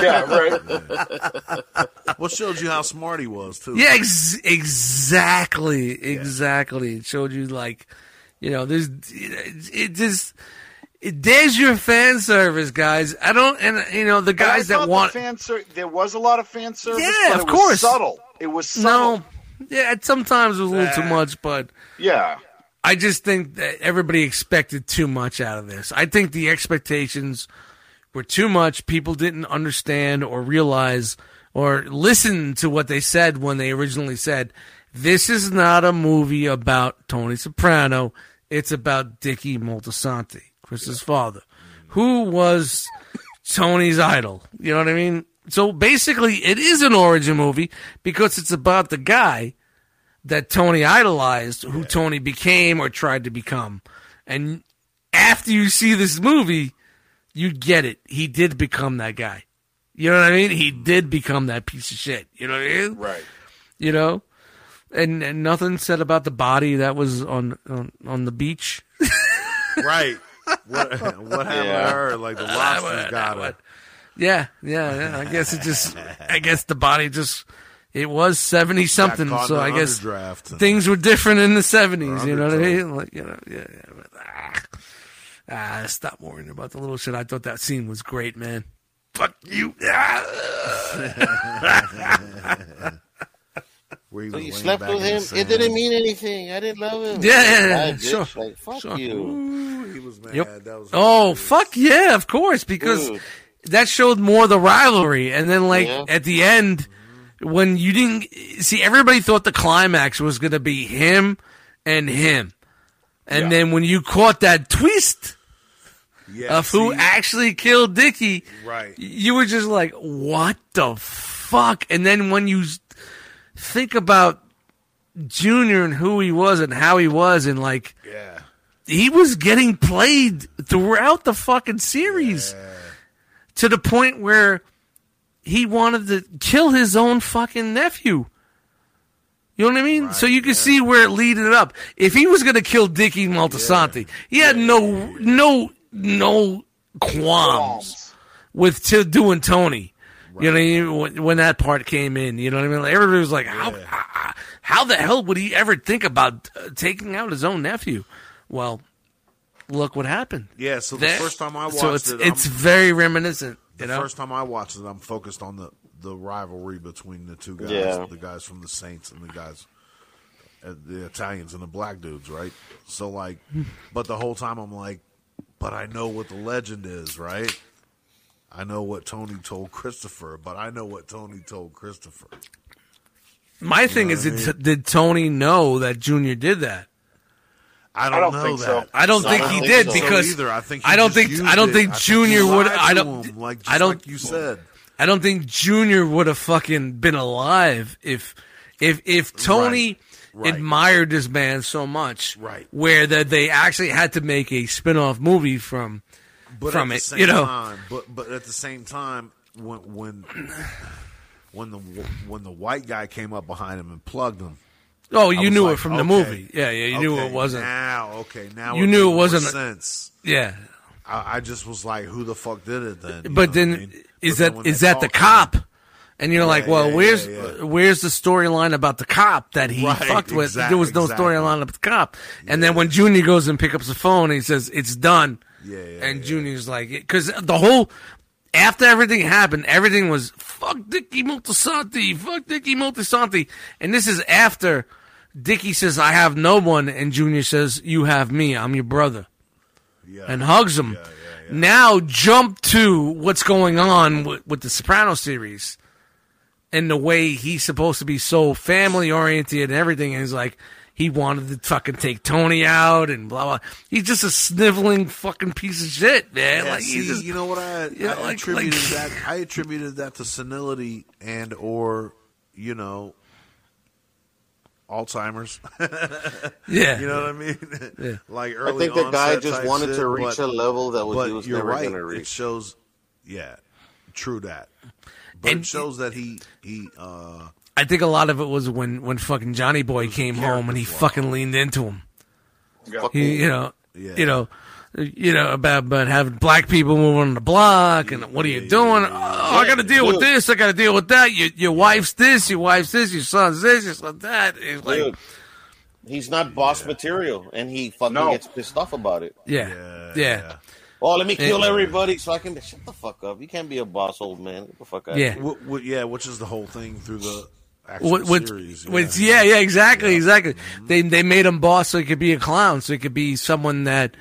Yeah, right. What showed you how smart he was too? yeah, ex- exactly, exactly. It showed you like, you know, there's it, it just. It, there's your fan service, guys. I don't, and you know the But I guys that thought the want. fan ser- there was a lot of fan service. Yeah, but of it course. Was subtle. It was subtle. No, yeah, sometimes it was a little too much, but Yeah. I just think that everybody expected too much out of this. I think the expectations were too much. People didn't understand or realize or listen to what they said when they originally said, this is not a movie about Tony Soprano. It's about Dickie Moltisanti, Chris's father, who was Tony's idol. You know what I mean? So basically, it is an origin movie because it's about the guy that Tony idolized, who Tony became or tried to become. And after you see this movie, you get it. He did become that guy. You know what I mean? He mm-hmm. did become that piece of shit. You know what I mean? Right. You know? And, and nothing said about the body that was on on, on the beach. right. What, what happened Yeah. to her? Like the lobsters got her. Yeah, yeah, yeah. I guess it just I guess the body just it was seventy something, so I guess things were different in the seventies. You know what I mean? Like you know, yeah. yeah but, ah, stop worrying about the little shit. I thought that scene was great, man. fuck you. Where So you slept with him? It didn't mean anything. I didn't love him. Yeah, yeah, yeah, sure, Like, fuck sure. you. Ooh, he was mad. Yep. That was Oh hilarious. fuck yeah, of course, because Dude. that showed more the rivalry. And then like Yeah. at the end, when you didn't see, everybody thought the climax was going to be him and him, and Yeah. then when you caught that twist Yeah, of who actually killed Dickie, Right. you were just like, what the fuck? And then when you think about Junior and who he was and how he was, and like Yeah. he was getting played throughout the fucking series to the point where he wanted to kill his own fucking nephew. You know what I mean? so you can see where it leaded up. If he was going to kill Dickie Moltisanti, he had no no no qualms with t- doing Tony. You know what I mean? When, when that part came in, you know what I mean? Like, everybody was like, how, how how the hell would he ever think about uh, taking out his own nephew? Well, look what happened. Yeah, so the There- first time I watched so it's it, it's I'm- very reminiscent. the You know, first time I watched it, I'm focused on the the rivalry between the two guys, Yeah. the guys from the Saints and the guys, uh, the Italians and the black dudes, right? So like, but the whole time I'm like, but I know what the legend is, right? I know what Tony told Christopher, but I know what Tony told Christopher. my thing is, did, did Tony know that Junior did that? I don't, don't know think that. so. I don't No, think I don't he think did so. because either. I think he I don't think I don't think I Junior would. lied I don't. him, like just I don't. like you said. I don't think Junior would have fucking been alive if if if Tony Right. Admired this man so much, Right. Where that they actually had to make a spin-off movie from but from the it, you know. time, but but at the same time, when when when the when the white guy came up behind him and plugged him, Oh, you knew like, it from the okay, movie. Yeah, yeah, you knew it wasn't. now. Okay, now You it knew it wasn't- sense. Yeah, I, I just was like, who the fuck did it then? You but then I mean? is But that when is that the called him- cop? And you're like, well, yeah, where's yeah, where's the storyline about the cop that he Right, fucked with? exact- there was no exactly. storyline about the cop. And then when Junior goes and picks up the phone, he says it's done. Yeah, yeah, and. Junior's like, because the whole after everything happened, everything was fuck Dicky Moltisanti, fuck Dicky Moltisanti, and this is after Dicky says I have no one, and Junior says you have me, I'm your brother Yeah. and hugs him. Yeah, yeah, yeah. Now jump to what's going on with, with the Soprano series and the way he's supposed to be so family oriented and everything. And he's like, he wanted to fucking take Tony out and blah blah. He's just a sniveling fucking piece of shit, man. Yeah, like see, just, you know what I, Yeah, I like- attributed like- that I attributed that to senility and or you know Alzheimer's. yeah, you know what I mean? Yeah. like I think the guy just wanted shit, to reach but, a level that was, but he was you're never right. going to It shows, yeah, true that. But And- it shows that he he uh I think a lot of it was when when fucking Johnny Boy came home and he character fucking leaned into him. Yeah. He, you know, Yeah. you know, you know about about having black people moving on the block and what are you doing? Oh, I got to deal with this. I got to deal with that. Your your wife's this. Your wife's this. Your son's this. Your son's that. It's like, Dude, he's not boss material, and he fucking No. gets pissed off about it. yeah, yeah, yeah, Oh, let me kill everybody so I can be. Shut the fuck up. You can't be a boss, old man. Get the fuck out. yeah. Wh- wh- yeah, which is the whole thing through the actual What, what, series. what- yeah, yeah, exactly, exactly. They they made him boss so he could be a clown, so he could be someone that.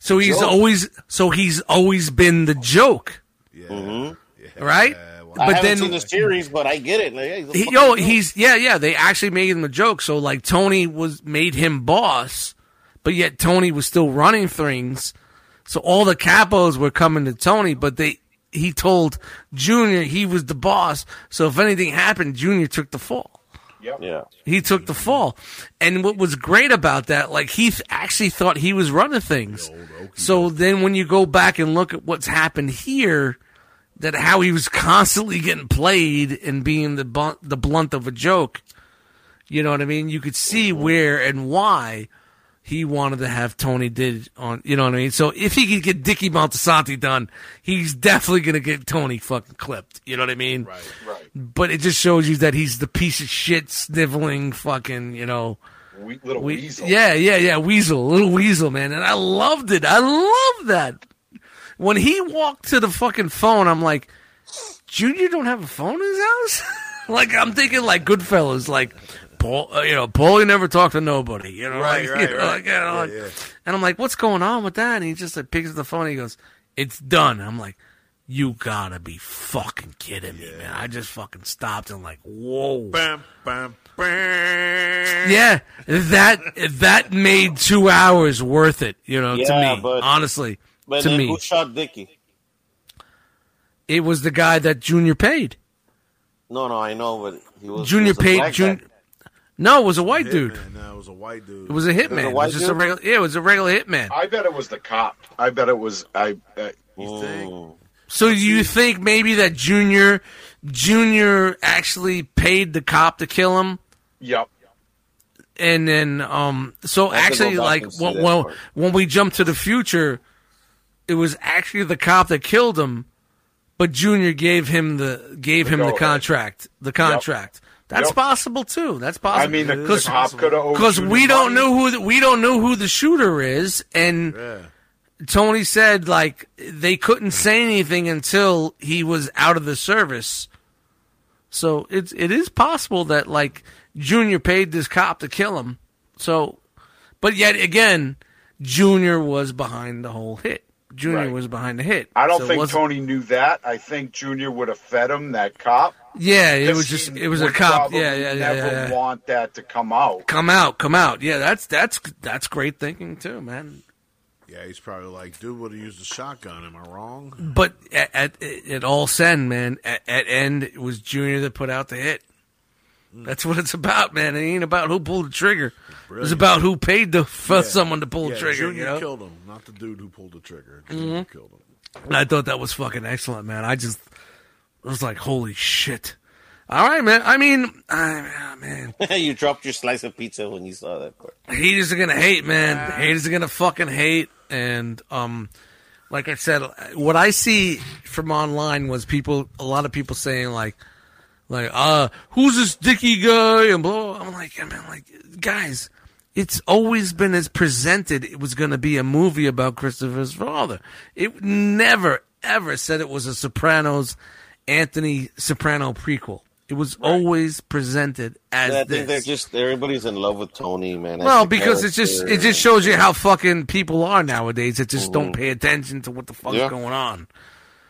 So he's Joke. always so he's always been the joke, yeah, Mhm. yeah, right? well, I But haven't then seen the series, but I get it. Like, hey, he's He, yo, joke. he's yeah, yeah. They actually made him a joke. So like Tony was made him boss, but yet Tony was still running things. So all the capos were coming to Tony, but they he told Junior he was the boss. So if anything happened, Junior took the fall. Yep. yeah. He took the fall. And what was great about that, like he th- actually thought he was running things. So then when you go back and look at what's happened here, that how he was constantly getting played and being the bu- the blunt of a joke. You know what I mean? You could see where and why he wanted to have Tony did on. You know what I mean? So if he could get Dicky Moltisanti done, he's definitely gonna get Tony fucking clipped. You know what I mean? right. Right. But it just shows you that he's the piece of shit, sniveling, fucking, you know. We, little We, weasel. yeah, yeah, yeah, weasel, little weasel, man, and I loved it. I loved that. When he walked to the fucking phone, I'm like, Junior don't have a phone in his house. like I'm thinking, like Goodfellas, like Paul. Uh, you know, Paulie never talked to nobody. You know, Right, like, right, you know, right. like, you know, Yeah, like- yeah. And I'm like, what's going on with that? And he just like picks up the phone. And he goes, "It's done." I'm like. You gotta be fucking kidding me, man! I just fucking stopped and like, whoa. Bam, bam, bam. Yeah, that that made two hours worth it. You know, to me, but- honestly, But to then me, who shot Dicky? it was the guy that Junior paid. No, no, I know, but he was Junior he was a paid black Junior. guy. No, it was a white dude. Hitman. No, it was a white dude. It was a hitman. It white was just a regular. Yeah, it was a regular hitman. I bet it was the cop. I bet it was. I. Uh, You think? So you think maybe that Junior, Junior actually paid the cop to kill him, yep. and then um. So I have to go actually, like and see when when, when we jump to the future, it was actually the cop that killed him, but Junior gave him the gave The him the go-ahead. contract. The contract. That's Yep. possible too. That's possible. I mean, the, the because cop could have. because we don't know who the, we don't know who the shooter is, and Yeah. Tony said like they couldn't say anything until he was out of the service. So it's it is possible that like Junior paid this cop to kill him. So, but yet again, Junior was behind the whole hit. Junior Right. was behind the hit. I don't So think Tony knew that. I think Junior would have fed him that cop. Yeah, it was just it was a cop. Yeah, yeah, yeah, Never yeah, yeah. want that to come out. Come out, come out. Yeah, that's that's that's great thinking too, man. Yeah, he's probably like, dude would have used a shotgun. Am I wrong? But at, at it all send, man. At, at end, it was Junior that put out the hit. Hmm. That's what it's about, man. It ain't about who pulled the trigger. It's Brilliant. about who paid the, for Yeah. someone to pull yeah, the trigger. Junior You know? killed him, not the dude who pulled the trigger. Junior mm-hmm. killed him. I thought that was fucking excellent, man. I just I was like, holy shit. All right, man. I mean, I, ah, man, you dropped your slice of pizza when you saw that part. haters are gonna hate, man. Haters are gonna fucking hate. And um, like I said, what I see from online was people, a lot of people saying like, like, uh, who's this Dicky guy? And blah. I'm like, I'm like, guys, it's always been as presented. It was going to be a movie about Christopher's father. It never, ever said it was a Sopranos, Anthony Soprano prequel. It was always presented as I this. think they're just everybody's in love with Tony, man. Well, because it's just it just shows you how fucking people are nowadays that just don't Mm-hmm. pay attention to what the fuck's Yeah. going on.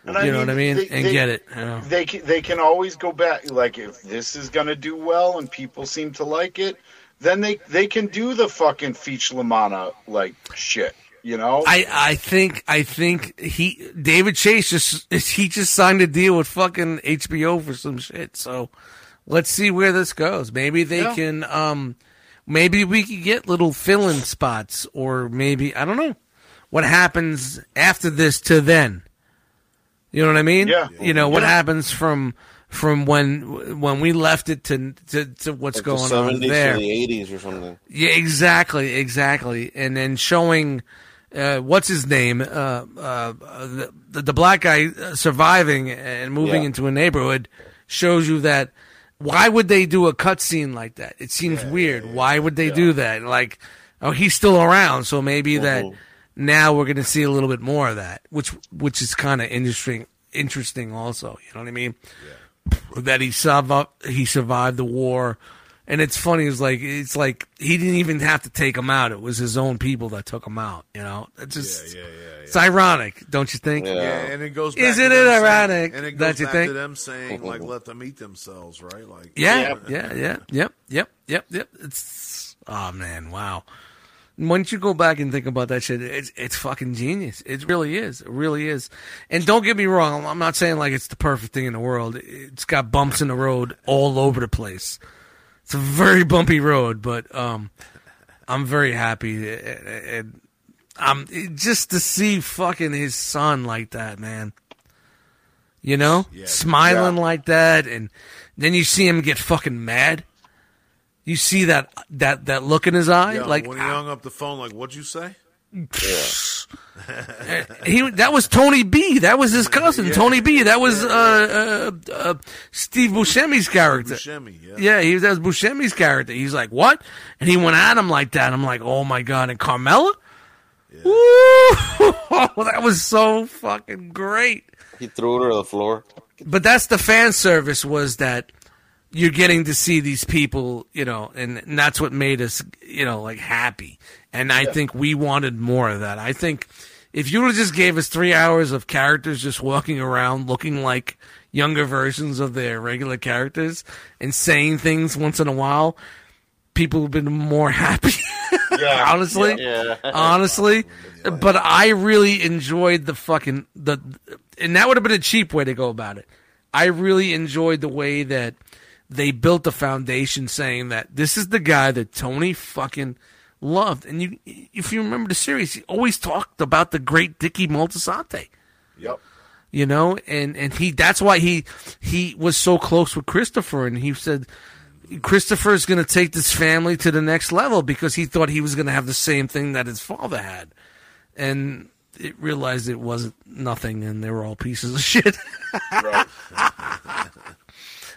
And You know what I mean? they- and they- get it. you know. They can, they can always go back. Like if this is gonna do well and people seem to like it, then they they can do the fucking Feach Lamana like shit. You know? I I think I think he David Chase just he just signed a deal with fucking HBO for some shit. So let's see where this goes. Maybe they Yeah. can um maybe we could get little fill-in spots or maybe I don't know what happens after this to then. You know what I mean? Yeah. You know what happens from from when when we left it to to, to what's like going the on 70s there. to the eighties or something. Yeah, exactly, exactly. And then showing uh, what's his name, uh, uh, the, the black guy uh, surviving and moving Yeah. into a neighborhood shows you that. Why would they do a cutscene like that? It seems weird. Why would they do that? Like, oh, he's still around, so maybe that Mhm. now we're going to see a little bit more of that, which which is kind of interesting. Interesting, also. You know what I mean? that he survived he survived the war and it's funny it's like it's like he didn't even have to take him out it was his own people that took him out you know it's just Yeah, yeah, yeah. it's ironic don't you think Yeah. Yeah, and it goes. Back Isn't to it ironic, Saying, and it don't goes you back think? to them saying like, let them eat themselves, right? Like, yeah Yep. yeah yeah yep yep yep yep it's oh man wow once you go back and think about that shit, it's it's fucking genius. It really is. It really is. And don't get me wrong. I'm not saying like it's the perfect thing in the world. It's got bumps in the road all over the place. It's a very bumpy road, but um, I'm very happy. And I'm just to see fucking his son like that, man. You know, Yeah. smiling Yeah. like that, and then you see him get fucking mad. You see that that that look in his eye, Yo, like when he hung up the phone, like, what'd you say? he that was Tony B. That was his cousin, Tony B. That was uh, uh, uh, Steve Buscemi's character. Buscemi, yeah. Yeah, he was that was Buscemi's character. He's like, "What?" And he went at him like that. I'm like, "Oh my god!" And Carmela, Woo! that was so fucking great. He threw her to the floor. but that's the fan service was that you're getting to see these people, you know, and, and that's what made us, you know, like happy. And I think we wanted more of that. I think if you would have just gave us three hours of characters just walking around looking like younger versions of their regular characters and saying things once in a while, people would have been more happy. Yeah. honestly, Yeah. honestly. But I really enjoyed the fucking the, and that would have been a cheap way to go about it. I really enjoyed the way that they built the foundation, saying that this is the guy that Tony fucking loved. And you, if you remember the series, he always talked about the great Dicky Moltisanti Yep. you know and and he that's why he he was so close with christopher and he said christopher is going to take this family to the next level because he thought he was going to have the same thing that his father had. And it realized it wasn't nothing and they were all pieces of shit.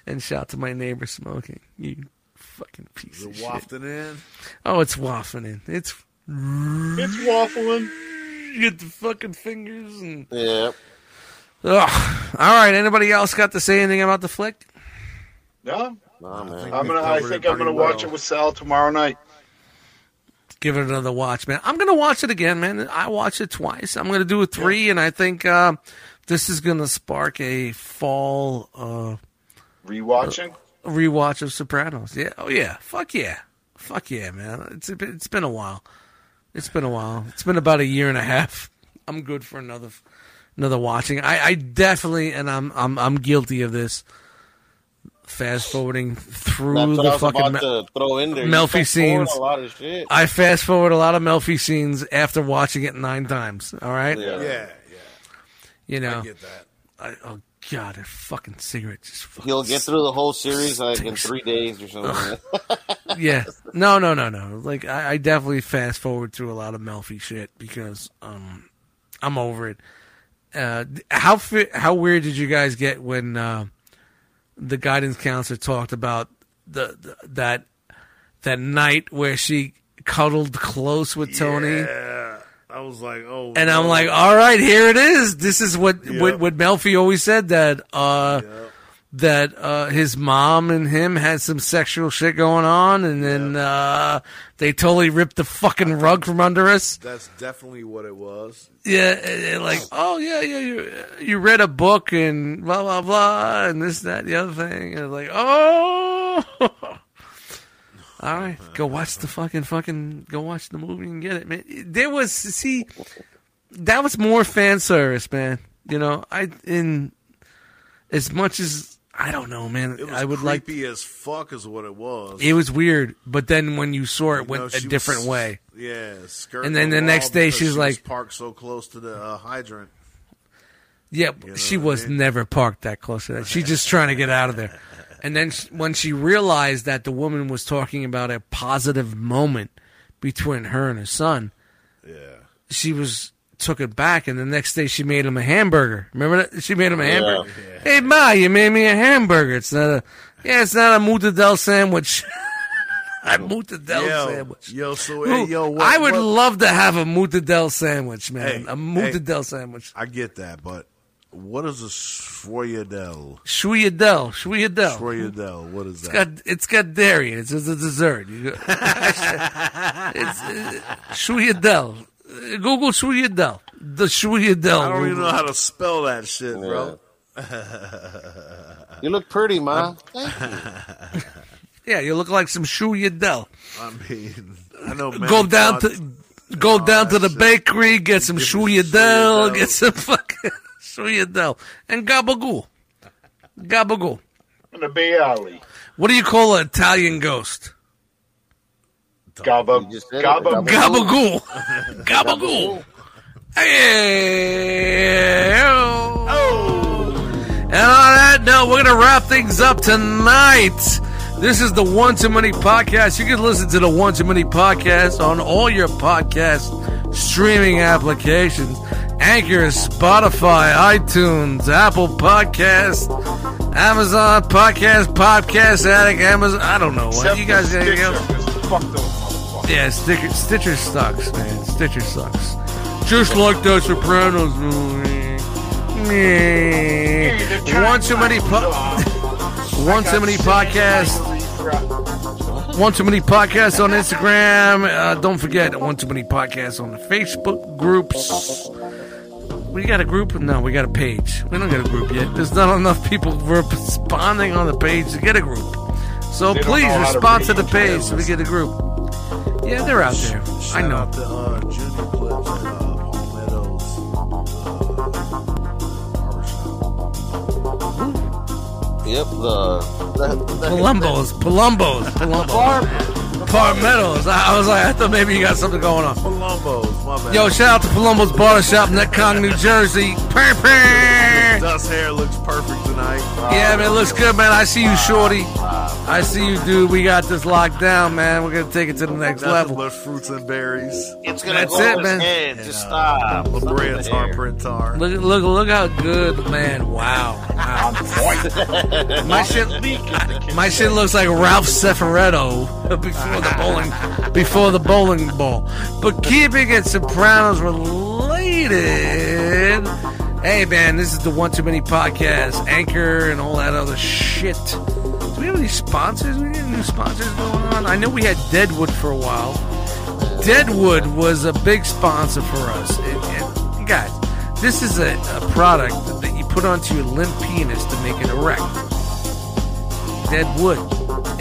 And shout to my neighbor smoking. You fucking piece Is of it shit wafting in? oh it's wafting in it's It's waffling. you get the fucking fingers and Yeah. Ugh. all right anybody else got to say anything about the flick No. Nah, man. I'm gonna. I covered think I'm gonna watch well. it with Sal tomorrow night. give it another watch, man. I'm gonna watch it again, man. I watched it twice. I'm gonna do a three, and I think uh, this is gonna spark a fall uh, Rewatching. Rewatch of Sopranos. Yeah, oh yeah, fuck yeah, fuck yeah, man. It's it's been a while. It's been a while. It's been about a year and a half. I'm good for another another watching. I, I definitely, and I'm I'm I'm guilty of this. Fast forwarding through That's what I the was fucking. about me- to throw in there. Melfi scenes. A lot of shit. I fast forward a lot of Melfi scenes after watching it nine times. All right, Yeah. Yeah, yeah. you know. I get that. I, oh god, a fucking cigarette just. Fucking He'll get through the whole series like in three days or something. Yeah, no, no, no, no. Like I, I definitely fast forward through a lot of Melfi shit because um, I'm over it. Uh, how fi- how weird did you guys get when uh, the guidance counselor talked about the, the that that night where she cuddled close with Tony? Yeah. I was like, oh. And I'm like, all right, here it is. This is what Yep. what, what Melfi always said that uh, Yep. that uh, his mom and him had some sexual shit going on, and then uh, they totally ripped the fucking rug from under us. That's definitely what it was. Yeah, and- and like, oh yeah, yeah, you you read a book and blah blah blah, and this that the other thing, and like, oh. All right, go watch the fucking fucking go watch the movie and get it, man. There was see, that was more fan service, man. You know, I in as much as I don't know, man. It was I would like creepy as fuck, is what it was. it was weird, but then when you saw it You know, went a different was- way. Yeah, And then the wall next day she's she was like- parked so close to the uh, hydrant. Yeah, know she what I was mean? never parked that close to that. She's just trying to get out of there. And then when she realized that the woman was talking about a positive moment between her and her son, Yeah, she was took it back. And the next day, she made him a hamburger. Remember that she made him a hamburger. Hey Ma, you made me a hamburger. It's not a yeah, it's not a mortadella sandwich. a mortadella yo, sandwich. yo, so hey, yo, what, I would what- love to have a mortadella sandwich, man. Hey, a mortadella sandwich. I get that, but what is a Schroyadel? Schwiyadel, Schwiyadel. Schroyadel, what is It's that? got it's got dairy. It's, it's a dessert. You go, it's uh, Schwiyadel. Google Schwiyadel. The Schwiyadel. I don't even know how to spell that shit, Yeah. bro. You look pretty, ma. Thank you. Yeah, you look like some Schwiyadel. I mean, I know. Man Go down thought- to go down to the shit. bakery, get some Get some Schwiyadel, Schwiyadel. get some fucking Schwiyadel, and gabagool. Gabagool. In the Bay Alley. What do you call an Italian ghost? Gabba. You just said Gabba. Gabba. Gabagool. Gabagool. Hey. Oh. And on that note, we're going to wrap things up tonight. This is the One Too Many podcast. You can listen to the One Too Many podcast on all your podcast streaming applications Anchor, Spotify, iTunes, Apple Podcast, Amazon Podcast, Podcast Addict, Amazon. I don't know. What Except you guys got anything Stitcher, else? 'cause Fuck those motherfuckers. Yeah, Stitcher, Stitcher sucks, man. Stitcher sucks. Just like the Sopranos movie. Yeah. One too many po- One too many podcasts. One Too Many Podcasts on Instagram. Uh, don't forget, One Too Many Podcasts on the Facebook groups. We got a group? No, we got a page. We don't got a group yet. There's not enough people responding on the page to get a group. So They please know how to respond to the page so we get a group. Yeah, they're out there. Shout I know. out to uh, Junior Clips at uh, Palmetto's uh, barbershop. Yep, the, the, the Palombos, Palombos, Palombos. Palmettos. I, I was like, I thought maybe you got something going on. Palumbo's, my bad. Yo, shout out to Palumbo's Barbershop, Netcong, New Jersey. Purr, purr. Dust hair looks perfect tonight. Yeah, man, it looks good, man. I see you, Shorty. I see you, dude. We got this locked down, man. We're gonna take it to the next Nothing level. but fruits and berries. It's gonna That's go it, on man. head. Just uh, stop. La Brea the tar hair. print tar. Look, look, look how good, man. Wow, wow. My shit, my shit looks like Ralph Cifaretto before the bowling, before the bowling ball. But keeping it Sopranos related. Hey, man, this is the One Too Many podcast, Anchor, and all that other shit. We have any sponsors? We got any sponsors going on? I know we had Deadwood for a while. Deadwood was a big sponsor for us. And, and guys, this is a, a product that you put onto your limp penis to make it erect. Deadwood.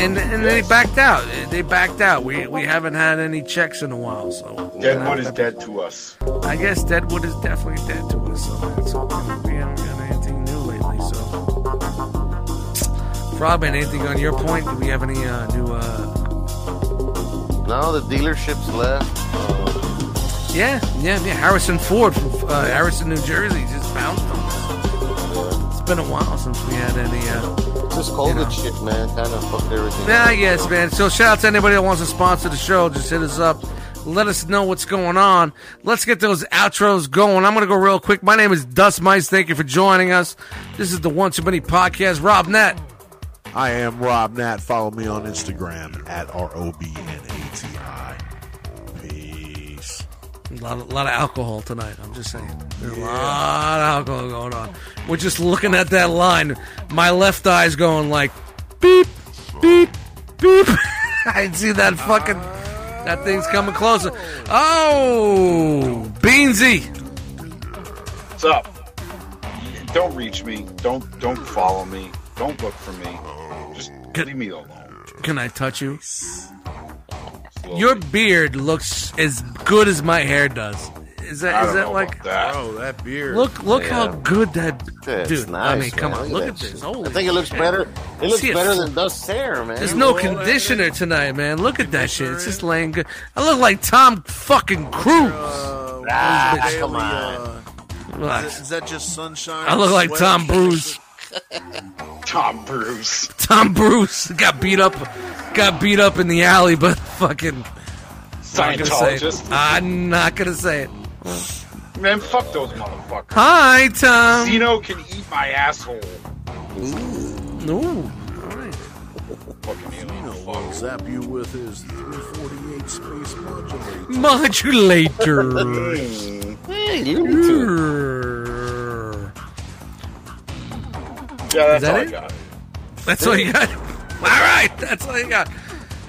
And, and they backed out. They backed out. We, we haven't had any checks in a while, so Deadwood is dead to us. I guess Deadwood is definitely dead to us. So Frogman, anything on your point? Do we have any uh, new? Uh... No, the dealerships left. Uh, Yeah, yeah, yeah. Harrison Ford from uh, Harrison, New Jersey, just bounced on us. It's been a while since we had any. Uh... this COVID know. shit, man, kind of fucked everything. Yeah, up. yes, man. So shout out to anybody that wants to sponsor the show. Just hit us up. Let us know what's going on. Let's get those outros going. I'm going to go real quick. My name is Dust Mites. Thank you for joining us. This is the One Too Many podcast. Rob Net. I am Rob Nat. Follow me on Instagram at R O B N A T I. Peace. A lot, of, lot of alcohol tonight. I'm just saying. There's a lot of alcohol going on. We're just looking at that line. My left eye's going like beep, beep, beep. I see that fucking. That thing's coming closer. Oh, Beansy. What's up? Don't reach me. Don't don't follow me. Don't look for me. Just Good. leave me alone. Can I touch you? Your beard looks as good as my hair does. Is I that is that like? that. Oh, that beard. Look look how good that It's dude. nice, I mean, come man. on, look at that this. Holy I think it looks shit. better. It looks See better than Dust's hair, man. There's no roll that conditioner tonight, man. Look at that shit. It's just laying good. I look like Tom fucking Cruise. Uh, Ah, come on. uh, Relax. is that just sunshine? I look like sweat? Tom Bruce. Tom Bruce. Tom Bruce got beat up, got beat up in the alley, but fucking. Not gonna say it. Scientologist. I'm not gonna say it. Man, fuck those motherfuckers. Hi, Tom. Xenu can eat my asshole. Ooh, all right. Fucking alien I'll zap you with his 348 space modulator. Modulator. Hey, you need to. Yeah, that's that all it? I got. That's all you got. All right, that's all you got.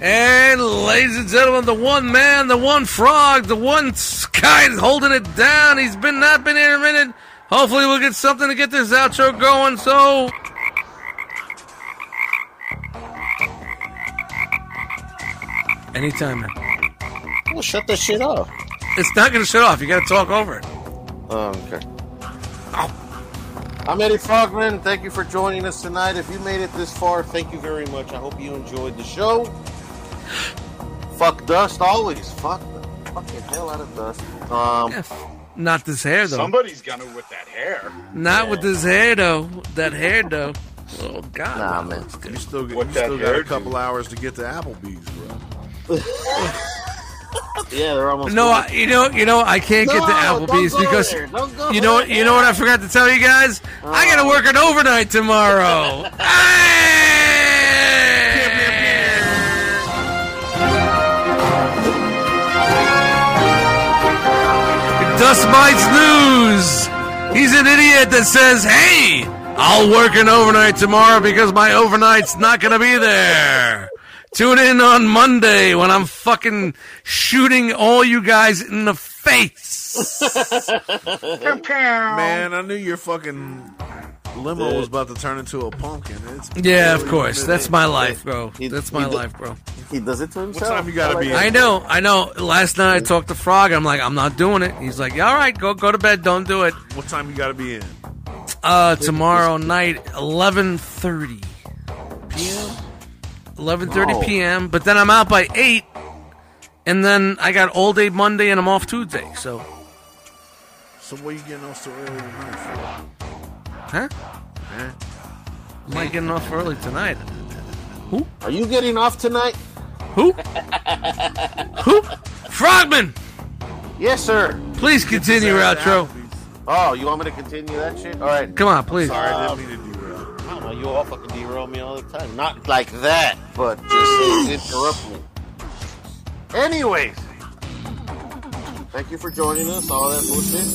And ladies and gentlemen, the one man, the one frog, the one guy is holding it down. He's been not been here a minute. Hopefully, we'll get something to get this outro going. So. Anytime, man. Well, shut this shit off. It's not going to shut off. You got to talk over it. Oh, okay. Oh. I'm Eddie Frogman. Thank you for joining us tonight. If you made it this far, thank you very much. I hope you enjoyed the show. Fuck dust always. Fuck the fucking hell out of dust. Um, Yeah, Not this hair, though. Somebody's gonna with that hair. Not with this hair, though. That hair, though. Oh, God. Nah, man. You still, got- you still got a couple do? hours to get to Applebee's, bro. yeah, they're almost. No, I, you know, you know, I can't get to Applebee's because there. Don't go you know what? You know what I forgot to tell you guys? I gotta uh-huh. work an overnight tomorrow. Dust Mites News. He's an idiot that says, "Hey, I'll work an overnight tomorrow because my overnight's not gonna be there." Tune in on Monday when I'm fucking shooting all you guys in the face. Man, I knew your fucking limo was about to turn into a pumpkin. It's Yeah, of course. That's my life, bro. He- That's he my life, bro. He does it to himself. What time you gotta like be that. I know, I know. Last night I talked to Frog. I'm like, I'm not doing it. He's like, all right, go go to bed. Don't do it. What time you gotta be in? Uh, tomorrow night, 11:30 PM? 11:30 No. p.m. But then I'm out by eight, and then I got all day Monday, and I'm off Tuesday. So, So what are you getting off so early tonight for? huh? Eh? Am I getting off early tonight? Who? Are you getting off tonight? Who? Who? Frogman. Yes, sir. Please continue your outro. Oh, you want me to continue that shit? All right. Come on, please. Sorry, I didn't mean to derail. I don't know. You all fucking derail me all the time. Not like that, but just interrupt me. Anyways, thank you for joining us. All that bullshit.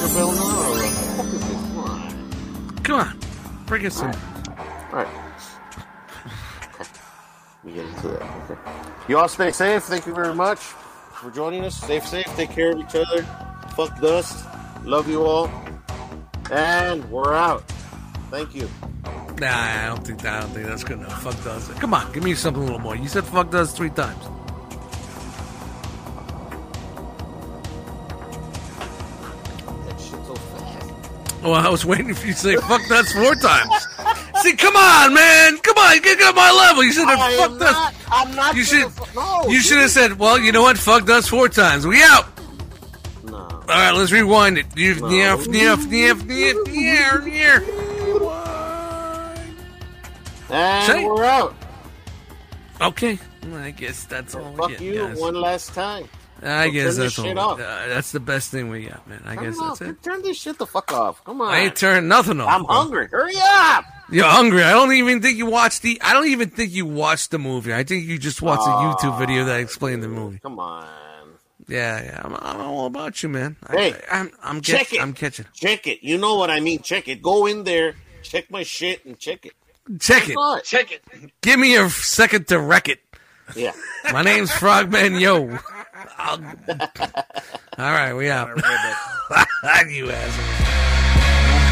Your bell now, or what the fuck is this? Come on. Bring us in. All right. We get into that. Okay. You all stay safe. Thank you very much for joining us. Stay safe. Take care of each other. Fuck dust. Love you all. And we're out. Thank you. Nah, I don't think that. I don't think that's good enough. Fuck does. Come on, give me something a little more. You said fuck does three times. That shit so fast. Well, I was waiting for you to say fuck nuts four times. See, come on, man. Come on, get on my level. You should have am fuck nuts. I'm not. You should. fu- No. You should have said, well, you know what? Fuck nuts four times. We out. All right, let's rewind it. No. yeah, yeah, yeah, yeah, yeah, yeah. And Say- we're out. Okay, I guess that's all we Fuck get. you guys. one last time. I So guess that's all. Uh, that's the best thing we got, man. I Turn guess off. that's it. Turn this shit the fuck off. Come on. I ain't turning nothing off. I'm bro. hungry. Hurry up. You're hungry. I don't even think you watched the. I don't even think you watched the movie. I think you just watched a YouTube video that explained the movie. Come on. Yeah, yeah. I'm, I'm all about you, man. Hey, I, I'm, I'm check catch, it. I'm catching. Check it. You know what I mean. Check it. Go in there. Check my shit and check it. Check it. All right. Check it. Give me a second to wreck it. Yeah. My name's Frogman Yo. I'll... All right, we out. you asshole.